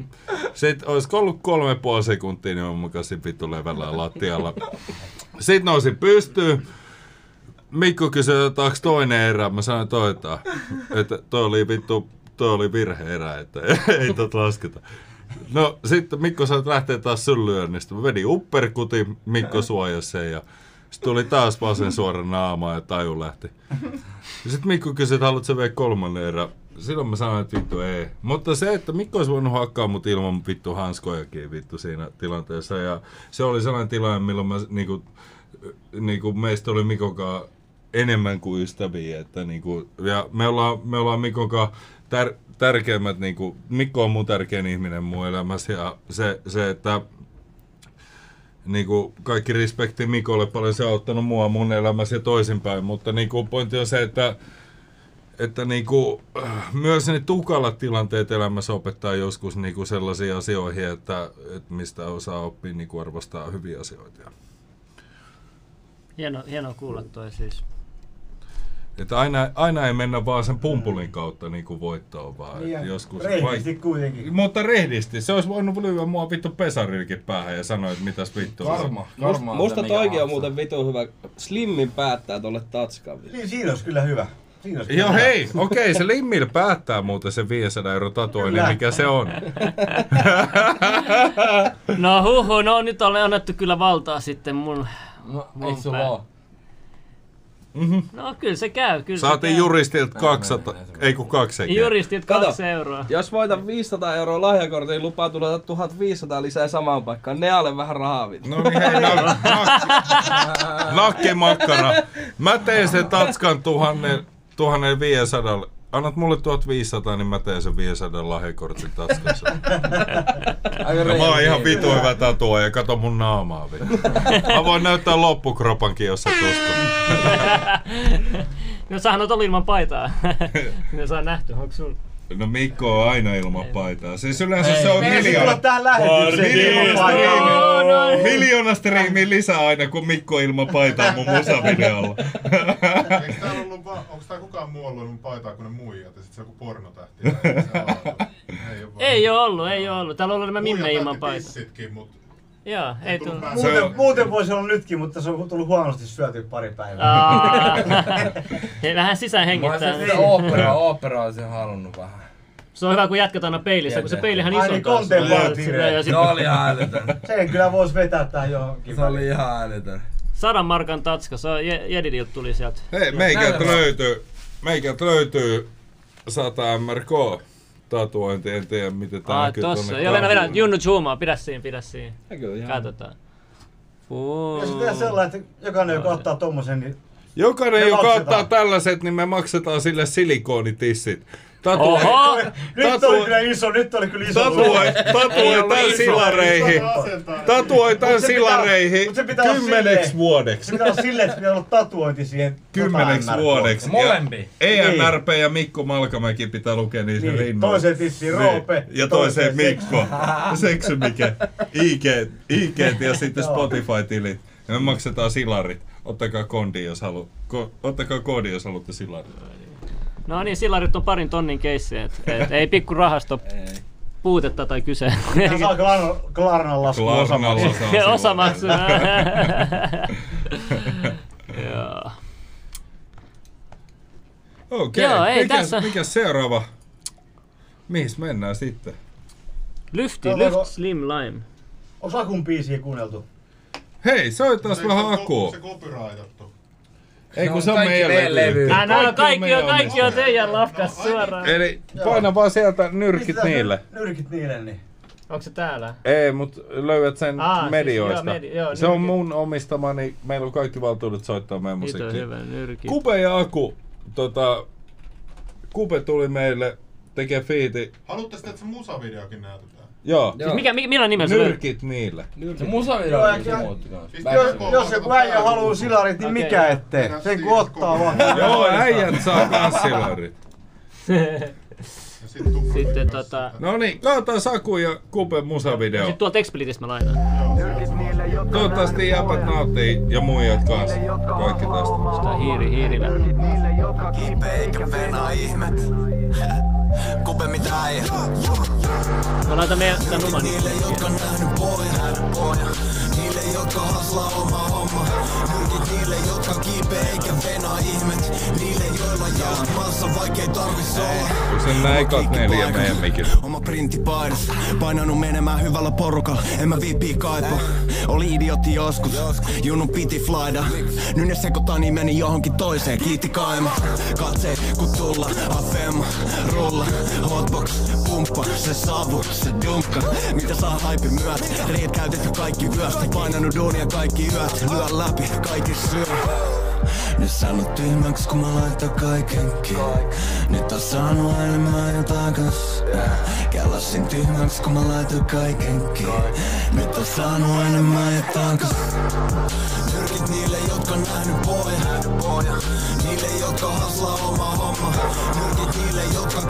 sitten olisiko ollut kolme puoli sekuntia, niin mä makasin vittu levällä lattialla. Sitten nousin pystyyn. Mikko kysyi, että onko toinen erä. Mä sanoin, että. Että toi oli vittu, toi oli virhe-erä, että <laughs> ei tot lasketa. No sitten Mikko sanoi, että lähtee taas sun lyönnistä. Mä vedin upperkutin, Mikko suojasi sen ja sitten tuli taas vasen suora naama ja taju lähti. Sitten Mikko kysyi, että haluatko vielä kolmannen erä. Silloin mä sanoin, että vittu ei. Mutta se, että Mikko olisi voinut hakkaa mut ilman vittu hanskojakin vittu siinä tilanteessa. Ja se oli sellainen tilanne, milloin mä niinku, niinku meistä oli Mikokaan enemmän kuin ystäviä. Että niinku, ja me ollaan, me ollaan Mikokaan tär, tärkeimmät, niinku, Mikko on mun tärkein ihminen mun elämässä. Ja se, se että niinku, kaikki respekti Mikolle, paljon se on auttanut mua mun elämässä ja toisinpäin, mutta niinku, pointti on se, että että niinku, äh, myös ne tukalat tilanteet elämässä opettaa joskus niinku sellaisia asioihin, että, että mistä osaa oppia niinku arvostaa hyviä asioita. Hieno, hienoa kuulla toi siis. Että aina, aina ei mennä vaan sen pumpulin kautta niinku voittoon, vaan Niin joskus... rehdisti kuitenkin. Mutta rehdisti. Se olisi voinut lyödä mua vittu pesarilkin päähän ja sanoa, että mitäs vittu. Karma. Must, musta toikin on muuten vitu hyvä. Slimmin päättää tolle tatskan. Niin, siinä olisi kyllä hyvä. Joo hei, okei, se Limmil päättää muuten sen 500 euro tatuoinnin, Kyllä. mikä se on. <laughs> No huhu, no nyt on annettu kyllä valtaa sitten mun... No, mun eikö sulla pää- oo? No kyllä se käy, kyllä Saatiin se käy. juristilta 200, ei kun kaksi sekin. Juristit Kato, kaksi euroa. Jos voitan 500 euroa lahjakortin, lupaa tulla 1500 lisää samaan paikkaan. Ne alle vähän rahaa vittu. No niin, hei, no, <laughs> nakkimakkara. Mä teen sen tatskan tuhannen, 1500, annat mulle 1500, niin mä teen sen 500 lahjakortin taskussa. <laughs> Aika ja mä oon ihan vitu hyvä tatuoja, kato mun naamaa vielä. Mä voin näyttää loppukropankin, jos et usko. <laughs> no sähän oot ollut ilman paitaa. <laughs> ne saa nähty, onko sun? No Mikko on aina ilman paitaa. Siis yleensä Ei, se on miljoona. Miljoona striimiä. No, no. Miljoona striimiä lisää aina, kun Mikko ilman paitaa mun musavideolla. Eikö täällä ollut va- onks tää kukaan muu ollut ilman paitaa kuin ne muijat ja sit se on joku pornotähti? <laughs> Ei oo vaan. Ei oo ollut, ei oo ollut. Täällä on ollut nämä Mimme Muijat ilman paitaa. mut Joo, ei tullut. Muuten, muuten voisi olla nytkin, mutta se on tullut huonosti syöty pari päivää. Aa. <laughs> Vähän sisään Mä hengittää. olisin sitä oopperaa, oopperaa olisin halunnut vähän. Se on hyvä, kun jatketaan aina peilissä, kun se peilihän Ai iso niin, content vaatii. Se oli ihan älytön. <laughs> Sen kyllä voisi vetää tähän johonkin. Se oli ihan älytön. Sadan markan tatska, se on Je- Jedidilta tuli sieltä. Hei, meikältä löytyy, meikältä löytyy 100 MRK tatuointi, en tiedä miten tää Aa, näkyy tossa. Joo, venä, venä. kahvuun. Junnu zoomaa, pidä siinä, pidä siinä. Katsotaan. Ja sitten tehdään sellainen, että jokainen, joka ottaa tommosen, niin Jokainen, Me joka maksetaan. ottaa tällaiset, niin me maksetaan sille silikoonitissit. Tatu, Oho! Nyt tatu- oli kyllä iso, nyt oli kyllä iso. Tatuoi, Ei iso. silareihin. Tän se pitää- silareihin kymmeneksi vuodeksi. Se pitää olla silleen, että pitää olla tatuointi siihen. Kymmeneksi tota vuodeksi. Molempi. Ja ENRP ja Mikko Malkamäki pitää lukea niissä Niin, rinnalla. toiseen tissiin Roope, Ja toiseen toiseen Mikko. Seksy mikä. IG, IG ja sitten. Spotify-tilit. Ja me maksetaan silarit. Ottakaa kondi, jos halu, ko, ottakaa koodi, jos haluatte silarit. No niin, sillarit on parin tonnin keissi, et, et <laughs> ei pikku rahasto puutetta tai kyse. Tää saa Klarnan, Klarnan lasku osamaksu. Osamaksu. <laughs> <laughs> Joo. Okei, Joo, ei mikä, tässä- mikä seuraava? Mihin mennään sitten? Lyfti, Onko- Lyft Slim Lime. Onko Akun biisiä kuunneltu? Hei, soitas Eikö vähän akua. Se copyrightattu. Ei kun No, se on kaikki meidän levy. levy. Ah, no, kaikki, meidän on, kaikki on teidän lafkas suoraan. Eli paina vaan sieltä nyrkit niille. Nyrkit niille, niin. Onko se täällä? Ei, mut löydät sen Aa, siis medioista. joo, medi- joo, se on mun omistama, niin meillä on kaikki valtuudet soittaa meidän musiikkia. hyvä, nyrkit. Kupe ja Aku, tota, Kupe tuli meille tekee fiiti. Haluatte sitten, että se musavideokin näytetään? Joo. Siis mikä, mikä, millä nimellä se löytyy? Nyrkit niille. Se musavideo Joo, on se muutti kans. Siis Jos, jos joku äijä haluu silarit, niin mikä ettei. Sen kun ottaa vaan. Joo, äijät saa kans silarit. Sitten tota... No niin, katsotaan Saku ja Kupe musavideo. Sitten tuolta Expeditistä mä laitan. Toivottavasti jäpät nauttii ja muijat kanssa. Kaikki tästä. Sitä hiiri, hiirillä. Kipe eikä venaa ihmet. Mitä ei. Mä laitan meidän tän numan. Niille, jotka nähnyt pojan, pojan. Niille, jotka haslaa oma homma. Nyrkit niille, jotka kiipe eikä venaa ihmet. Joilla jalat maassa, vaikkei tarvis olla. Ekat neljä? Oma printti paidassa, painanut menemään hyvällä porukalla, en mä viipii kaipaa. Oli idiotti joskus, junun piti flyda. Nyt ne sekoittaa niin meni johonkin toiseen, kiitti kaima. Katse kun tulla, afemma, rulla, hotbox, pumppa, se savu, se dunkka. Mitä saa haipi myöt, reet käytetty kaikki yöstä. Painanut duunia kaikki yöt, lyö läpi, kaikki syö. Nyt sanot tyhmäks kun mä laitan kaiken kiinni. Nyt on saanut enemmän ja takas Kellasin tyhmäks kun mä laitan kaiken kiinni. Nyt on saanut enemmän ja takas Nyrkit niille jotka nähnyt poja. Niille jotka haslaa oma homma Nyrkit niille jotka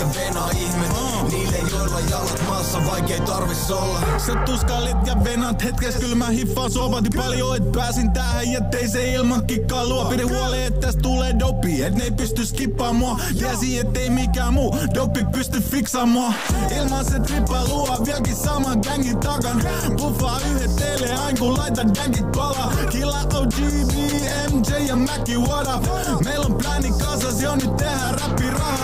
eikä venaa ihme Niille joilla jalat maassa vaikei tarvis olla. Sä tuskailit ja venat hetkes Kyllä mä hiffaan sovati paljon Et pääsin tähän jättei se ilman kikkaa luo. Pidin huoli et tästä tulee dopi Et ne ei pysty skippaa mua. Tiesi ettei mikään muu Dopi pysty fiksaan mua. Ilman se trippa luo Vieläkin saman gängin takan. Buffaa yhdettelee aina kun laitan gängit palaa. Killa OG, BMJ ja Mackie what up Meillä on pläni kasas jo nyt tehdään räppi rahaa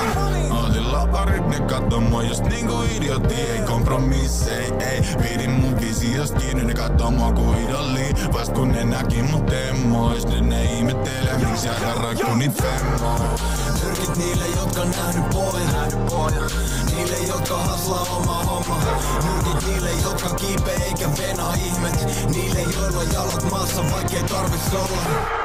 Laparit, ne katto mua just niinku idioti Ei kompromissei, ei Pidin mun visiosta kiinni, ne kattoo mua kuin idoli Vast kun ne näki mut temmois Nyt ne ihmettelee, miksi aika raikku niit femmois Nyrkit niille, jotka pojan, pojan. Niille, jotka haslaa oma homma. Nyrkit niille, jotka kiipe eikä venaa ihmet. Niille, joilla jalat maassa, vaikkei tarvis olla.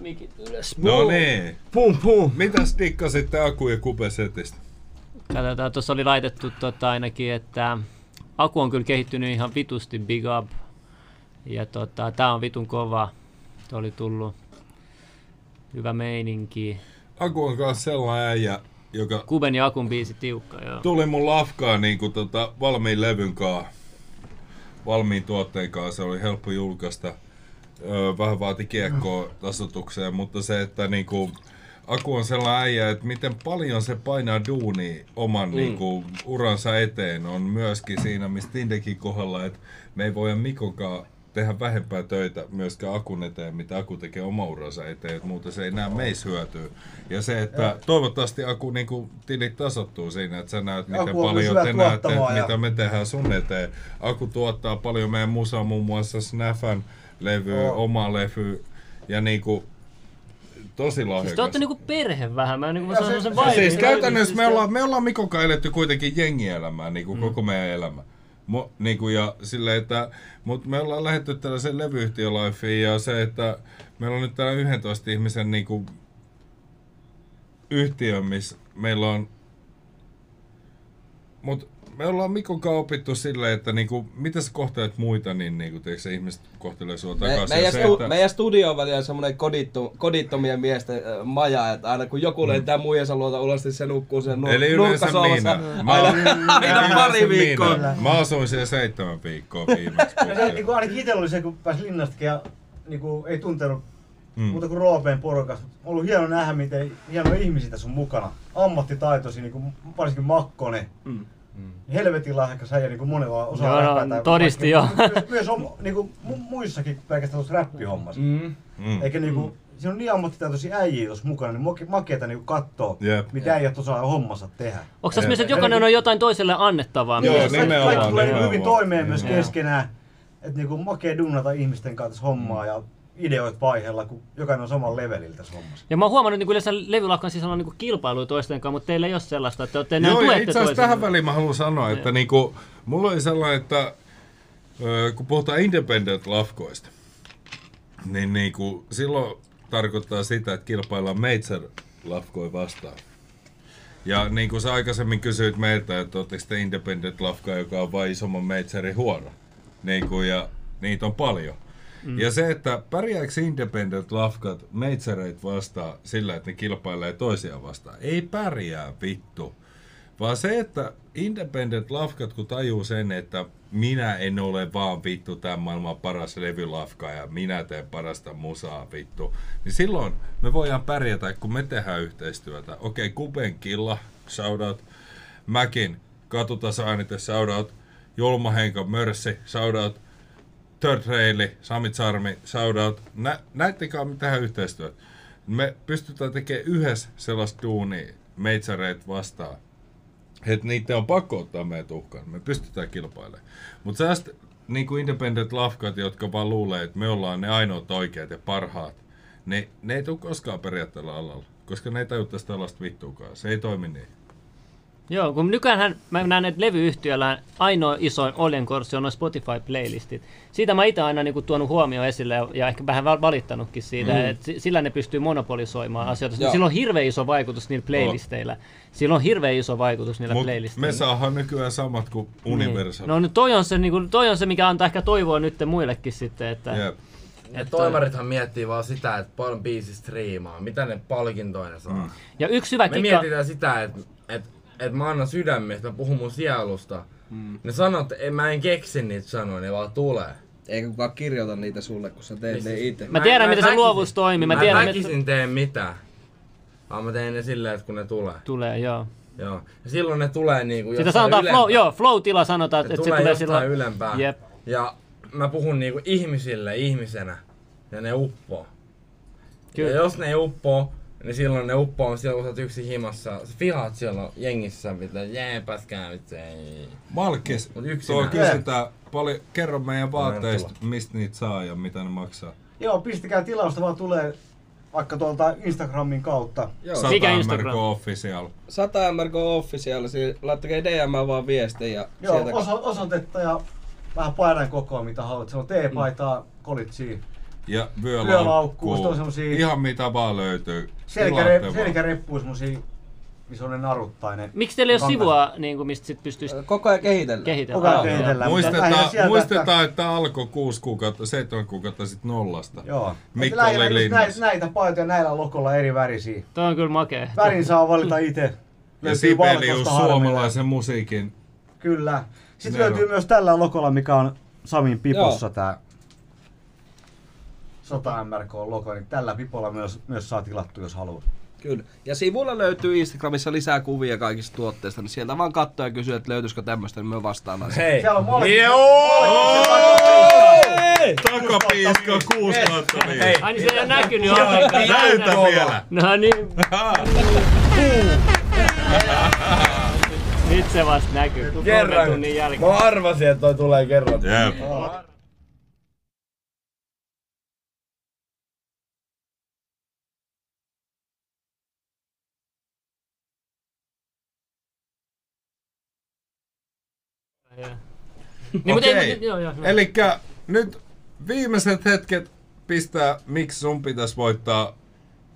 mikit ylös. No niin. Pum pum. Mitäs tikkasit akuja kupesetistä? Katsotaan, tuossa oli laitettu tota ainakin, että Aku on kyllä kehittynyt ihan vitusti big up. Ja tota, tää on vitun kova. Tuo oli tullut hyvä meininki. Aku on kanssa sellainen äijä, joka Kuben ja Akun biisi tiukka, joo. tuli mun lafkaan niin kuin tota, valmiin levyn kaa, valmiin tuotteen kanssa. Se oli helppo julkaista. Öö, vähän vaati kiekkoa tasotukseen, mutta se, että niinku, Aku on sellainen äijä, että miten paljon se painaa duuni oman Mm. niinku, uransa eteen on myöskin siinä, mistä Tindekin kohdalla, että me ei voida Mikokaan tehdä vähempää töitä myöskään Akun eteen, mitä Aku tekee oma uransa eteen, että muuten se ei näe meissä hyötyä. Ja se, että toivottavasti Aku niinku, tilit tasottuu siinä, että sä näet, miten Aku paljon te näette, ja- mitä me tehdään sun eteen. Aku tuottaa paljon meidän musaa, muun muassa Snaffan levy, Joo. oma levy ja niinku tosi lahjakas. Siis te ootte niinku perhe vähän, mä niinku sanon se- sen se- vaivin. Siis käytännössä me ollaan, me ollaan Mikon kanssa eletty kuitenkin jengielämää, niin kuin mm. koko meidän elämä. Mo, niin kuin ja sille, että, mutta me ollaan lähdetty tällaisen levyyhtiölifeen ja se, että meillä on nyt täällä 11 ihmisen niin kuin, yhtiö, missä meillä on mutta me ollaan Mikon kanssa opittu silleen, että niinku, miten sä kohtelet muita, niin niinku, tiedätkö, se ihmiset kohtelee sua Me, takaisin. meidän, se, stu, että- meidän studio on välillä semmoinen kodittu, kodittomien miesten äh, maja, että aina kun joku lentää muijansa luota ulos, niin se nukkuu sen nur- Mm. Eli yleensä minä. Mä, aina, aina pari minä. viikkoa. Mä asuin siellä seitsemän viikkoa viimeksi. Ja se, niin kuin ainakin itsellä oli se, kun pääsi linnastakin ja niin kuin, ei tuntenut Mm. mm. muuta kuin Roopeen porukasta. On ollut hieno nähdä, miten hienoja ihmisiä tässä on mukana. Ammattitaitoisia, niin kuin, varsinkin Makkonen. Mm. Helvetin lahjakas äijä, niin kuin monella osaa Joo, no, räpätä. todisti Vaikka- jo. Myös, myös on, niin kuin, mu- muissakin pelkästään tuossa räppihommassa. Mm. Mm. Eikä niin kuin, siinä on niin ammattitaitoisia äijiä tuossa mukana, niin make- makeeta niin kattoo, Jep. mitä äijät osaa hommassa tehdä. Onko tässä myös, että jokainen on jotain toiselle annettavaa? Joo, myös? Kaikki- nimenomaan, Kaikki tulee hyvin toimeen myös Joo. keskenään. Että niinku makee dunnata ihmisten kanssa hommaa ja ideoit vaiheella, kun jokainen on samalla levelillä tässä hommassa. Ja mä oon huomannut, että niin yleensä levylakkan sisällä on niin kilpailu toisten kanssa, mutta teillä ei ole sellaista, että te Joo, itse asiassa tähän väliin mä haluan sanoa, että niinku, mulla oli sellainen, että kun puhutaan independent lafkoista, niin niinku, silloin tarkoittaa sitä, että kilpaillaan Major lafkoi vastaan. Ja niin kuin sä aikaisemmin kysyit meiltä, että ootteko te independent lafka, joka on vain isomman majorin huono. Niin kuin, ja niitä on paljon. Mm. Ja se, että pärjääkö independent lafkat majoreit vastaan sillä, että ne kilpailee toisiaan vastaan. Ei pärjää vittu. Vaan se, että independent lafkat, kun tajuu sen, että minä en ole vaan vittu tämän maailman paras levylafka ja minä teen parasta musaa vittu, niin silloin me voidaan pärjätä, kun me tehdään yhteistyötä. Okei, okay, Kuben Killa, shoutout. Mäkin, katutasainite, shoutout. Julma Henka, Mörssi, shoutout. Third Raili, Sami Charmi, shoutout. Nä, näittekään me tehdään yhteistyötä. Me pystytään tekemään yhdessä sellaista duunia meitsareet vastaan. Että niitä on pakko ottaa meidän tuhkaan. Me pystytään kilpailemaan. Mutta sellaista niin kuin independent lafkat, jotka vaan luulee, että me ollaan ne ainoat oikeat ja parhaat, ne, ne ei tule koskaan periaatteella alalla. Koska ne ei tajuttaisi tällaista vittuakaan. Se ei toimi niin. Joo, kun nykyään mä näen, että levyyhtiöllä ainoa iso oljenkorsi on noin Spotify-playlistit. Siitä mä itse aina niinku tuonut huomioon esille ja, ja ehkä vähän val- valittanutkin siitä, Mm. että si- sillä ne pystyy monopolisoimaan mm. asioita. Joo. Sillä on hirveän iso vaikutus niillä playlisteillä. Sillä on hirveän iso vaikutus niillä Mut playlisteillä. me saadaan nykyään samat kuin Universal. Niin. No nyt toi on, se, niinku, toi on se, mikä antaa ehkä toivoa nyt muillekin sitten, että... Jep. Ja toimarithan miettii vaan sitä, että paljon biisi striimaa, mitä ne palkintoja ne saa. Mm. Ja yksi hyvä Me kikka... mietitään sitä, että et, et mä annan sydämestä, mä puhun mun sielusta. Mm. Ne sanoo, että mä en keksi niitä sanoja, ne vaan tulee. Eikä kukaan kirjoita niitä sulle, kun sä teet ne itse. Mä tiedän, miten se luovuus toimii, mä Mä, tiedän, mä väkisin teen mitään. Vaan mä teen ne silleen, että kun ne tulee. Tulee, joo. Joo. Ja silloin ne tulee niinku Sitä sanotaan ylempää. flow, joo, flow-tila sanotaan, että se tulee silloin... ylempää. Jep. Ja mä puhun niinku ihmisille ihmisenä. Ja ne uppoo. Kyllä. Ja jos ne ei uppoo, niin silloin ne uppoo silloin kun sä oot yksin himassa. Sä vihaat siellä jengissä, mitä nyt ei. Malkis, tuo kysytään paljon, kerro meidän vaatteista, mistä niitä saa ja mitä ne maksaa. Joo, pistäkää tilausta vaan tulee vaikka tuolta Instagramin kautta. Joo. 100 MRK Official. 100 MRK Official, siis laittakaa DM vaan viestiä ja Joo, sieltä... oso, osoitetta ja vähän paidan kokoa mitä haluat. Se on T-paitaa, kolitsia, ja Vyölaukku, vyölaukku. on semmosia- Ihan mitä vaan löytyy. Selkäre, vaan. selkäreppu on semmosia, missä on ne naruttainen. Miksi teillä ei ole sivua, niin kuin, mistä sit pystyisi Koko ajan kehitellä. kehitellä? Koko ajan kehitellään. lähinnä Muistetaan, sieltä- muistetaan, että alkoi 6 kuukautta, 7 kuukautta sitten nollasta. Joo. Mikko oli just näitä, linnassa. näitä paitoja näillä lokolla eri värisiä. Toi on kyllä makea. Värin saa valita itse. Ja Sibelius suomalaisen musiikin. Kyllä. Sitten Nero. löytyy myös tällä lokolla, mikä on Samin pipossa tää 100 MRK logo, niin tällä pipolla myös, myös saa tilattu, jos haluaa. Kyllä. Ja sivulla löytyy Instagramissa lisää kuvia kaikista tuotteista, niin sieltä vaan katsoo ja kysyy, että löytyisikö tämmöistä, niin me vastaan asiaan. Hei. Siellä on molemmat. Takapiiska 6 kautta Hei. Ai niin se ei ole näkynyt ollenkaan. Näytä vielä. No niin. <laughs> Nyt se vasta näkyy. Kerran. tunnin jälkeen. Mä arvasin, että toi tulee kerran. Jep. <laughs> Niin, mutta ei- Okei. mut- joo, joo. Elikkä nyt viimeiset hetket pistää, miksi sun pitäisi voittaa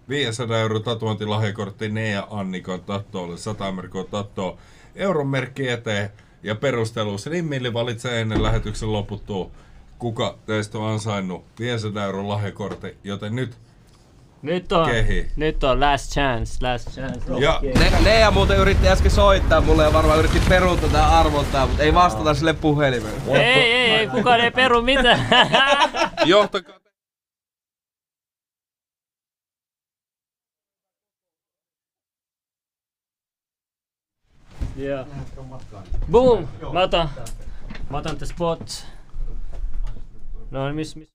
500 euro tatuointilahjakortti Nea Annikon tattoolle, 100 merkkoa tattoa, euron merkki eteen ja perustelu. Slimmilli valitsee ennen lähetyksen loputtua, kuka teistä on ansainnut 500 euron lahjakortti, joten nyt Nyt on, Kehi. nyt on last chance, last chance. Ja-. Ne, Nea muuten yritti äsken soittaa mulle ja varmaan yritti peruuttaa tää arvottaa, mutta ei vastata sille puhelimeen. Ei, ei, ei, kukaan ei peru mitään. <laughs> johtakaa Joo. Boom! Mä otan, mä otan the spot. No niin, miss, miss.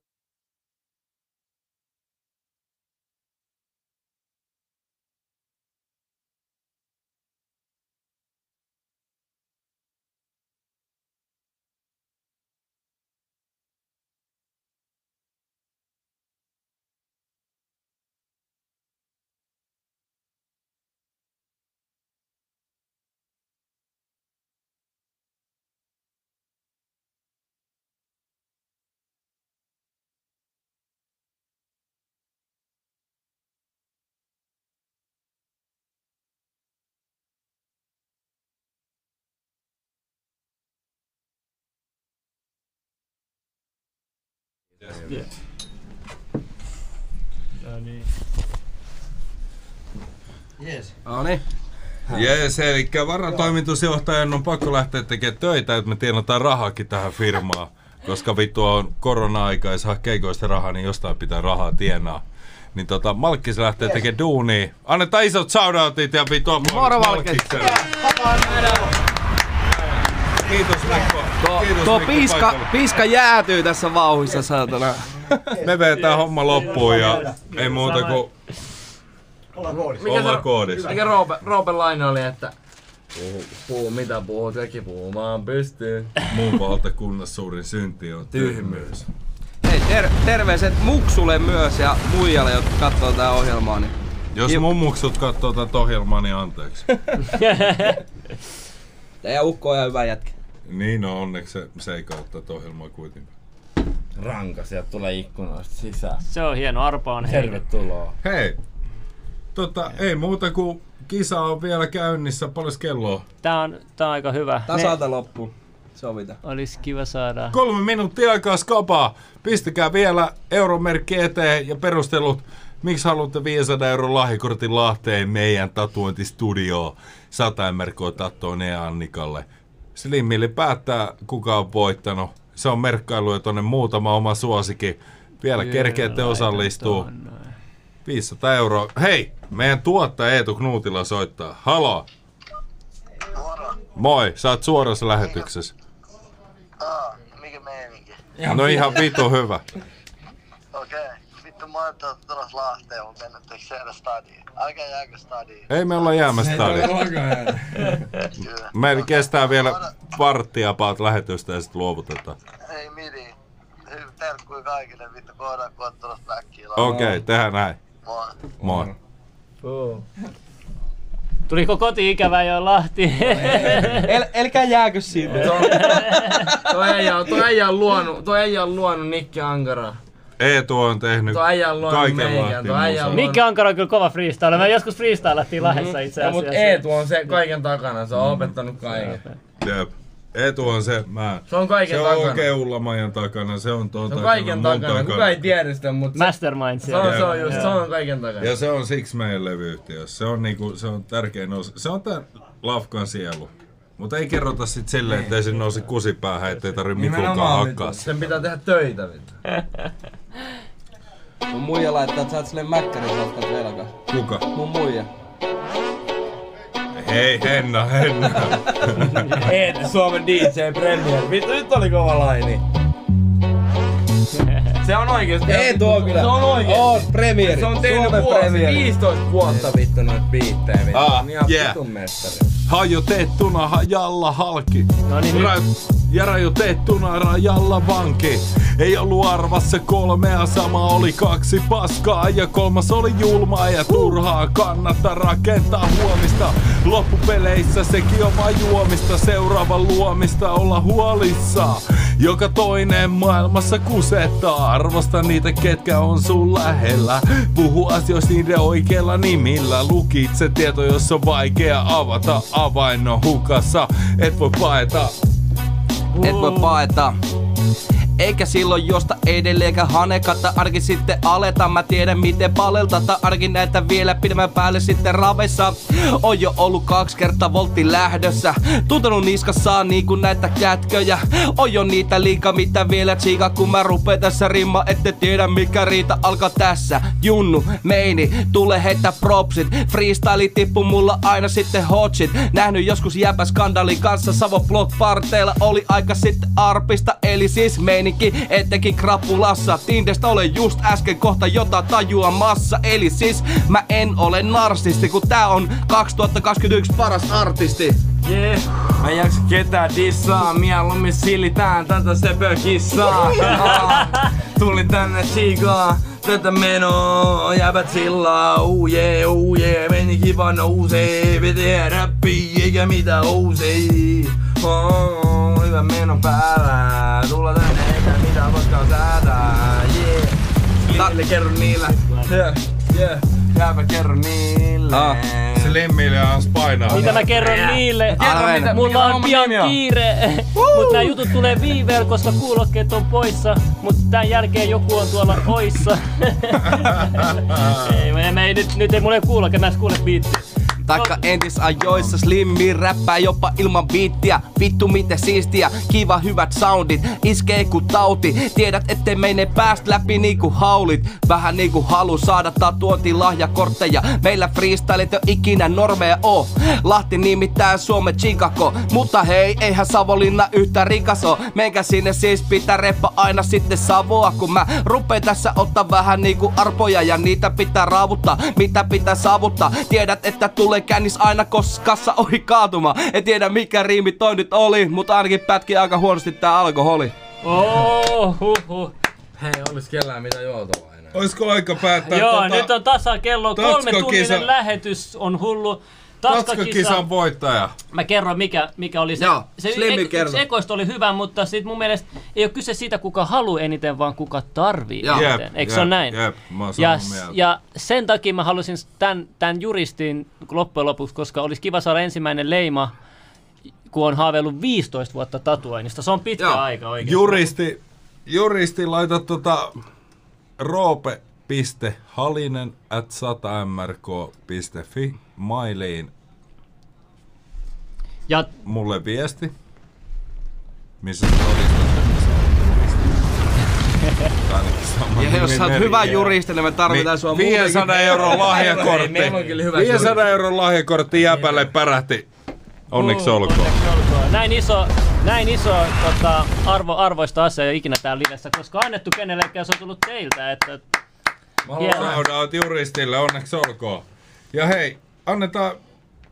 Yeah. No niin. Yes. No niin. Jees, eli varatoimitusjohtajan on pakko lähteä tekemään töitä, että me tienataan rahaakin tähän firmaan. Koska vittu on korona-aika ja saa keikoista rahaa, niin jostain pitää rahaa tienaa. Niin tota, Malkkis lähtee tekemään duunia. Annetaan isot shoutoutit ja vittu Moro, Malkkis. Kiitos Mikko. Tuo, Kiitos, tuo Mikko, piiska, piiska jäätyy tässä vauhissa, saatana. Me vetää homma loppuun ja ei muuta kuin Ollaan koodissa. Mikä koodissa. Mikä Roope, Roopen laina oli, että Puhu, puhu mitä puhut, kaikki puhumaan pystyy. muun valtakunnassa suurin synti on tyhmyys. Hei, ter- terveiset Muksulle myös ja muijalle, jotka katsoo tää ohjelmaa. Niin Jos mun muksut katsoo tätä ohjelmaa, niin anteeksi. <laughs> Teidän ukko on ihan hyvä jätkä. Niin no onneksi se, se ei kautta ohjelmaa kuitenkaan. Ranka, sieltä tulee ikkunoista sisään. Se on hieno, Arpa on. Tervetuloa. Hei, tota, ei muuta kuin kisa on vielä käynnissä. Paljon kelloa? Tää on, tää on aika hyvä. Tasalta loppu. Sovita. Olisi kiva saada. Kolme minuuttia aikaa skapaa. Pistäkää vielä euromerkki eteen ja perustelut, miksi haluatte 500 euron lahjakortin Lahteen meidän tatuointistudioon. 100 merkkoa tattoa ne Annikalle. Slimmille päättää, kuka on voittanut. Se on merkkailu ja tonne muutama oma suosikin. Vielä Kyllä, kerkeette osallistuu. tonne. 500 euroa. Hei, meidän tuottaja Eetu Knuutila soittaa. Halo. Moi, sä oot suorassa lähetyksessä. Mikä meininki? No ihan vitu hyvä. Okei. Mä Lahteen, stadiin? Älkää jääkö stadiin. Ei me olla jäämässä stadiin. Meillä kestää vielä varttia paat lähetystä ja sitten luovutetaan. Ei midi. Terkkui kaikille, vittu koodaan kun oot tulossa backiin. Okei, okay, tehdään näin. Moi. Moi. Tuliko koti-ikävä jo Lahti? El, elkää jääkö sinne. Tuo äijä on, tuo äijä on luonut, tuo äijä on luonut Nikki Ankara. Eetu on tehnyt Tuo äijä on luonut kaiken meikän, lahti tuo on Mikki Ankara on kyllä kova freestyle. Me joskus freestylattiin Lahdessa itse Ja asiassa. mut Eetu on se kaiken takana, se on opettanut kaiken. Jep. Eetu on se, mä... Se on kaiken se takana. on oikein Ullamajan takana, se on tuon Se on takana, kaiken mun takana, kuka ei tiedä sitä, mutta Mastermind se on, se on just, se on kaiken takana. Ja se on siksi meidän levyyhtiössä. Se on, niinku, se on tärkein osa. Se on tää Lafkan sielu. Mutta ei kerrota sit silleen, ettei se nousi kusipäähän, ettei tarvi Mikulkaan hakkaa. Sen pitää tehdä töitä. <laughs> Mun muija laittaa, että sä oot silleen mäkkärin sostat velka. Kuka? Mun muija. Hei, Henna, Henna. <laughs> Eetu, Suomen DJ Premier. Vittu, nyt oli kova laini. Se on oikeesti. Eetu on kyllä. Se on oikeesti. Oos premieri. Se on tehnyt Suomen vuosi, premieri. 15 vuotta vittu noita biittejä vittu. Ah, Niin ihan yeah. vitun mestari. Hajotettuna hajalla halki. No niin, Ra- ja rajoitettuna rajalla vanki. Ei ollut arvassa kolmea, sama oli kaksi paskaa ja kolmas oli julmaa ja turhaa. Kannattaa rakentaa huomista. Loppupeleissä sekin on vaan juomista, seuraavan luomista olla huolissa. Joka toinen maailmassa kusettaa. Arvosta niitä, ketkä on sun lähellä. Puhu asioista niiden oikeilla nimillä. Lukitse tieto, jos on vaikea avata. Avain on hukassa, et voi paeta. Et voi paeta. Eikä silloin josta edelleenkään hanekata Arki sitten aleta. Mä tiedän miten paleltata Arki näitä vielä pidemmän päälle sitten ravessa On jo ollut kaksi kertaa voltti lähdössä. Tuntenut niskassaan niinku näitä kätköjä. On jo niitä liikaa mitä vielä tsiika Kun mä rupeen tässä rimma. Ette tiedä mikä riita alkaa tässä. Junnu, meini, tule heittää propsit. Freestyle tippu mulla aina sitten hotshit Nähnyt joskus jäpä skandalin kanssa Savo Block parteilla oli aika sitten arpista. Eli siis meininki etenkin krapulassa. Tindestä olen just äsken kohta jota tajuamassa. Eli siis mä en ole narsisti Kun tää on 2021 paras artisti. Yeah. Mä en jaksa ketään dissaa, mieluummin silitään tätä sepökissaa. <laughs> Tulin tänne chigaa, tätä menoa, jäbät sillä, oh yeah, oh yeah, meni kiva nousee, vetää räppi eikä mitä ousee. Oh, hyvä meno päällä, tulla tänne eikä mitä koskaan säätää, yeah. Niille kerro niillä, yeah, yeah, jäbä kerro niille. Ah. Slimmille on painaa. Mitä mä kerron niille? Mitä- Mulla on pian kiire. Mut nää jutut tulee viiveellä, koska kuulokkeet on poissa. Mut tän jälkeen joku on tuolla oissa. <laughs> ei, mä, mä ei, nyt, nyt ei mulla ei kuulokke, mä kuule biittiä. Taikka entisajoissa Slimmi räppää jopa ilman biittiä Vittu miten siistiä, kiva hyvät soundit Iskee ku tauti, tiedät ettei mene päästä läpi niinku haulit Vähän niinku halu saada tatuointi lahjakortteja Meillä freestylit ei ikinä normeja oo. Lahti nimittäin Suomen Chicago Mutta hei, eihän Savonlinna yhtä rikas oo. Menkä sinne siis pitää reppa aina sitten Savoa Kun mä rupeen tässä ottaa vähän niinku arpoja Ja niitä pitää raavuttaa, mitä pitää saavuttaa? Tiedät että tulee kännis aina koskassa ohi kaatuma. En tiedä mikä riimi toi nyt oli Mutta ainakin pätki aika huonosti tää alkoholi. Oh, huh, huh. Hei, olis kellään mitä enää. Olisiko aika päättää Joo, tota, nyt on tasa kello. Kolme tunninen lähetys on hullu. Tatskakisan voittaja. Mä kerron mikä, mikä oli se. Joo, se, Slimmi ek- kerro. se ekoista oli hyvä, mutta sit mun mielestä ei ole kyse siitä, kuka haluaa eniten, vaan kuka tarvii Joo. eniten. Jep, Eikö jep, se ole näin? jep, mä oon ja, mieltä. ja sen takia mä halusin tämän, tämän juristin loppujen lopuksi, koska olisi kiva saada ensimmäinen leima, kun on haaveillut 15 vuotta tatuoinnista. Se on pitkä Joo. aika oikein. Juristi, juristi laita tota roope.halinen at 100mrk.fi mailiin Ja mulle viesti, missä sä todistat, että sä oot Ja jos sä oot hyvä juristi, niin me tarvitaan sua muutenkin. 500 euron <laughs> lahjakortti. Meillä on kyllä hyvä 500 euron lahjakortti jäpälle pärähti. Onneksi olkoon. Onneksi olkoon. Näin iso, näin iso tota, arvo, arvoista asiaa ei ole ikinä täällä livessä, koska annettu kenellekään se on tullut teiltä. Että. Shout out juristille, onneksi olkoon. Ja hei, annetaan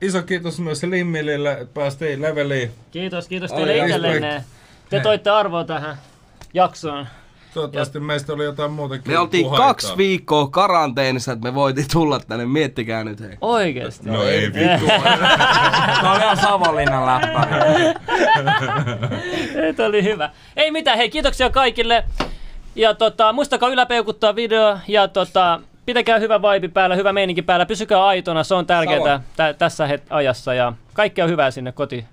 iso kiitos myös Limmilille, että päästiin leveliin. Kiitos, kiitos teille itsellenne. Te toitte arvoa tähän jaksoon. Toivottavasti meistä oli jotain muutakin Me oltiin puheitaa. kaksi viikkoa karanteenissa, että me voitiin tulla tänne. Miettikää nyt hei. Oikeesti. No ei vittu. <laughs> Se oli ihan Savonlinnan läppäri. <laughs> Tämä oli hyvä. Ei mitään, hei kiitoksia kaikille. Ja tota, muistakaa yläpeukuttaa video ja tota, pitäkää hyvä vibe päällä, hyvä meininki päällä, pysykää aitona, se on tärkeää tä- tässä het- ajassa ja kaikkea hyvää sinne koti,